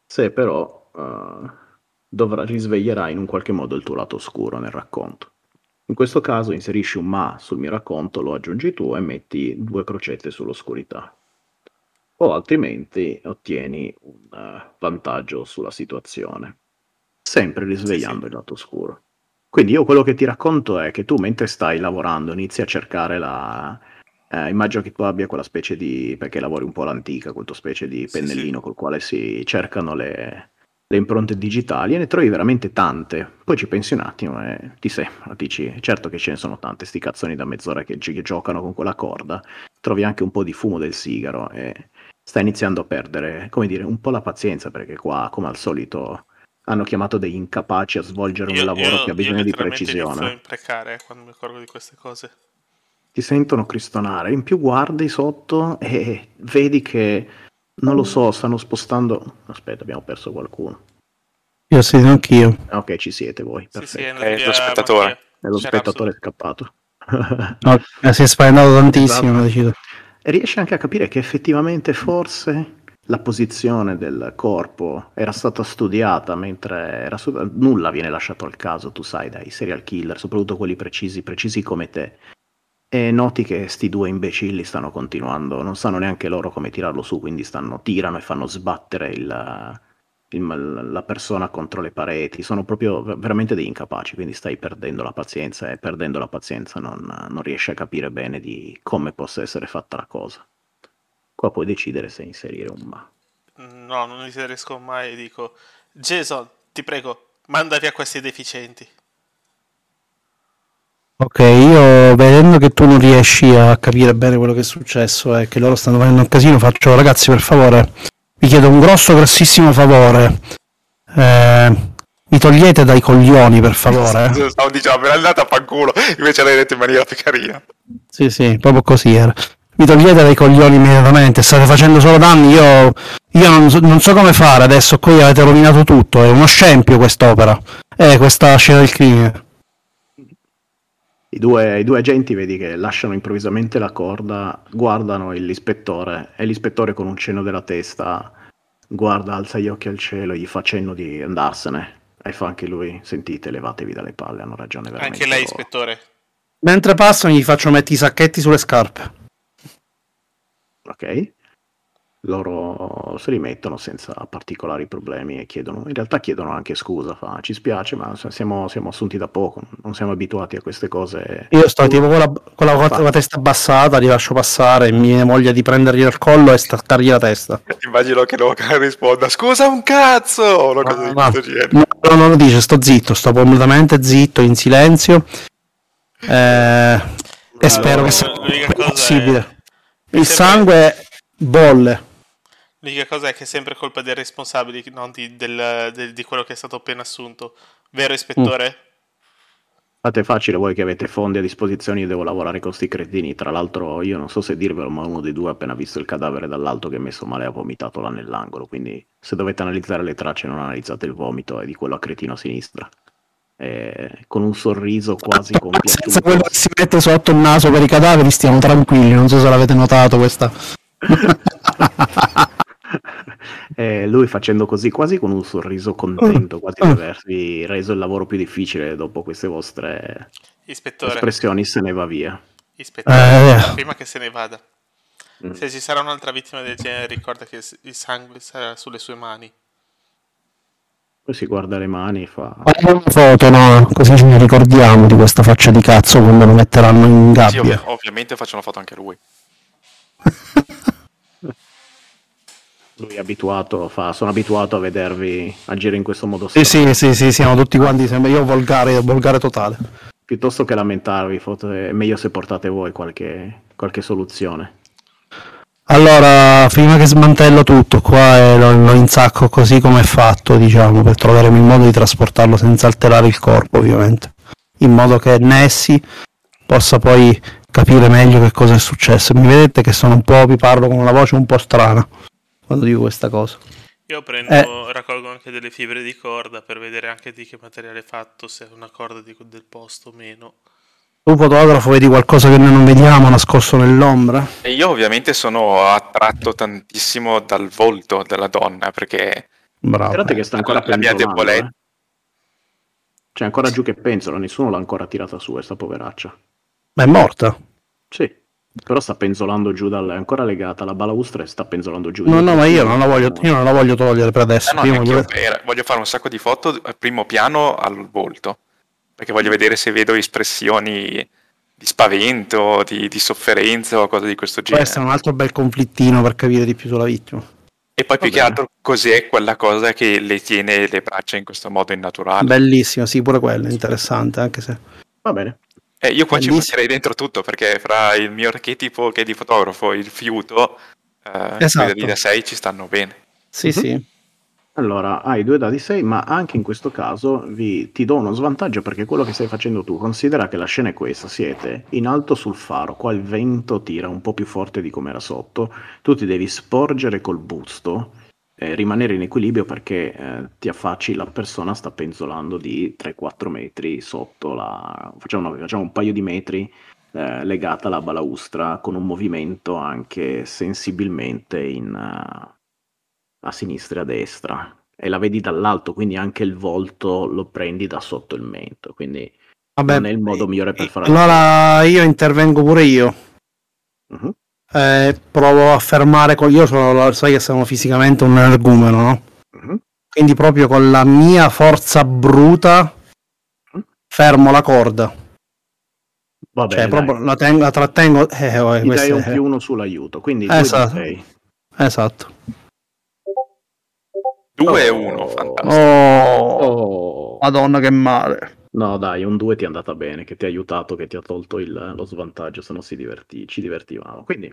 se però eh, dovrai risveglierai in un qualche modo il tuo lato oscuro nel racconto. In questo caso inserisci un ma sul mio racconto, lo aggiungi tu e metti due crocette sull'oscurità. O altrimenti ottieni un eh, vantaggio sulla situazione, sempre risvegliando il lato oscuro. Quindi io quello che ti racconto è che tu mentre stai lavorando inizi a cercare la... eh, immagino che tu abbia quella specie di... perché lavori un po' all'antica, quel tuo specie di Sì, pennellino sì. col quale si cercano le, le impronte digitali e ne trovi veramente tante. Poi ci pensi un attimo e ti sembra, dici, certo che ce ne sono tante, sti cazzoni da mezz'ora che, gi- che giocano con quella corda, trovi anche un po' di fumo del sigaro e sta iniziando a perdere, come dire, un po' la pazienza perché qua, come al solito, hanno chiamato degli incapaci a svolgere un Io, lavoro io, che ha io bisogno di precisione. imprecare eh, quando mi accorgo di queste cose. Ti sentono cristonare, in più guardi sotto e vedi che, non lo so, stanno spostando... Aspetta, abbiamo perso qualcuno. Io sì, anch'io. Ah, Ok, ci siete voi, Sì, sì, è È lo spettatore. E lo spettatore è scappato. No, eh, si è spaventato tantissimo. Esatto. riesci anche a capire che effettivamente forse la posizione del corpo era stata studiata mentre era stu- nulla viene lasciato al caso, tu sai, dai serial killer, soprattutto quelli precisi, precisi come te. E noti che sti due imbecilli stanno continuando, non sanno neanche loro come tirarlo su, quindi stanno, tirano e fanno sbattere il, il- la persona contro le pareti, sono proprio ver- veramente degli incapaci, quindi stai perdendo la pazienza e perdendo la pazienza non, non riesci a capire bene di come possa essere fatta la cosa. Qua puoi decidere se inserire un ma. No, non riesco mai e dico Jason, ti prego, manda via questi deficienti. Ok, io vedendo che tu non riesci a capire bene quello che è successo e che loro stanno facendo un casino, faccio ragazzi per favore, vi chiedo un grosso, grossissimo favore. Eh, mi togliete dai coglioni per favore. eh? Stavo dicendo, l'hai andata a fanculo, invece l'hai detto in maniera più carina. Sì, sì, proprio così era. Mi togliete dai coglioni immediatamente, state facendo solo danni, io, io non, so, non so come fare adesso, qui avete rovinato tutto, è uno scempio quest'opera, è questa scena del crimine. I due, I due agenti vedi che lasciano improvvisamente la corda, guardano l'ispettore e l'ispettore con un cenno della testa guarda, alza gli occhi al cielo, gli fa cenno di andarsene e fa anche lui, sentite, levatevi dalle palle, hanno ragione veramente Anche lei, loro." ispettore. Mentre passano gli faccio mettere i sacchetti sulle scarpe. Ok? Loro se li mettono senza particolari problemi e chiedono, in realtà chiedono anche scusa, fa, ci spiace ma siamo, siamo assunti da poco, non siamo abituati a queste cose. Io sto tipo con la, con la- con la testa abbassata, li lascio passare, mi viene voglia di prendergli il collo e staccargli la testa. Immagino che Logan risponda, scusa un cazzo! O una cosa di No, questo genere. no, no, non lo dice, sto zitto, sto completamente zitto, in silenzio. Eh, e spero che sia possibile. Il sangue bolle. L'unica cosa è che è sempre colpa dei responsabili, non di, del- del- di quello che è stato appena assunto. Vero, ispettore? Fate facile voi che avete fondi a disposizione, io devo lavorare con sti cretini. Tra l'altro, io non so se dirvelo, ma uno dei due ha appena visto il cadavere dall'alto che è messo male ha vomitato là nell'angolo. Quindi, se dovete analizzare le tracce, non analizzate il vomito, è di quello a cretino a sinistra. E con un sorriso quasi Senza compiaciuto. quello che si mette sotto il naso per i cadaveri, stiamo tranquilli. Non so se l'avete notato questa. E lui facendo così, quasi con un sorriso contento, quasi di Ah. avervi reso il lavoro più difficile dopo queste vostre Ispettore, espressioni, se ne va via. ispettore, Eh. prima che se ne vada, Mm. se ci sarà un'altra vittima del genere, ricorda che il sangue sarà sulle sue mani. Poi si guarda le mani e fa... Facciamo una foto, no? Così ci ricordiamo di questa faccia di cazzo quando lo metteranno in Sì, gabbia. ov- ovviamente faccio una foto anche a lui. Lui è abituato, fa, sono abituato a vedervi agire in questo modo. Sì, sì, sì, sì, siamo tutti quanti, sembra io volgare, volgare totale. Piuttosto che lamentarvi, foto- è meglio se portate voi qualche, qualche soluzione. Allora, prima che smantello tutto qua e lo, lo insacco così come è fatto, diciamo, per troveremo il modo di trasportarlo senza alterare il corpo, ovviamente. In modo che Nessi possa poi capire meglio che cosa è successo. Mi vedete che sono un po', vi parlo con una voce un po' strana quando dico questa cosa. Io prendo, Eh. raccolgo anche delle fibre di corda per vedere anche di che materiale è fatto, se è una corda di- del posto o meno. Tu fotografo vedi qualcosa che noi non vediamo nascosto nell'ombra? E io ovviamente sono attratto tantissimo dal volto della donna perché Bravo. Guardate che sta ancora La mia debolezza. eh. Cioè, ancora giù che penzola, nessuno l'ha ancora tirata su, questa poveraccia. Ma è morta? Sì, però sta penzolando giù, dal, è ancora legata alla balaustra e sta penzolando giù. No, no, ma io non la voglio, io non la voglio togliere per adesso. Eh no, neanche voglio- io, eh, voglio fare un sacco di foto a primo piano al volto perché voglio vedere se vedo espressioni di spavento, di, di sofferenza o cose di questo genere. Questo è un altro bel conflittino per capire di più sulla vittima. E poi più Va che bene. altro cos'è quella cosa che le tiene le braccia in questo modo innaturale. Bellissimo, sì, pure quello, interessante, anche se... Va bene. Eh, io qua ci Bellissimo. metterei dentro tutto perché fra il mio archetipo che è di fotografo il fiuto, eh, Esatto. quelli da 6 ci stanno bene. Sì, Mhm. sì. Allora, hai due dadi 6, ma anche in questo caso vi, ti do uno svantaggio perché quello che stai facendo tu, considera che la scena è questa, siete in alto sul faro, qua il vento tira un po' più forte di come era sotto, tu ti devi sporgere col busto, eh, rimanere in equilibrio perché eh, ti affacci, la persona sta penzolando di 3-4 metri sotto la... facciamo, facciamo un paio di metri eh, legata alla balaustra con un movimento anche sensibilmente in... eh, a sinistra e a destra e la vedi dall'alto, quindi anche il volto lo prendi da sotto il mento, quindi Vabbè, non è il modo migliore per fare Allora io intervengo pure io. Mhm. Eh, provo a fermare con... Io sono, sai che sono fisicamente un energumeno, no? Mhm. Quindi proprio con la mia forza bruta Mm. fermo la corda. Va bene, Cioè, proprio la, tengo, la trattengo... Eh, oh, dai un più uno sull'aiuto, quindi Esatto. 2 di Esatto. 2 e Oh. 1, fantastico. Oh, Oh. madonna che male. No, dai, un 2 ti è andata bene, che ti ha aiutato, che ti ha tolto il- lo svantaggio, se no si diverti, ci divertivamo. Quindi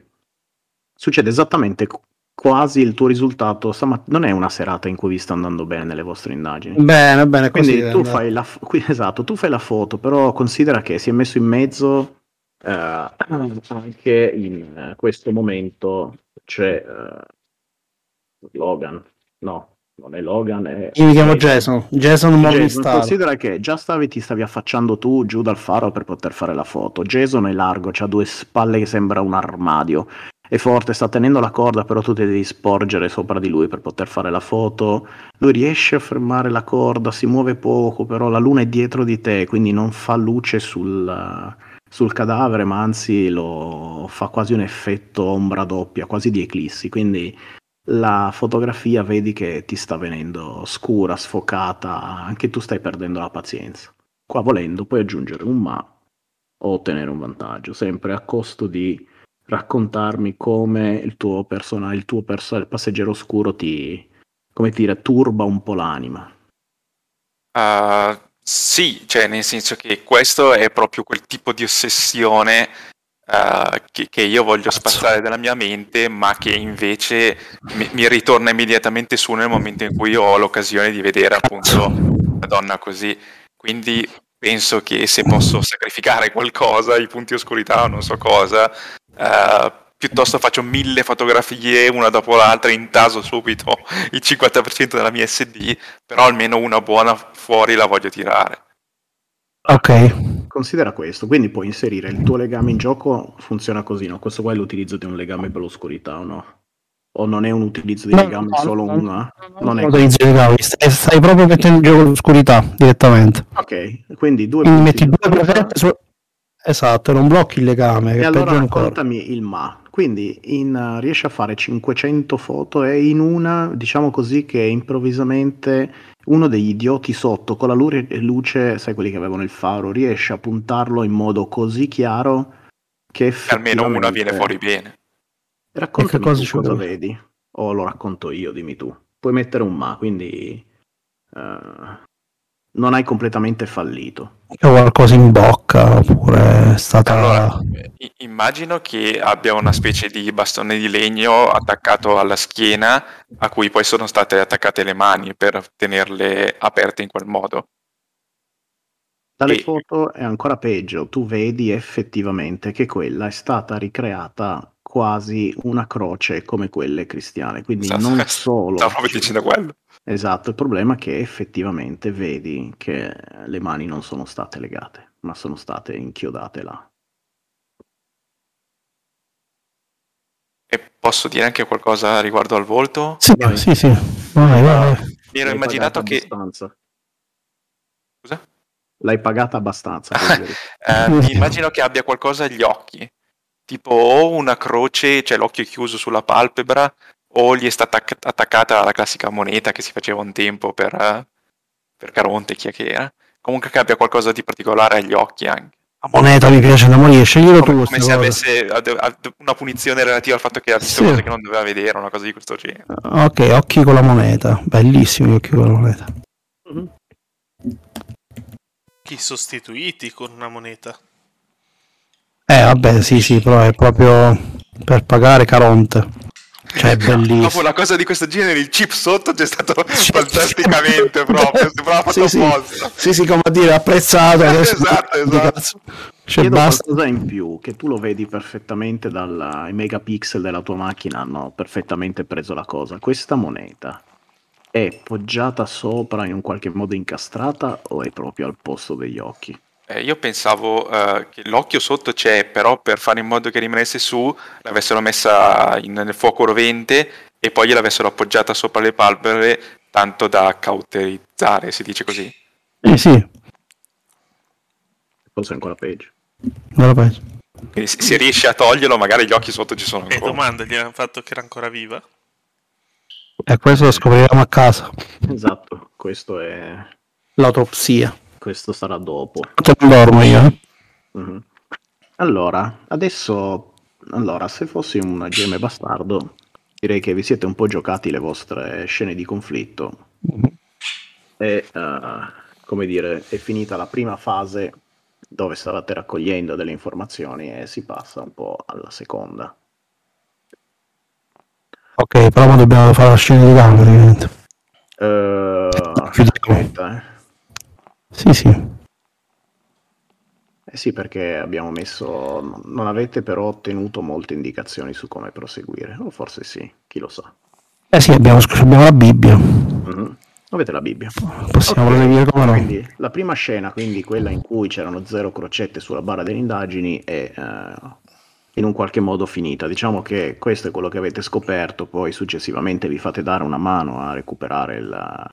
succede esattamente qu- quasi il tuo risultato. stamat- non è una serata in cui vi sta andando bene le vostre indagini. Bene, bene, così. Quindi tu fai la, f- qui- esatto, tu fai la foto, però considera che si è messo in mezzo eh, anche in eh, questo momento c'è eh, Logan. No, non è Logan, è Io mi chiamo Jason. Jason Morningstar. considera che già stavi, ti stavi affacciando tu giù dal faro per poter fare la foto. Jason è largo, ha due spalle che sembra un armadio. È forte, sta tenendo la corda, però tu ti devi sporgere sopra di lui per poter fare la foto. Lui riesce a fermare la corda, si muove poco, però la luna è dietro di te, quindi non fa luce sul, sul cadavere, ma anzi lo fa quasi un effetto ombra doppia, quasi di eclissi. Quindi la fotografia vedi che ti sta venendo scura, sfocata, anche tu stai perdendo la pazienza. Qua volendo puoi aggiungere un ma o ottenere un vantaggio, sempre a costo di raccontarmi come il tuo persona, il tuo perso- passeggero oscuro ti, come dire, turba un po' l'anima. Uh, sì, cioè nel senso che questo è proprio quel tipo di ossessione uh, che, che io voglio spazzare dalla mia mente, ma che invece mi, mi ritorna immediatamente su nel momento in cui ho l'occasione di vedere appunto la donna così. Quindi penso che se posso sacrificare qualcosa, i punti oscurità o non so cosa, uh, piuttosto faccio mille fotografie una dopo l'altra, intaso subito il 50% della mia SD, però almeno una buona fuori la voglio tirare. Ok. Considera questo, quindi puoi inserire il tuo legame in gioco, funziona così, no? Questo qua è l'utilizzo di un legame per l'oscurità, o no? O non è un utilizzo di No, legame, no, è solo no, una? Non è Non utilizzi i legami, stai, stai proprio mettendo in gioco l'oscurità direttamente. Ok, quindi due Quindi metti di due prefette su... Esatto, non blocchi il legame, E è allora raccontami il ma. Quindi in, uh, riesci a fare 500 foto e in una, diciamo così, che improvvisamente uno degli idioti sotto con la lu- luce, sai quelli che avevano il faro, riesce a puntarlo in modo così chiaro che Che almeno una effettivamente- viene fuori bene. Raccontami E cosa cosa vedi, o lo racconto io, dimmi tu. Puoi mettere un ma, quindi eh, non hai completamente fallito. C'è qualcosa in bocca oppure è stata... Allora, immagino che abbia una specie di bastone di legno attaccato alla schiena a cui poi sono state attaccate le mani per tenerle aperte in quel modo. Dalle E- foto è ancora peggio, tu vedi effettivamente che quella è stata ricreata quasi una croce come quelle cristiane, quindi Esatto, non solo... Stavo proprio dicendo quello. Esatto, il problema è che effettivamente vedi che le mani non sono state legate, ma sono state inchiodate là. E posso dire anche qualcosa riguardo al volto? Sì, Vai. sì, sì. Vai, vai, vai. Mi ero L'hai immaginato che... abbastanza. Scusa? L'hai pagata abbastanza. Eh, mi immagino che abbia qualcosa agli occhi, tipo o una croce, cioè l'occhio chiuso sulla palpebra, o gli è stata attac- attaccata la classica moneta che si faceva un tempo per, per Caronte, chi è che era. Comunque che abbia qualcosa di particolare agli occhi anche. La moneta mi piace da morire, sceglielo tu Come, queste come se avesse una punizione relativa al fatto che ha visto Sì. cose che non doveva vedere, una cosa di questo genere. Ok, occhi con la moneta. Bellissimi gli occhi con la moneta. Chi sostituiti con una moneta. Eh, vabbè, sì, sì, però è proprio per pagare Caronte. Cioè, è bellissimo. Dopo una cosa di questo genere, il chip sotto c'è stato fantasticamente proprio, sembrava fatto Sì, sì. apposta. Sì, sì, come a dire, apprezzato. adesso- Esatto, esatto. Cioè, Chiedo basta. qualcosa in più, che tu lo vedi perfettamente dai megapixel della tua macchina, hanno perfettamente preso la cosa. Questa moneta è poggiata sopra in un qualche modo incastrata o è proprio al posto degli occhi? Eh, io pensavo eh, che l'occhio sotto c'è, però per fare in modo che rimanesse su, l'avessero messa in- nel fuoco rovente e poi gliel'avessero appoggiata sopra le palpebre, tanto da cauterizzare, si dice così. Eh sì, Forse ancora peggio. non lo penso. Quindi se, se riesci a toglierlo, magari gli occhi sotto ci sono E ancora. domanda, gli hanno fatto che era ancora viva? E questo lo scopriremo a casa. Esatto, questo è... L'autopsia. Questo sarà dopo. Non dormo io. Mhm. Allora, adesso, allora, se fossi un gemme bastardo, direi che vi siete un po' giocati le vostre scene di conflitto e, eh, come dire, è finita la prima fase dove stavate raccogliendo delle informazioni e si passa un po' alla seconda. Ok, però dobbiamo fare la scena di camera, ovviamente. Chiudiamo. aspetta, eh. Sì, sì. Eh sì, perché abbiamo messo. Non avete però ottenuto molte indicazioni su come proseguire. O forse sì, chi lo sa. Eh sì, abbiamo, abbiamo la Bibbia. Mhm. Avete la Bibbia. Possiamo Ok, proseguire come no. Quindi la prima scena, quindi quella in cui c'erano zero crocette sulla barra delle indagini, è eh, in un qualche modo finita. Diciamo che questo è quello che avete scoperto, poi successivamente vi fate dare una mano a recuperare il,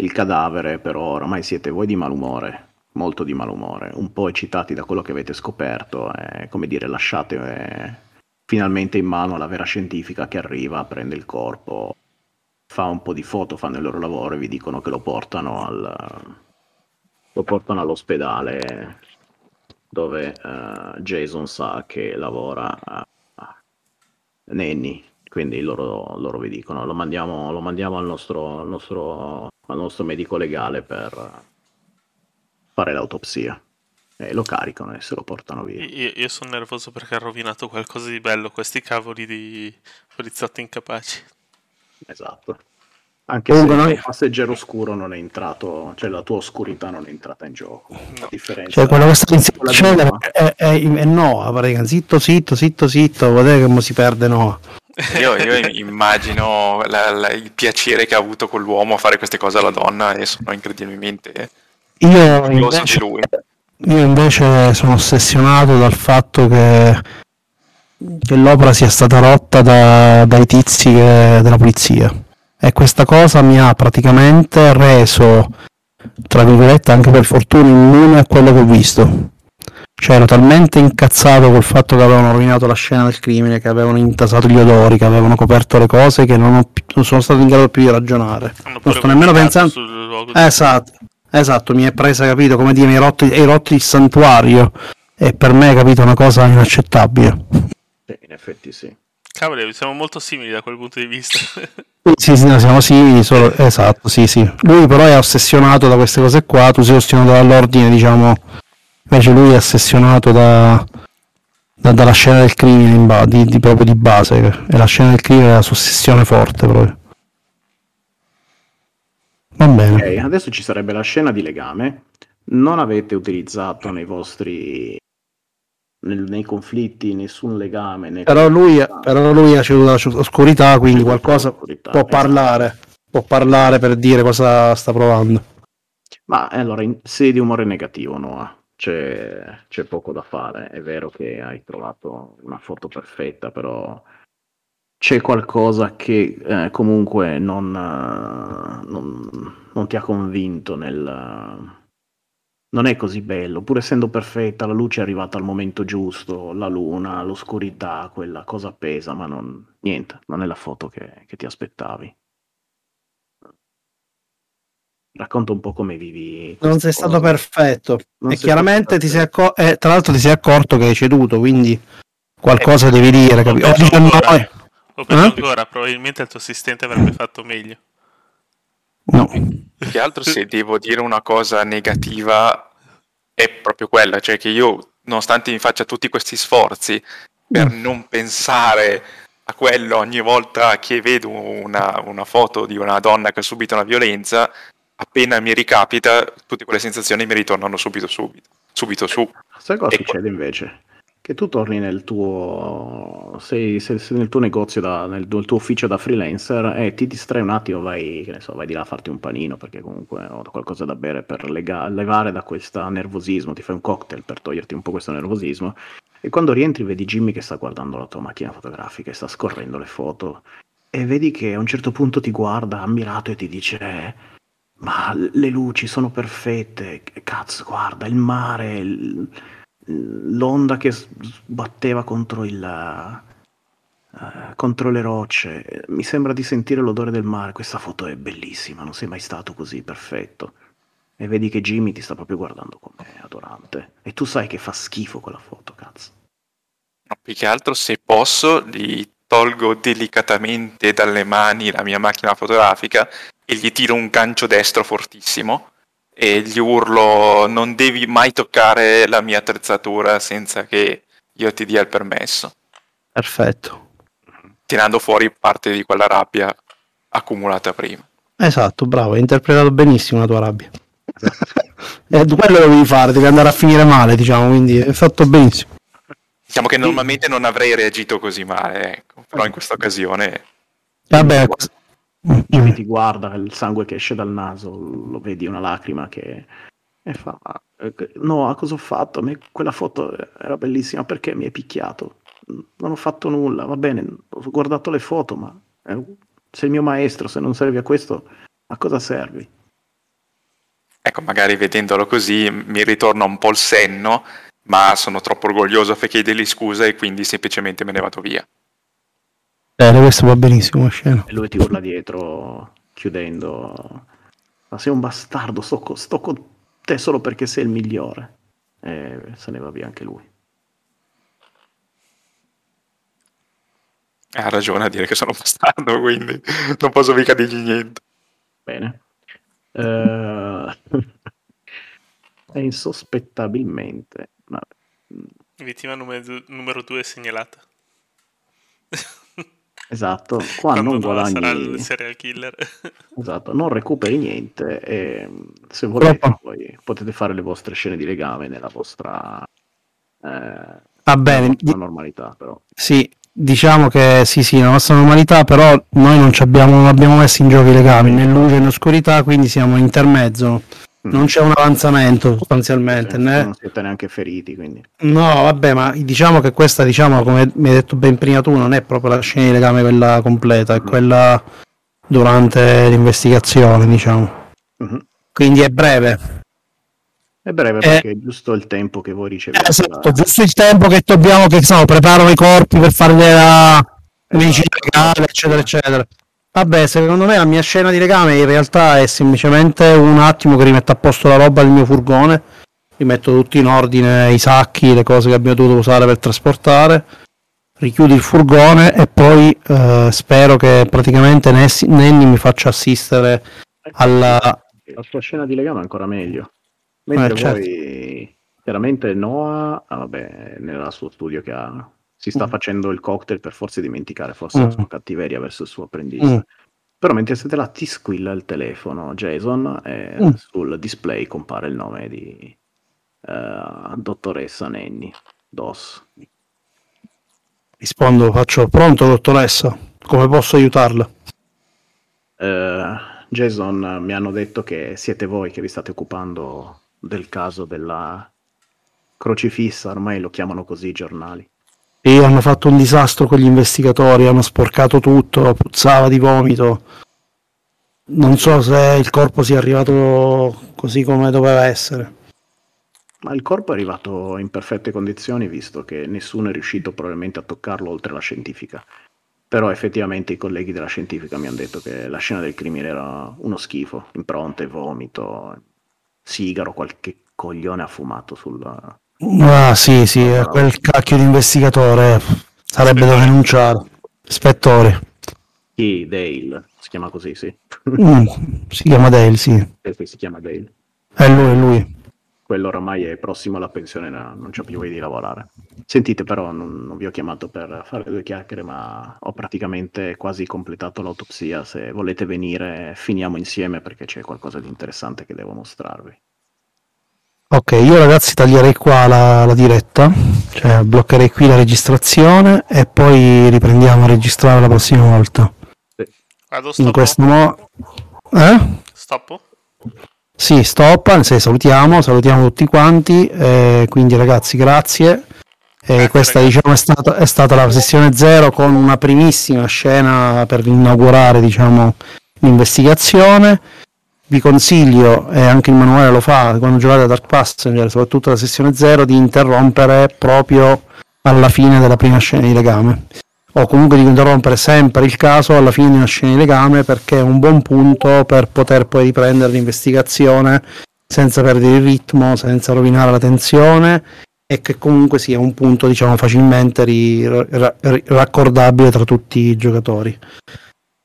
il cadavere, però oramai siete voi di malumore, molto di malumore, un po' eccitati da quello che avete scoperto, e, come dire, lasciate eh, finalmente in mano alla vera scientifica che arriva, prende il corpo, fa un po' di foto, fanno il loro lavoro e vi dicono che lo portano al lo portano all'ospedale dove eh, Jason sa che lavora a, Nanny quindi loro, loro vi dicono lo mandiamo, lo mandiamo al, nostro, al, nostro, al nostro medico legale per fare l'autopsia e lo caricano e se lo portano via Io, io sono nervoso perché ha rovinato qualcosa di bello, questi cavoli di poliziotti incapaci. esatto anche Comunque se noi- il passeggero oscuro non è entrato cioè la tua oscurità non è entrata in gioco a differenza Cioè, quello che sta Noah. è, è, è Noah, praticamente. Zitto, zitto, zitto, zitto. Vedete come si perde Noah. Io, io immagino la- la- il piacere che ha avuto quell'uomo a fare queste cose alla donna e sono incredibilmente Io invece, di lui. io invece sono ossessionato dal fatto che che l'opera sia stata rotta da- dai tizi che- della polizia e questa cosa mi ha praticamente reso, tra virgolette, anche per fortuna immune a quello che ho visto. Cioè ero talmente incazzato col fatto che avevano rovinato la scena del crimine, che avevano intasato gli odori, che avevano coperto le cose, che non, ho non sono stato in grado più di ragionare. Hanno Non sto nemmeno pensando... Esatto, esatto, mi è presa, capito, come dire, mi hai rotto, hai rotto il santuario e per me, capito, è una cosa inaccettabile. Sì, in effetti sì. Cavoli, siamo molto simili da quel punto di vista. Sì, sì, no, siamo simili, solo... esatto, sì, sì. Lui però è ossessionato da queste cose qua, tu sei ossessionato dall'ordine, diciamo, invece lui è ossessionato da... da- dalla scena del crimine in ba- di, di- proprio di base, e la scena del crimine è la sua ossessione forte proprio. Va bene. Ok, adesso ci sarebbe la scena di legame. Non avete utilizzato nei vostri nel- nei conflitti nessun legame. né- Però lui, però lui ha ceduto all'oscurità, quindi qualcosa può esatto. parlare, può parlare per dire cosa sta provando. Ma eh, allora, in sede di umore negativo, Noah, c'è, c'è poco da fare. È vero che hai trovato una foto perfetta, però c'è qualcosa che eh, comunque non, eh, non- non ti ha convinto nel... Non è così bello, pur essendo perfetta, la luce è arrivata al momento giusto, la luna, l'oscurità, quella cosa pesa, ma non, niente, non è la foto che, che ti aspettavi. Racconta un po' come vivi. Non sei stato perfetto. Non e chiaramente ti sei perfetto. accorto, tra l'altro ti sei accorto che hai ceduto, quindi qualcosa devi dire. Capi- o 19. ancora, o Eh? ancora, probabilmente il tuo assistente avrebbe fatto meglio. No. Più che altro se devo dire una cosa negativa è proprio quella, cioè che io, nonostante mi faccia tutti questi sforzi per non pensare a quello ogni volta che vedo una, una foto di una donna che ha subito una violenza, appena mi ricapita, tutte quelle sensazioni mi ritornano subito, subito, subito su. Sai cosa Ecco. succede invece? Che tu torni nel tuo, sei, sei- sei nel tuo negozio, da- nel, nel tuo ufficio da freelancer e ti distrai un attimo, vai, che ne so, vai di là a farti un panino perché comunque ho qualcosa da bere per lega- levare da questo nervosismo, ti fai un cocktail per toglierti un po' questo nervosismo e quando rientri vedi Jimmy che sta guardando la tua macchina fotografica e sta scorrendo le foto e vedi che a un certo punto ti guarda ammirato e ti dice ma le luci sono perfette, cazzo guarda il mare, l'onda che sbatteva contro il eh, contro le rocce. Mi sembra di sentire l'odore del mare. Questa foto è bellissima non sei mai stato così perfetto. E vedi che Jimmy ti sta proprio guardando come adorante. E tu sai che fa schifo quella foto cazzo. No, più che altro se posso gli tolgo delicatamente dalle mani la mia macchina fotografica e gli tiro un gancio destro fortissimo e gli urlo non devi mai toccare la mia attrezzatura senza che io ti dia il permesso, Perfetto. tirando fuori parte di quella rabbia accumulata prima. Esatto, bravo, hai interpretato benissimo la tua rabbia. E quello devi fare, devi andare a finire male, diciamo, quindi hai fatto benissimo. Diciamo che normalmente non avrei reagito così male, ecco, però in questa occasione Vabbè, Jimmy ti guarda il sangue che esce dal naso lo vedi una lacrima che e fa "Ma, eh, no cosa ho fatto? A me quella foto era bellissima perché mi hai picchiato? Non ho fatto nulla va bene ho guardato le foto ma eh, sei il mio maestro se non servi a questo a cosa servi? Ecco, magari vedendolo così mi ritorna un po' il senno, ma sono troppo orgoglioso per chiedergli scusa e quindi semplicemente me ne vado via. Bene, questo va benissimo, scena. e lui ti urla dietro chiudendo ma sei un bastardo sto, co- sto con te solo perché sei il migliore e se ne va via anche lui Ha ragione a dire che sono bastardo, quindi non posso mica dirgli niente. Bene. Eh, e insospettabilmente. Vittima numero, numero due segnalata. Esatto, qua Quando non Noah sarà guadagni, il serial killer. esatto, non recuperi niente e se volete poi potete fare le vostre scene di legame nella vostra, eh, Va nella bene, vostra di- normalità però. sì, diciamo che sì, sì, la nostra normalità, però noi non, ci abbiamo, non abbiamo messo in gioco i legami né luce né oscurità, quindi siamo intermezzo non c'è un avanzamento sostanzialmente. Né? Non siete neanche feriti, quindi. No, vabbè, ma diciamo che questa, diciamo, come mi hai detto ben prima tu, non è proprio la scena di legame quella completa, è quella durante l'investigazione, diciamo. Mhm. Quindi è breve. È breve Eh. perché è giusto il tempo che voi ricevete. Esatto, giusto il tempo che dobbiamo, che so, preparano i corpi per fare la medicina legale, eccetera, eccetera. Vabbè, secondo me la mia scena di legame in realtà è semplicemente un attimo che rimetto a posto la roba del mio furgone, rimetto tutto in ordine, i sacchi, le cose che abbiamo dovuto usare per trasportare, richiudo il furgone e poi eh, spero che praticamente Nessi- Nenny mi faccia assistere alla... La sua scena di legame è ancora meglio. Mentre Eh, certo. voi, chiaramente Noah, ah, vabbè, nel suo studio che ha, si sta Mm. facendo il cocktail per forse dimenticare forse la Mm. sua cattiveria verso il suo apprendista. Mm. Però mentre siete là ti squilla il telefono Jason e Mm. sul display compare il nome di eh, dottoressa Nenny Doss. Rispondo, faccio pronto dottoressa, come posso aiutarla? Eh, Jason, mi hanno detto che siete voi che vi state occupando del caso della crocifissa, ormai lo chiamano così i giornali. Sì, hanno fatto un disastro con gli investigatori, hanno sporcato tutto, puzzava di vomito. Non so se il corpo sia arrivato così come doveva essere. Ma il corpo è arrivato in perfette condizioni, visto che nessuno è riuscito probabilmente a toccarlo oltre la scientifica. Però effettivamente i colleghi della scientifica mi hanno detto che la scena del crimine era uno schifo, impronte, vomito, sigaro, qualche coglione affumato sul... Ah, sì, sì, è quel cacchio di investigatore sarebbe da denunciare. Ispettore. Chi? Dale, si chiama così, sì. Mm, si chiama Dale, sì. Eh sì, si chiama Dale. È lui, è lui. Quello oramai è prossimo alla pensione, no- non c'ha più voglia di lavorare. Sentite, però, non, non vi ho chiamato per fare due chiacchiere, ma ho praticamente quasi completato l'autopsia. Se volete venire, finiamo insieme perché c'è qualcosa di interessante che devo mostrarvi. Ok, io ragazzi taglierei qua la, la diretta, cioè bloccherei qui la registrazione e poi riprendiamo a registrare la prossima volta. Vado, In stoppo. questo modo... Eh? Stoppo? Sì, stop, se salutiamo, salutiamo tutti quanti, eh, quindi ragazzi grazie. Eh, questa ragazzi. diciamo è stata, è stata la sessione 0 con una primissima scena per inaugurare diciamo, l'investigazione. Vi consiglio, e anche il manuale lo fa, quando giocate a Dark Passenger, soprattutto la sessione 0, di interrompere proprio alla fine della prima scena di legame. O comunque di interrompere sempre il caso alla fine di una scena di legame perché è un buon punto per poter poi riprendere l'investigazione senza perdere il ritmo, senza rovinare la tensione e che comunque sia un punto diciamo facilmente ri- ra- raccordabile tra tutti i giocatori.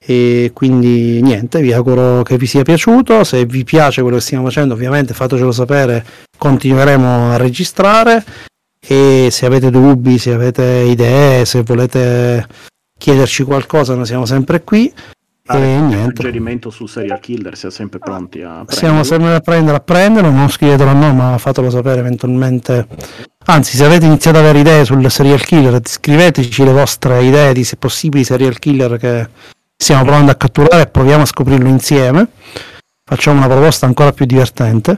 E quindi niente, vi auguro che vi sia piaciuto. Se vi piace quello che stiamo facendo, ovviamente fatecelo sapere, continueremo a registrare. E se avete dubbi, se avete idee, se volete chiederci qualcosa, noi siamo sempre qui. Ah, E un niente. suggerimento su serial killer, siamo sempre pronti a Siamo prenderlo. sempre a prendere a prenderlo, non scrivetelo a noi, ma fatelo sapere eventualmente. Anzi, se avete iniziato ad avere idee sul serial killer, scriveteci le vostre idee di se possibili serial killer che stiamo provando a catturare e proviamo a scoprirlo insieme. Facciamo una proposta ancora più divertente.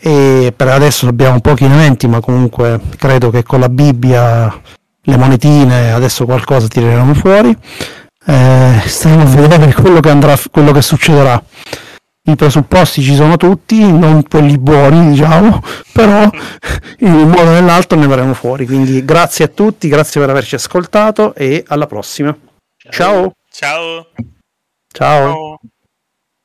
E per adesso abbiamo pochi elementi, ma comunque credo che con la Bibbia, le monetine, adesso qualcosa tireremo fuori. Eh, stiamo a vedere quello che andrà, quello che succederà i presupposti ci sono tutti, non quelli buoni, diciamo, però in un modo o nell'altro ne verremo fuori. Quindi grazie a tutti, grazie per averci ascoltato e alla prossima. Ciao. Ciao. Ciao. Ciao.